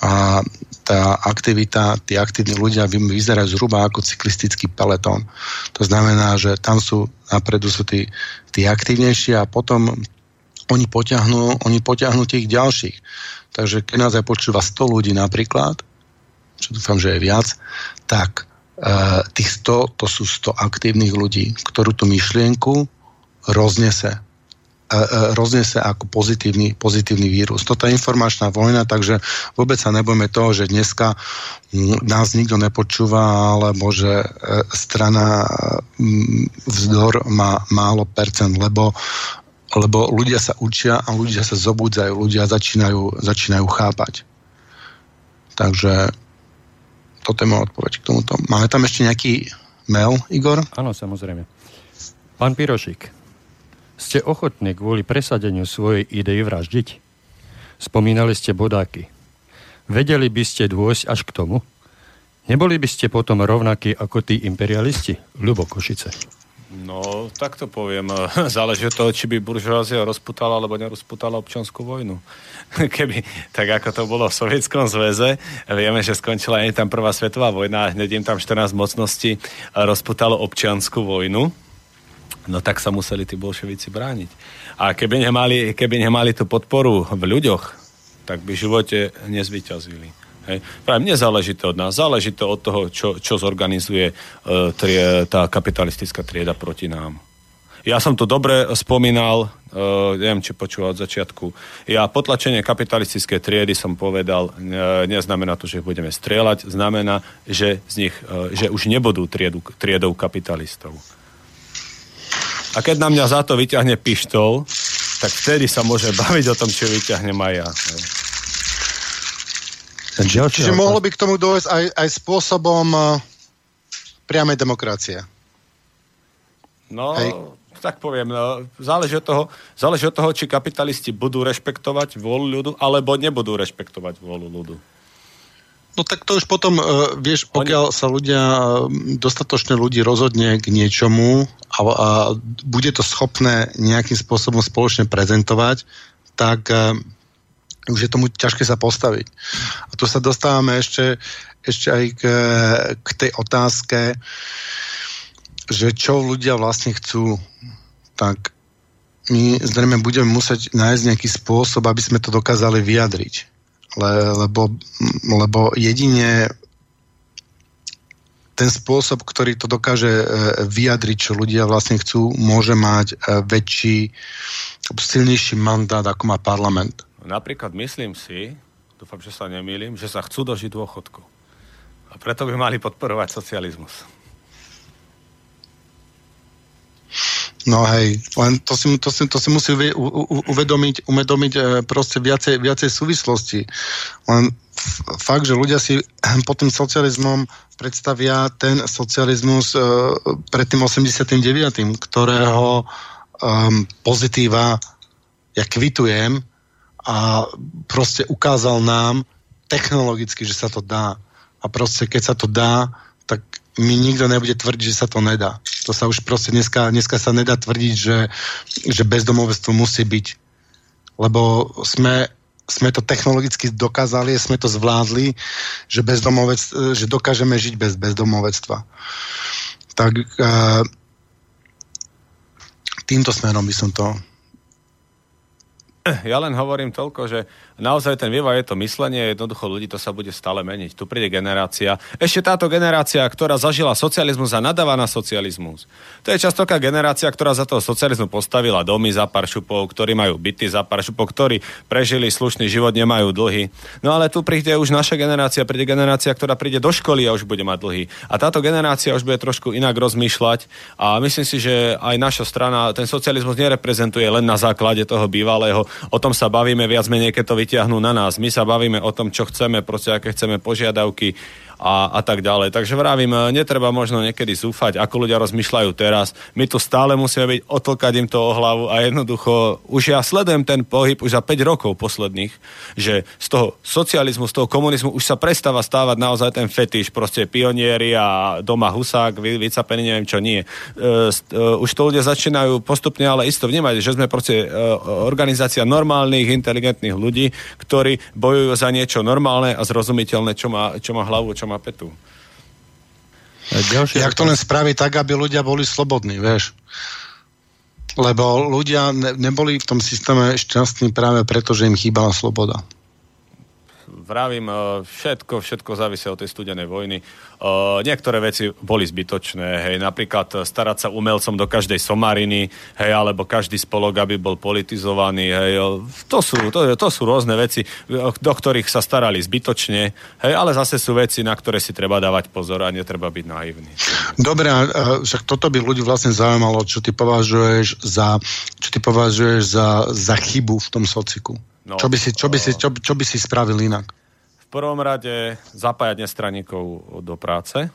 A tá aktivita, tí aktívni ľudia vyzerajú zhruba ako cyklistický peletón. To znamená, že tam sú, napredu sú tí, tí aktívnejší a potom oni potiahnú, oni potiahnú tých ďalších. Takže keď nás aj počúva 100 ľudí napríklad, čo dúfam, že je viac, tak e, tých 100 to sú 100 aktívnych ľudí, ktorú tú myšlienku roznese rozniesie ako pozitívny, pozitívny vírus. Toto je informačná vojna, takže vôbec sa nebojme toho, že dneska nás nikto nepočúva, alebo že e, strana vzdor má málo percent, lebo lebo ľudia sa učia a ľudia sa zobudzajú, ľudia začínajú, začínajú chápať. Takže toto je moja odpoveď k tomuto. Máme tam ešte nejaký mail, Igor? Áno, samozrejme. Pán Pirošik, ste ochotní kvôli presadeniu svojej idei vraždiť? Spomínali ste bodáky. Vedeli by ste dôjsť až k tomu? Neboli by ste potom rovnakí ako tí imperialisti? Ľubo Košice. No, tak to poviem. Záleží od toho, či by buržoázia rozputala alebo nerozputala občanskú vojnu. Keby, tak ako to bolo v Sovietskom zväze, vieme, že skončila aj tam prvá svetová vojna a hneď im tam 14 mocností rozputalo občianskú vojnu no tak sa museli tí bolševici brániť. A keby nemali, keby nemali tú podporu v ľuďoch, tak by v živote nezvyťazili. Hej. Práve nezáleží to od nás, záleží to od toho, čo, čo zorganizuje uh, trie, tá kapitalistická trieda proti nám. Ja som to dobre spomínal, uh, neviem, či počúval od začiatku. Ja potlačenie kapitalistické triedy som povedal, uh, neznamená to, že budeme strieľať, znamená, že, z nich, uh, že už nebudú triedu, triedou kapitalistov. A keď na mňa za to vyťahne pištol, tak vtedy sa môže baviť o tom, čo vyťahne aj ja. Čiže, čiže mohlo by k tomu dojsť aj, aj spôsobom uh, priamej demokracie. No, Hej. tak poviem, no, záleží, od toho, záleží od toho, či kapitalisti budú rešpektovať vôľu ľudu, alebo nebudú rešpektovať vôľu ľudu. No tak to už potom, uh, vieš, pokiaľ Oni... sa ľudia, uh, dostatočne ľudí rozhodne k niečomu a, a bude to schopné nejakým spôsobom spoločne prezentovať, tak uh, už je tomu ťažké sa postaviť. A tu sa dostávame ešte, ešte aj k, k tej otázke, že čo ľudia vlastne chcú. Tak my zrejme budeme musieť nájsť nejaký spôsob, aby sme to dokázali vyjadriť le, lebo, lebo jedine ten spôsob, ktorý to dokáže e, vyjadriť, čo ľudia vlastne chcú, môže mať e, väčší, silnejší mandát, ako má parlament. Napríklad myslím si, dúfam, že sa nemýlim, že sa chcú dožiť dôchodku. A preto by mali podporovať socializmus. No hej, len to si, to si, to si musí uvedomiť, uvedomiť e, proste viacej, viacej súvislosti. Len fakt, že ľudia si pod tým socializmom predstavia ten socializmus uh, pred tým 89., ktorého um, pozitíva ja kvitujem a proste ukázal nám technologicky, že sa to dá. A proste keď sa to dá, tak mi nikto nebude tvrdiť, že sa to nedá. To sa už proste dneska, dneska sa nedá tvrdiť, že, že bezdomovectvo musí byť. Lebo sme, sme to technologicky dokázali, sme to zvládli, že, že dokážeme žiť bez bezdomovectva. Tak uh, týmto smerom by som to ja len hovorím toľko, že naozaj ten vývoj je to myslenie, jednoducho ľudí to sa bude stále meniť. Tu príde generácia. Ešte táto generácia, ktorá zažila socializmus a nadáva na socializmus. To je častoká generácia, ktorá za toho socializmu postavila domy za pár šupov, ktorí majú byty za pár šupov, ktorí prežili slušný život, nemajú dlhy. No ale tu príde už naša generácia, príde generácia, ktorá príde do školy a už bude mať dlhy. A táto generácia už bude trošku inak rozmýšľať a myslím si, že aj naša strana ten socializmus nereprezentuje len na základe toho bývalého o tom sa bavíme viac menej, keď to vyťahnú na nás. My sa bavíme o tom, čo chceme, proste aké chceme požiadavky a, a tak ďalej. Takže vravím, e, netreba možno niekedy zúfať, ako ľudia rozmýšľajú teraz. My tu stále musíme byť, otlkať im to o hlavu a jednoducho, už ja sledujem ten pohyb už za 5 rokov posledných, že z toho socializmu, z toho komunizmu už sa prestáva stávať naozaj ten fetiš, proste pionieri a doma husák, vy, vycapený, neviem čo nie. Uh, uh, už to ľudia začínajú postupne ale isto vnímať, že sme proste organizácia normálnych, inteligentných ľudí, ktorí bojujú za niečo normálne a zrozumiteľné, čo má, čo má hlavu, čo má petu. ďalšie... Jak to len spraví tak, aby ľudia boli slobodní, vieš? Lebo ľudia ne, neboli v tom systéme šťastní práve preto, že im chýbala sloboda vravím, e, všetko, všetko závisí od tej studenej vojny. E, niektoré veci boli zbytočné, hej, napríklad starať sa umelcom do každej somariny, hej, alebo každý spolok, aby bol politizovaný, hej, to sú, to, to sú rôzne veci, do ktorých sa starali zbytočne, hej, ale zase sú veci, na ktoré si treba dávať pozor a netreba byť naivný. Dobre, však toto by ľudí vlastne zaujímalo, čo ty považuješ za, čo ty považuješ za, za chybu v tom sociku. No, čo, by si, čo, by si, čo, čo by si spravil inak? V prvom rade zapájať nestraníkov do práce.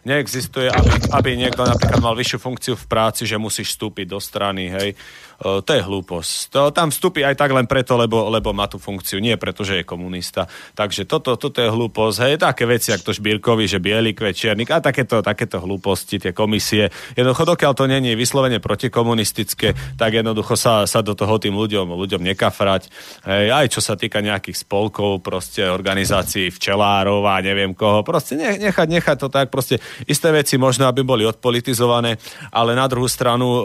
Neexistuje, aby, aby niekto napríklad mal vyššiu funkciu v práci, že musíš vstúpiť do strany, hej to je hlúposť. To, tam vstúpi aj tak len preto, lebo, lebo má tú funkciu, nie preto, že je komunista. Takže toto, toto je hlúposť. Hej, také veci, ako to Šbírkovi, že bielý kvet, čiernik a takéto, takéto hlúposti, tie komisie. Jednoducho, dokiaľ to není vyslovene protikomunistické, tak jednoducho sa, sa do toho tým ľuďom, ľuďom nekafrať. Hej, aj čo sa týka nejakých spolkov, proste organizácií včelárov a neviem koho. Proste nechať, nechať to tak. Proste isté veci možno, aby boli odpolitizované, ale na druhú stranu e, e,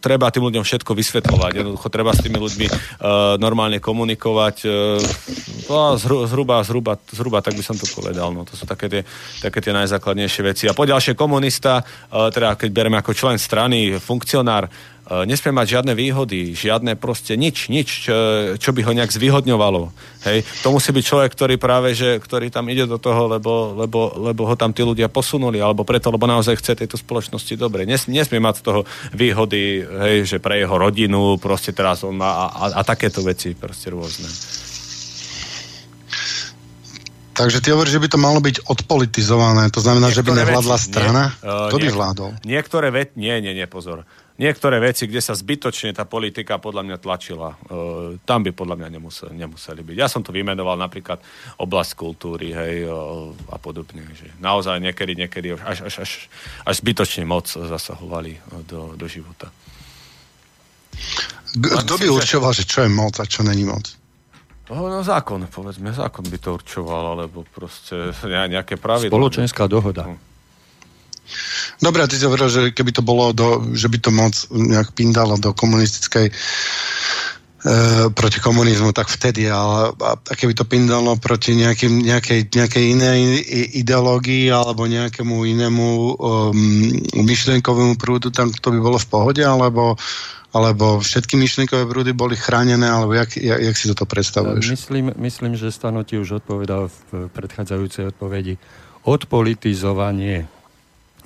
treba tým ľuďom všetko vysvetľovať. Jednoducho treba s tými ľuďmi uh, normálne komunikovať. Uh, zhruba, zhruba, zhruba, tak by som to povedal. No, to sú také tie, také tie najzákladnejšie veci. A poďalšie komunista, uh, teda keď bereme ako člen strany, funkcionár, nesmie mať žiadne výhody, žiadne proste nič, nič, čo, čo by ho nejak zvyhodňovalo. Hej. To musí byť človek, ktorý práve, že, ktorý tam ide do toho, lebo, lebo, lebo ho tam tí ľudia posunuli, alebo preto, lebo naozaj chce tejto spoločnosti dobre. Nes, nesmie mať z toho výhody, hej, že pre jeho rodinu, proste teraz on má a, a, a takéto veci proste rôzne. Takže ty hovoríš, že by to malo byť odpolitizované, to znamená, niektoré že by nevládla veci, strana? Nie, uh, Kto by vládol? Niektoré veci, nie, nie, nie, pozor niektoré veci, kde sa zbytočne tá politika podľa mňa tlačila, uh, tam by podľa mňa nemuseli, nemuseli byť. Ja som to vymenoval napríklad oblasť kultúry hej, uh, a podobne. Že naozaj niekedy, niekedy až, až, až, až zbytočne moc zasahovali do, do života. Kto by určoval, že čo je moc a čo není moc? No, no zákon, povedzme, zákon by to určoval, alebo proste nejaké pravidlo. Spoločenská dohoda. Hm. Dobre, a ty si hovoril, že keby to bolo, do, že by to moc nejak pindalo do komunistickej e, proti komunizmu, tak vtedy, ale a, a keby to pindalo proti nejakým, nejakej, nejakej inej ideológii alebo nejakému inému um, myšlienkovému prúdu, tam to by bolo v pohode, alebo alebo všetky myšlienkové prúdy boli chránené, alebo jak, jak, jak si toto predstavuješ? Myslím, myslím, že Stano ti už odpovedal v predchádzajúcej odpovedi. Odpolitizovanie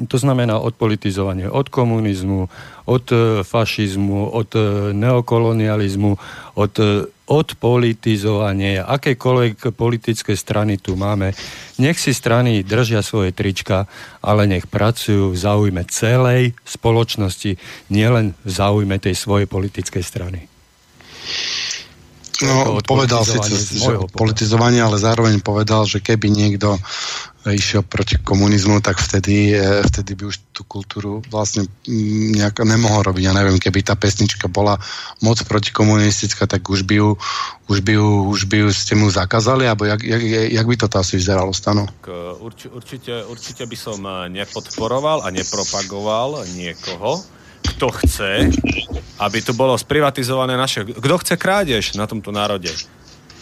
to znamená odpolitizovanie od komunizmu, od e, fašizmu, od e, neokolonializmu, od e, odpolitizovanie akékoľvek politické strany tu máme. Nech si strany držia svoje trička, ale nech pracujú v záujme celej spoločnosti, nielen v záujme tej svojej politickej strany. No, povedal si že politizovanie, ale zároveň povedal, že keby niekto išiel proti komunizmu, tak vtedy, e, vtedy by už tú kultúru vlastne mm, nejak nemohol robiť. Ja neviem, keby tá pesnička bola moc protikomunistická, tak už by ju, už by ju, už by ju ste mu zakázali, alebo jak, jak, jak by to asi vyzeralo, Stano? Urči, určite, určite by som e, nepodporoval a nepropagoval niekoho, kto chce, aby tu bolo sprivatizované naše... Kto chce krádež na tomto národe?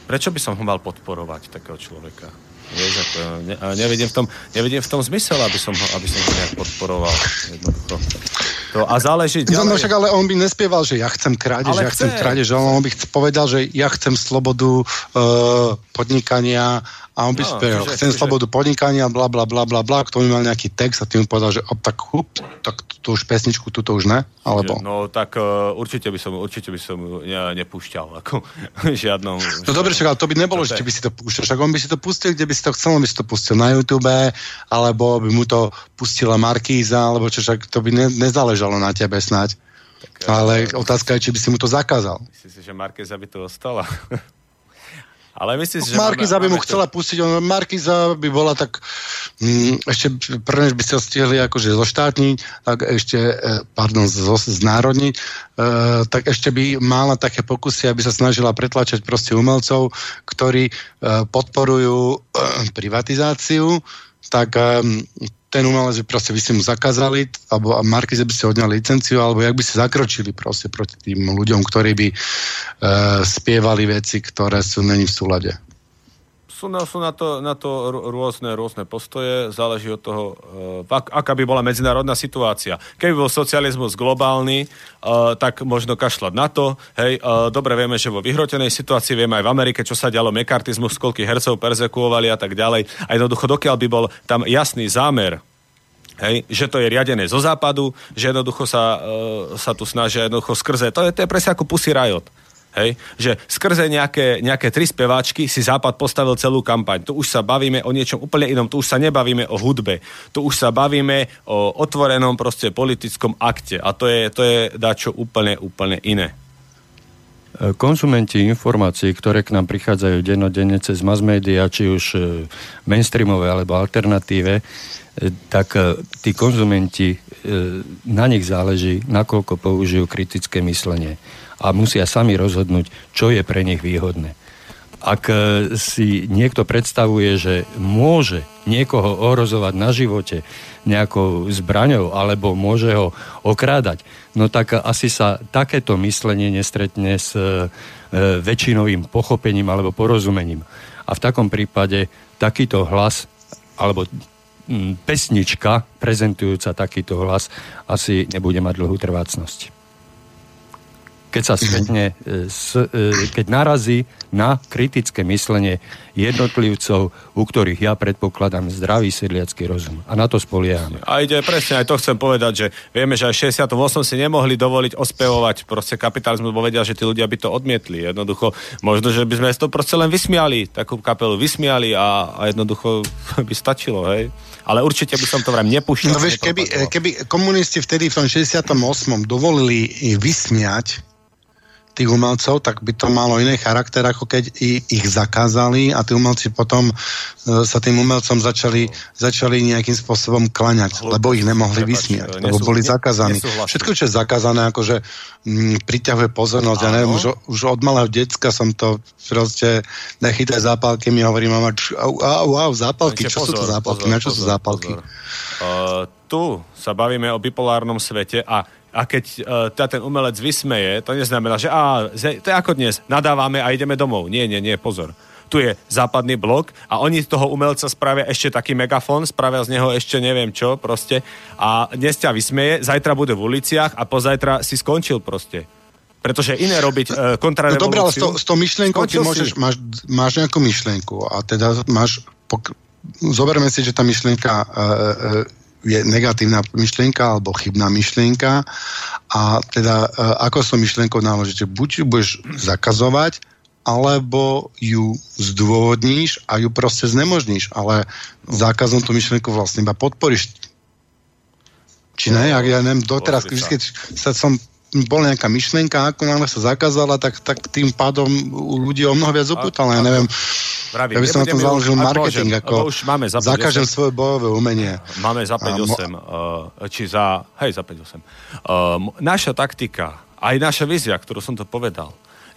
Prečo by som ho mal podporovať, takého človeka? Vieš, ako, ne, a nevidím, v tom, nevidím v tom zmysel, aby som ho, aby som ho nejak podporoval. Jednoducho. To, a záleží... No, no však ale on by nespieval, že ja chcem krádež, Ale ja chcem chce. krádež, ale on by povedal, že ja chcem slobodu uh, podnikania a on by No, spieval, čiže- chcem čiže- slobodu podnikania, bla bla bla bla bla, k tomu mal nejaký text a tým povedal, že op, tak hup, tak tu už pesničku, tu to už ne, alebo... No tak uh, určite by som, určite by som ne, nepúšťal, ako žiadnom... No dobre, však ale to by nebolo, že by si to púšťal. Však on by si to pustil, kde by si to chcel, on by si to pustil na YouTube, alebo by mu to pustila Markíza, alebo čo, však to by ne, nezáležalo na tebe snáď. Ale otázka je, či by si mu to zakázal. Myslíš si, že Markéza by to ostala? Ale myslíš, že... Markiza by mu máme chcela pustiť, on, Markiza by bola tak, mm, ešte prvne, by ho stihli akože zoštátniť, tak ešte, e, pardon, zo, znárodniť, e, tak ešte by mala také pokusy, aby sa snažila pretlačať proste umelcov, ktorí e, podporujú e, privatizáciu, tak e, ten umelec by proste by ste mu zakázali, alebo Markize by ste odňali licenciu, alebo jak by ste zakročili proste proti tým ľuďom, ktorí by e, spievali veci, ktoré sú není v súlade. Sú na, sú na to, na to rô- rôzne, rôzne postoje, záleží od toho, uh, ak, aká by bola medzinárodná situácia. Keby bol socializmus globálny, uh, tak možno kašľať na to. Hej, uh, dobre vieme, že vo vyhrotenej situácii vieme aj v Amerike, čo sa dialo, mekartizmus, koľkých hercov persekuovali a tak ďalej. A jednoducho, dokiaľ by bol tam jasný zámer, Hej, že to je riadené zo západu, že jednoducho sa, uh, sa tu snažia jednoducho skrze, to je, to je presne ako Pussy Riot. Hej, že skrze nejaké, nejaké tri speváčky si Západ postavil celú kampaň. Tu už sa bavíme o niečom úplne inom, tu už sa nebavíme o hudbe, tu už sa bavíme o otvorenom proste politickom akte a to je, to je dačo úplne, úplne iné. Konzumenti informácií, ktoré k nám prichádzajú dennodenne cez mass media, či už e, mainstreamové alebo alternatíve, e, tak e, tí konzumenti, e, na nich záleží, nakoľko použijú kritické myslenie. A musia sami rozhodnúť, čo je pre nich výhodné. Ak e, si niekto predstavuje, že môže niekoho ohrozovať na živote nejakou zbraňou alebo môže ho okrádať, no tak asi sa takéto myslenie nestretne s e, väčšinovým pochopením alebo porozumením. A v takom prípade takýto hlas alebo pesnička prezentujúca takýto hlas asi nebude mať dlhú trvácnosť keď sa stretne, e, e, keď narazí na kritické myslenie jednotlivcov, u ktorých ja predpokladám zdravý sedliacký rozum. A na to spoliehame. A ide presne, aj to chcem povedať, že vieme, že aj v 68 si nemohli dovoliť ospevovať proste kapitalizmus, bo vedia, že tí ľudia by to odmietli. Jednoducho, možno, že by sme to proste len vysmiali, takú kapelu vysmiali a, a jednoducho by stačilo, hej. Ale určite by som to vrem nepúšťal. No vieš, keby, keby komunisti vtedy v tom 68. dovolili vysmiať tých umelcov, tak by to malo iný charakter, ako keď ich zakázali a tí umelci potom e, sa tým umelcom začali, začali nejakým spôsobom klaňať, Hlúposť, lebo ich nemohli prepáč, vysmiať, e, lebo nesú- boli zakázaní. Všetko, čo je zakázané, akože mm, priťahuje pozornosť. Ja Áno. neviem, už, už od malého decka som to proste nechytaj zápalky, mi hovorí mama, au, au, au, zápalky, čo sú to zápalky, na čo sú zápalky? Uh, tu sa bavíme o bipolárnom svete a a keď uh, tá ten umelec vysmeje, to neznamená, že á, to je ako dnes, nadávame a ideme domov. Nie, nie, nie, pozor. Tu je západný blok a oni z toho umelca spravia ešte taký megafón, spravia z neho ešte neviem čo proste a dnes ťa vysmeje, zajtra bude v uliciach a pozajtra si skončil proste. Pretože iné robiť uh, No kontrarevolúciu. dobré, ale s, to, s tou myšlienkou ty môžeš, si. máš, máš nejakú myšlienku a teda máš, pok- zoberme si, že tá myšlienka e, e, je negatívna myšlienka alebo chybná myšlienka a teda e, ako s tou myšlienkou naložiť, že buď ju budeš zakazovať, alebo ju zdôvodníš a ju proste znemožníš, ale zákazom tú myšlienku vlastne iba podporíš. Či ne? Ja, ja neviem, doteraz, vždy, sa som bola nejaká myšlienka, ako náhle sa zakázala, tak, tak tým pádom u ľudí o mnoho viac upútala. Ja neviem, Vravím, ja by som na tom založil už- marketing, môžem, ako už máme za 5, zakážem svoje bojové umenie. Máme za A mo- 5-8, uh, či za, hej, za 5-8. Uh, m- naša taktika, aj naša vízia, ktorú som to povedal,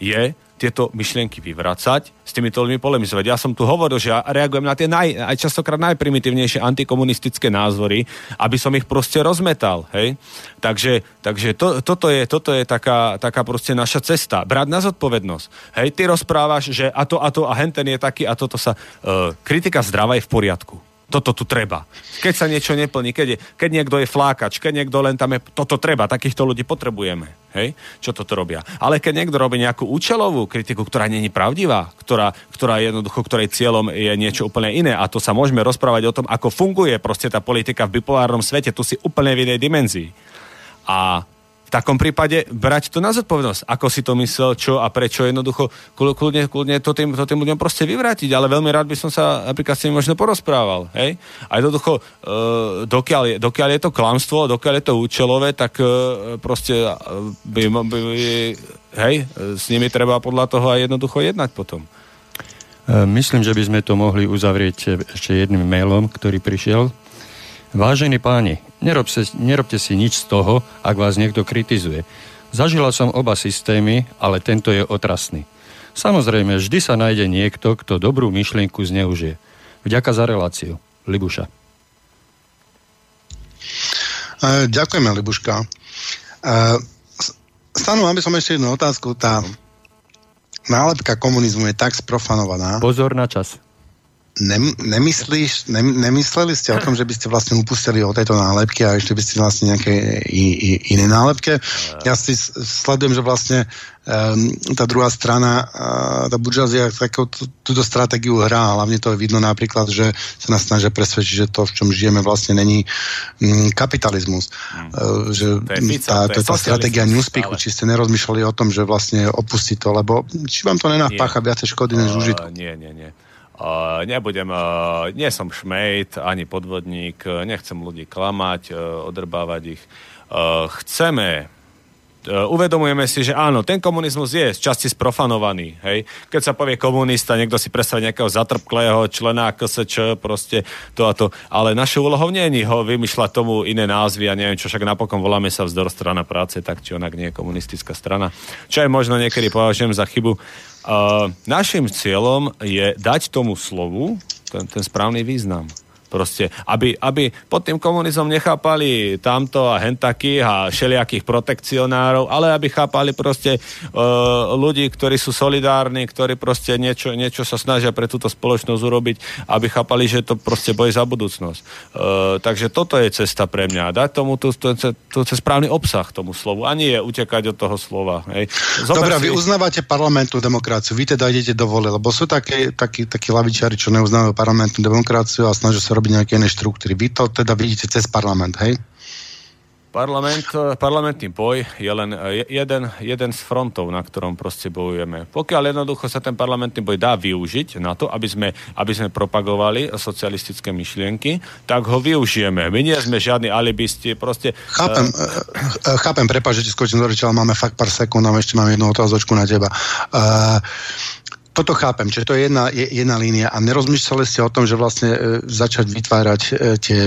je tieto myšlienky vyvracať, s týmito ľuďmi polemizovať. Ja som tu hovoril, že ja reagujem na tie naj, aj častokrát najprimitívnejšie antikomunistické názory, aby som ich proste rozmetal. Hej? Takže, takže to, toto je, toto je taká, taká proste naša cesta. Brať na zodpovednosť. Hej, ty rozprávaš, že a to, a to, a henten je taký, a toto sa... Uh, kritika zdrava je v poriadku toto tu treba. Keď sa niečo neplní, keď, je, keď niekto je flákač, keď niekto len tam je, toto treba, takýchto ľudí potrebujeme. Hej? Čo toto robia? Ale keď niekto robí nejakú účelovú kritiku, ktorá není pravdivá, ktorá, ktorá jednoducho, ktorej cieľom je niečo úplne iné a to sa môžeme rozprávať o tom, ako funguje proste tá politika v bipolárnom svete, tu si úplne v inej dimenzii. A takom prípade brať to na zodpovednosť. Ako si to myslel, čo a prečo jednoducho kľudne, kľudne to, tým, to tým ľuďom proste vyvrátiť, ale veľmi rád by som sa napríklad s tým možno porozprával. Hej? A jednoducho, e, dokiaľ, je, dokiaľ je to klamstvo, dokiaľ je to účelové, tak e, proste e, by, by, hej, s nimi treba podľa toho aj jednoducho jednať potom. E, myslím, že by sme to mohli uzavrieť ešte jedným mailom, ktorý prišiel Vážení páni, nerobte, nerobte si nič z toho, ak vás niekto kritizuje. Zažila som oba systémy, ale tento je otrasný. Samozrejme, vždy sa nájde niekto, kto dobrú myšlienku zneužije. Vďaka za reláciu. Libuša. E, ďakujeme, Libuška. E, stanu, aby som ešte jednu otázku. Tá nálepka komunizmu je tak sprofanovaná. Pozor na čas. Nem, nemyslíš, nem, nemysleli ste o tom, že by ste vlastne upustili o tejto nálepky a ešte by ste vlastne nejaké i, i, iné nálepke? Ja si sledujem, že vlastne um, tá druhá strana, uh, tá Budžazia takú túto stratégiu hrá, hlavne to je vidno napríklad, že sa nás snažia presvedčiť, že to, v čom žijeme vlastne není um, kapitalizmus. Hmm. Uh, že to je, tá, to je tá stratégia Newspeaku, či ste nerozmýšľali o tom, že vlastne opustiť to, lebo či vám to nenapácha viacej škody než užitku? Nie, nie, nie. Nebudem, nie som šmejt, ani podvodník, nechcem ľudí klamať, odrbávať ich. Chceme uvedomujeme si, že áno, ten komunizmus je z časti sprofanovaný. Hej? Keď sa povie komunista, niekto si predstaví nejakého zatrpklého člena KSČ, proste to a to. Ale našou úlohou nie je ho vymýšľať tomu iné názvy a neviem čo, však napokon voláme sa vzdor strana práce, tak či onak nie je komunistická strana. Čo aj možno niekedy považujem za chybu. Uh, našim cieľom je dať tomu slovu ten, ten správny význam. Proste, aby, aby pod tým komunizmom nechápali tamto a hentakých a všelijakých protekcionárov, ale aby chápali proste uh, ľudí, ktorí sú solidárni, ktorí proste niečo, niečo sa snažia pre túto spoločnosť urobiť, aby chápali, že to proste boje za budúcnosť. Uh, takže toto je cesta pre mňa. Dať tomu tú, tú, tú, tú správny obsah tomu slovu. Ani je utekať od toho slova. Hej. Dobre, si... vy uznávate parlamentnú demokraciu. Vy teda idete do voli, lebo sú také, takí, takí lavičiari, čo neuznávajú parlamentnú demokraciu a snažia sa robiť nejaké iné štruktúry. Vy to teda vidíte cez parlament, hej? Parlament, parlamentný boj je len jeden, jeden z frontov, na ktorom proste bojujeme. Pokiaľ jednoducho sa ten parlamentný boj dá využiť na to, aby sme, aby sme propagovali socialistické myšlienky, tak ho využijeme. My nie sme žiadni alibisti, proste... Chápem, uh, chápem, prepáč, že ti skočím do reči, ale máme fakt pár sekúnd a ešte mám jednu otázočku na teba. Uh, toto chápem, že to je jedna, je, jedna línia a nerozmýšľali ste o tom, že vlastne e, začať vytvárať e, tie,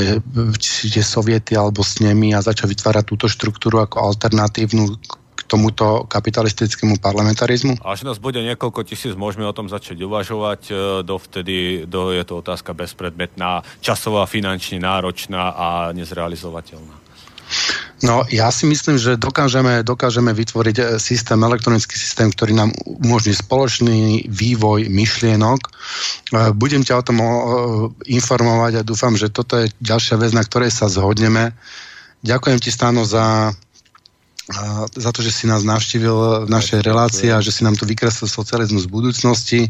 tie soviety alebo s nimi a začať vytvárať túto štruktúru ako alternatívnu k tomuto kapitalistickému parlamentarizmu? Až nás bude niekoľko tisíc, môžeme o tom začať uvažovať. E, dovtedy do, je to otázka bezpredmetná, časová, finančne náročná a nezrealizovateľná. No, ja si myslím, že dokážeme, dokážeme vytvoriť e, systém, elektronický systém, ktorý nám umožní spoločný vývoj myšlienok. E, budem ťa o tom informovať a dúfam, že toto je ďalšia vec, na ktorej sa zhodneme. Ďakujem ti, Stano, za, za to, že si nás navštívil v našej relácii a že si nám tu vykreslil socializmus v budúcnosti.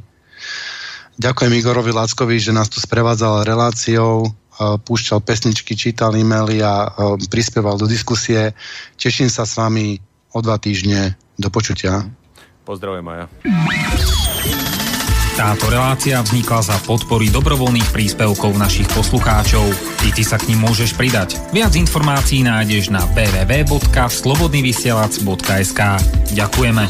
Ďakujem Igorovi Lackovi, že nás tu sprevádzal reláciou púšťal pesničky, čítal e-maily a prispieval do diskusie. Teším sa s vami o dva týždne. Do počutia. Pozdravujem Maja. Táto relácia vznikla za podpory dobrovoľných príspevkov našich poslucháčov. I ty sa k ním môžeš pridať. Viac informácií nájdeš na www.slobodnyvysielac.sk Ďakujeme.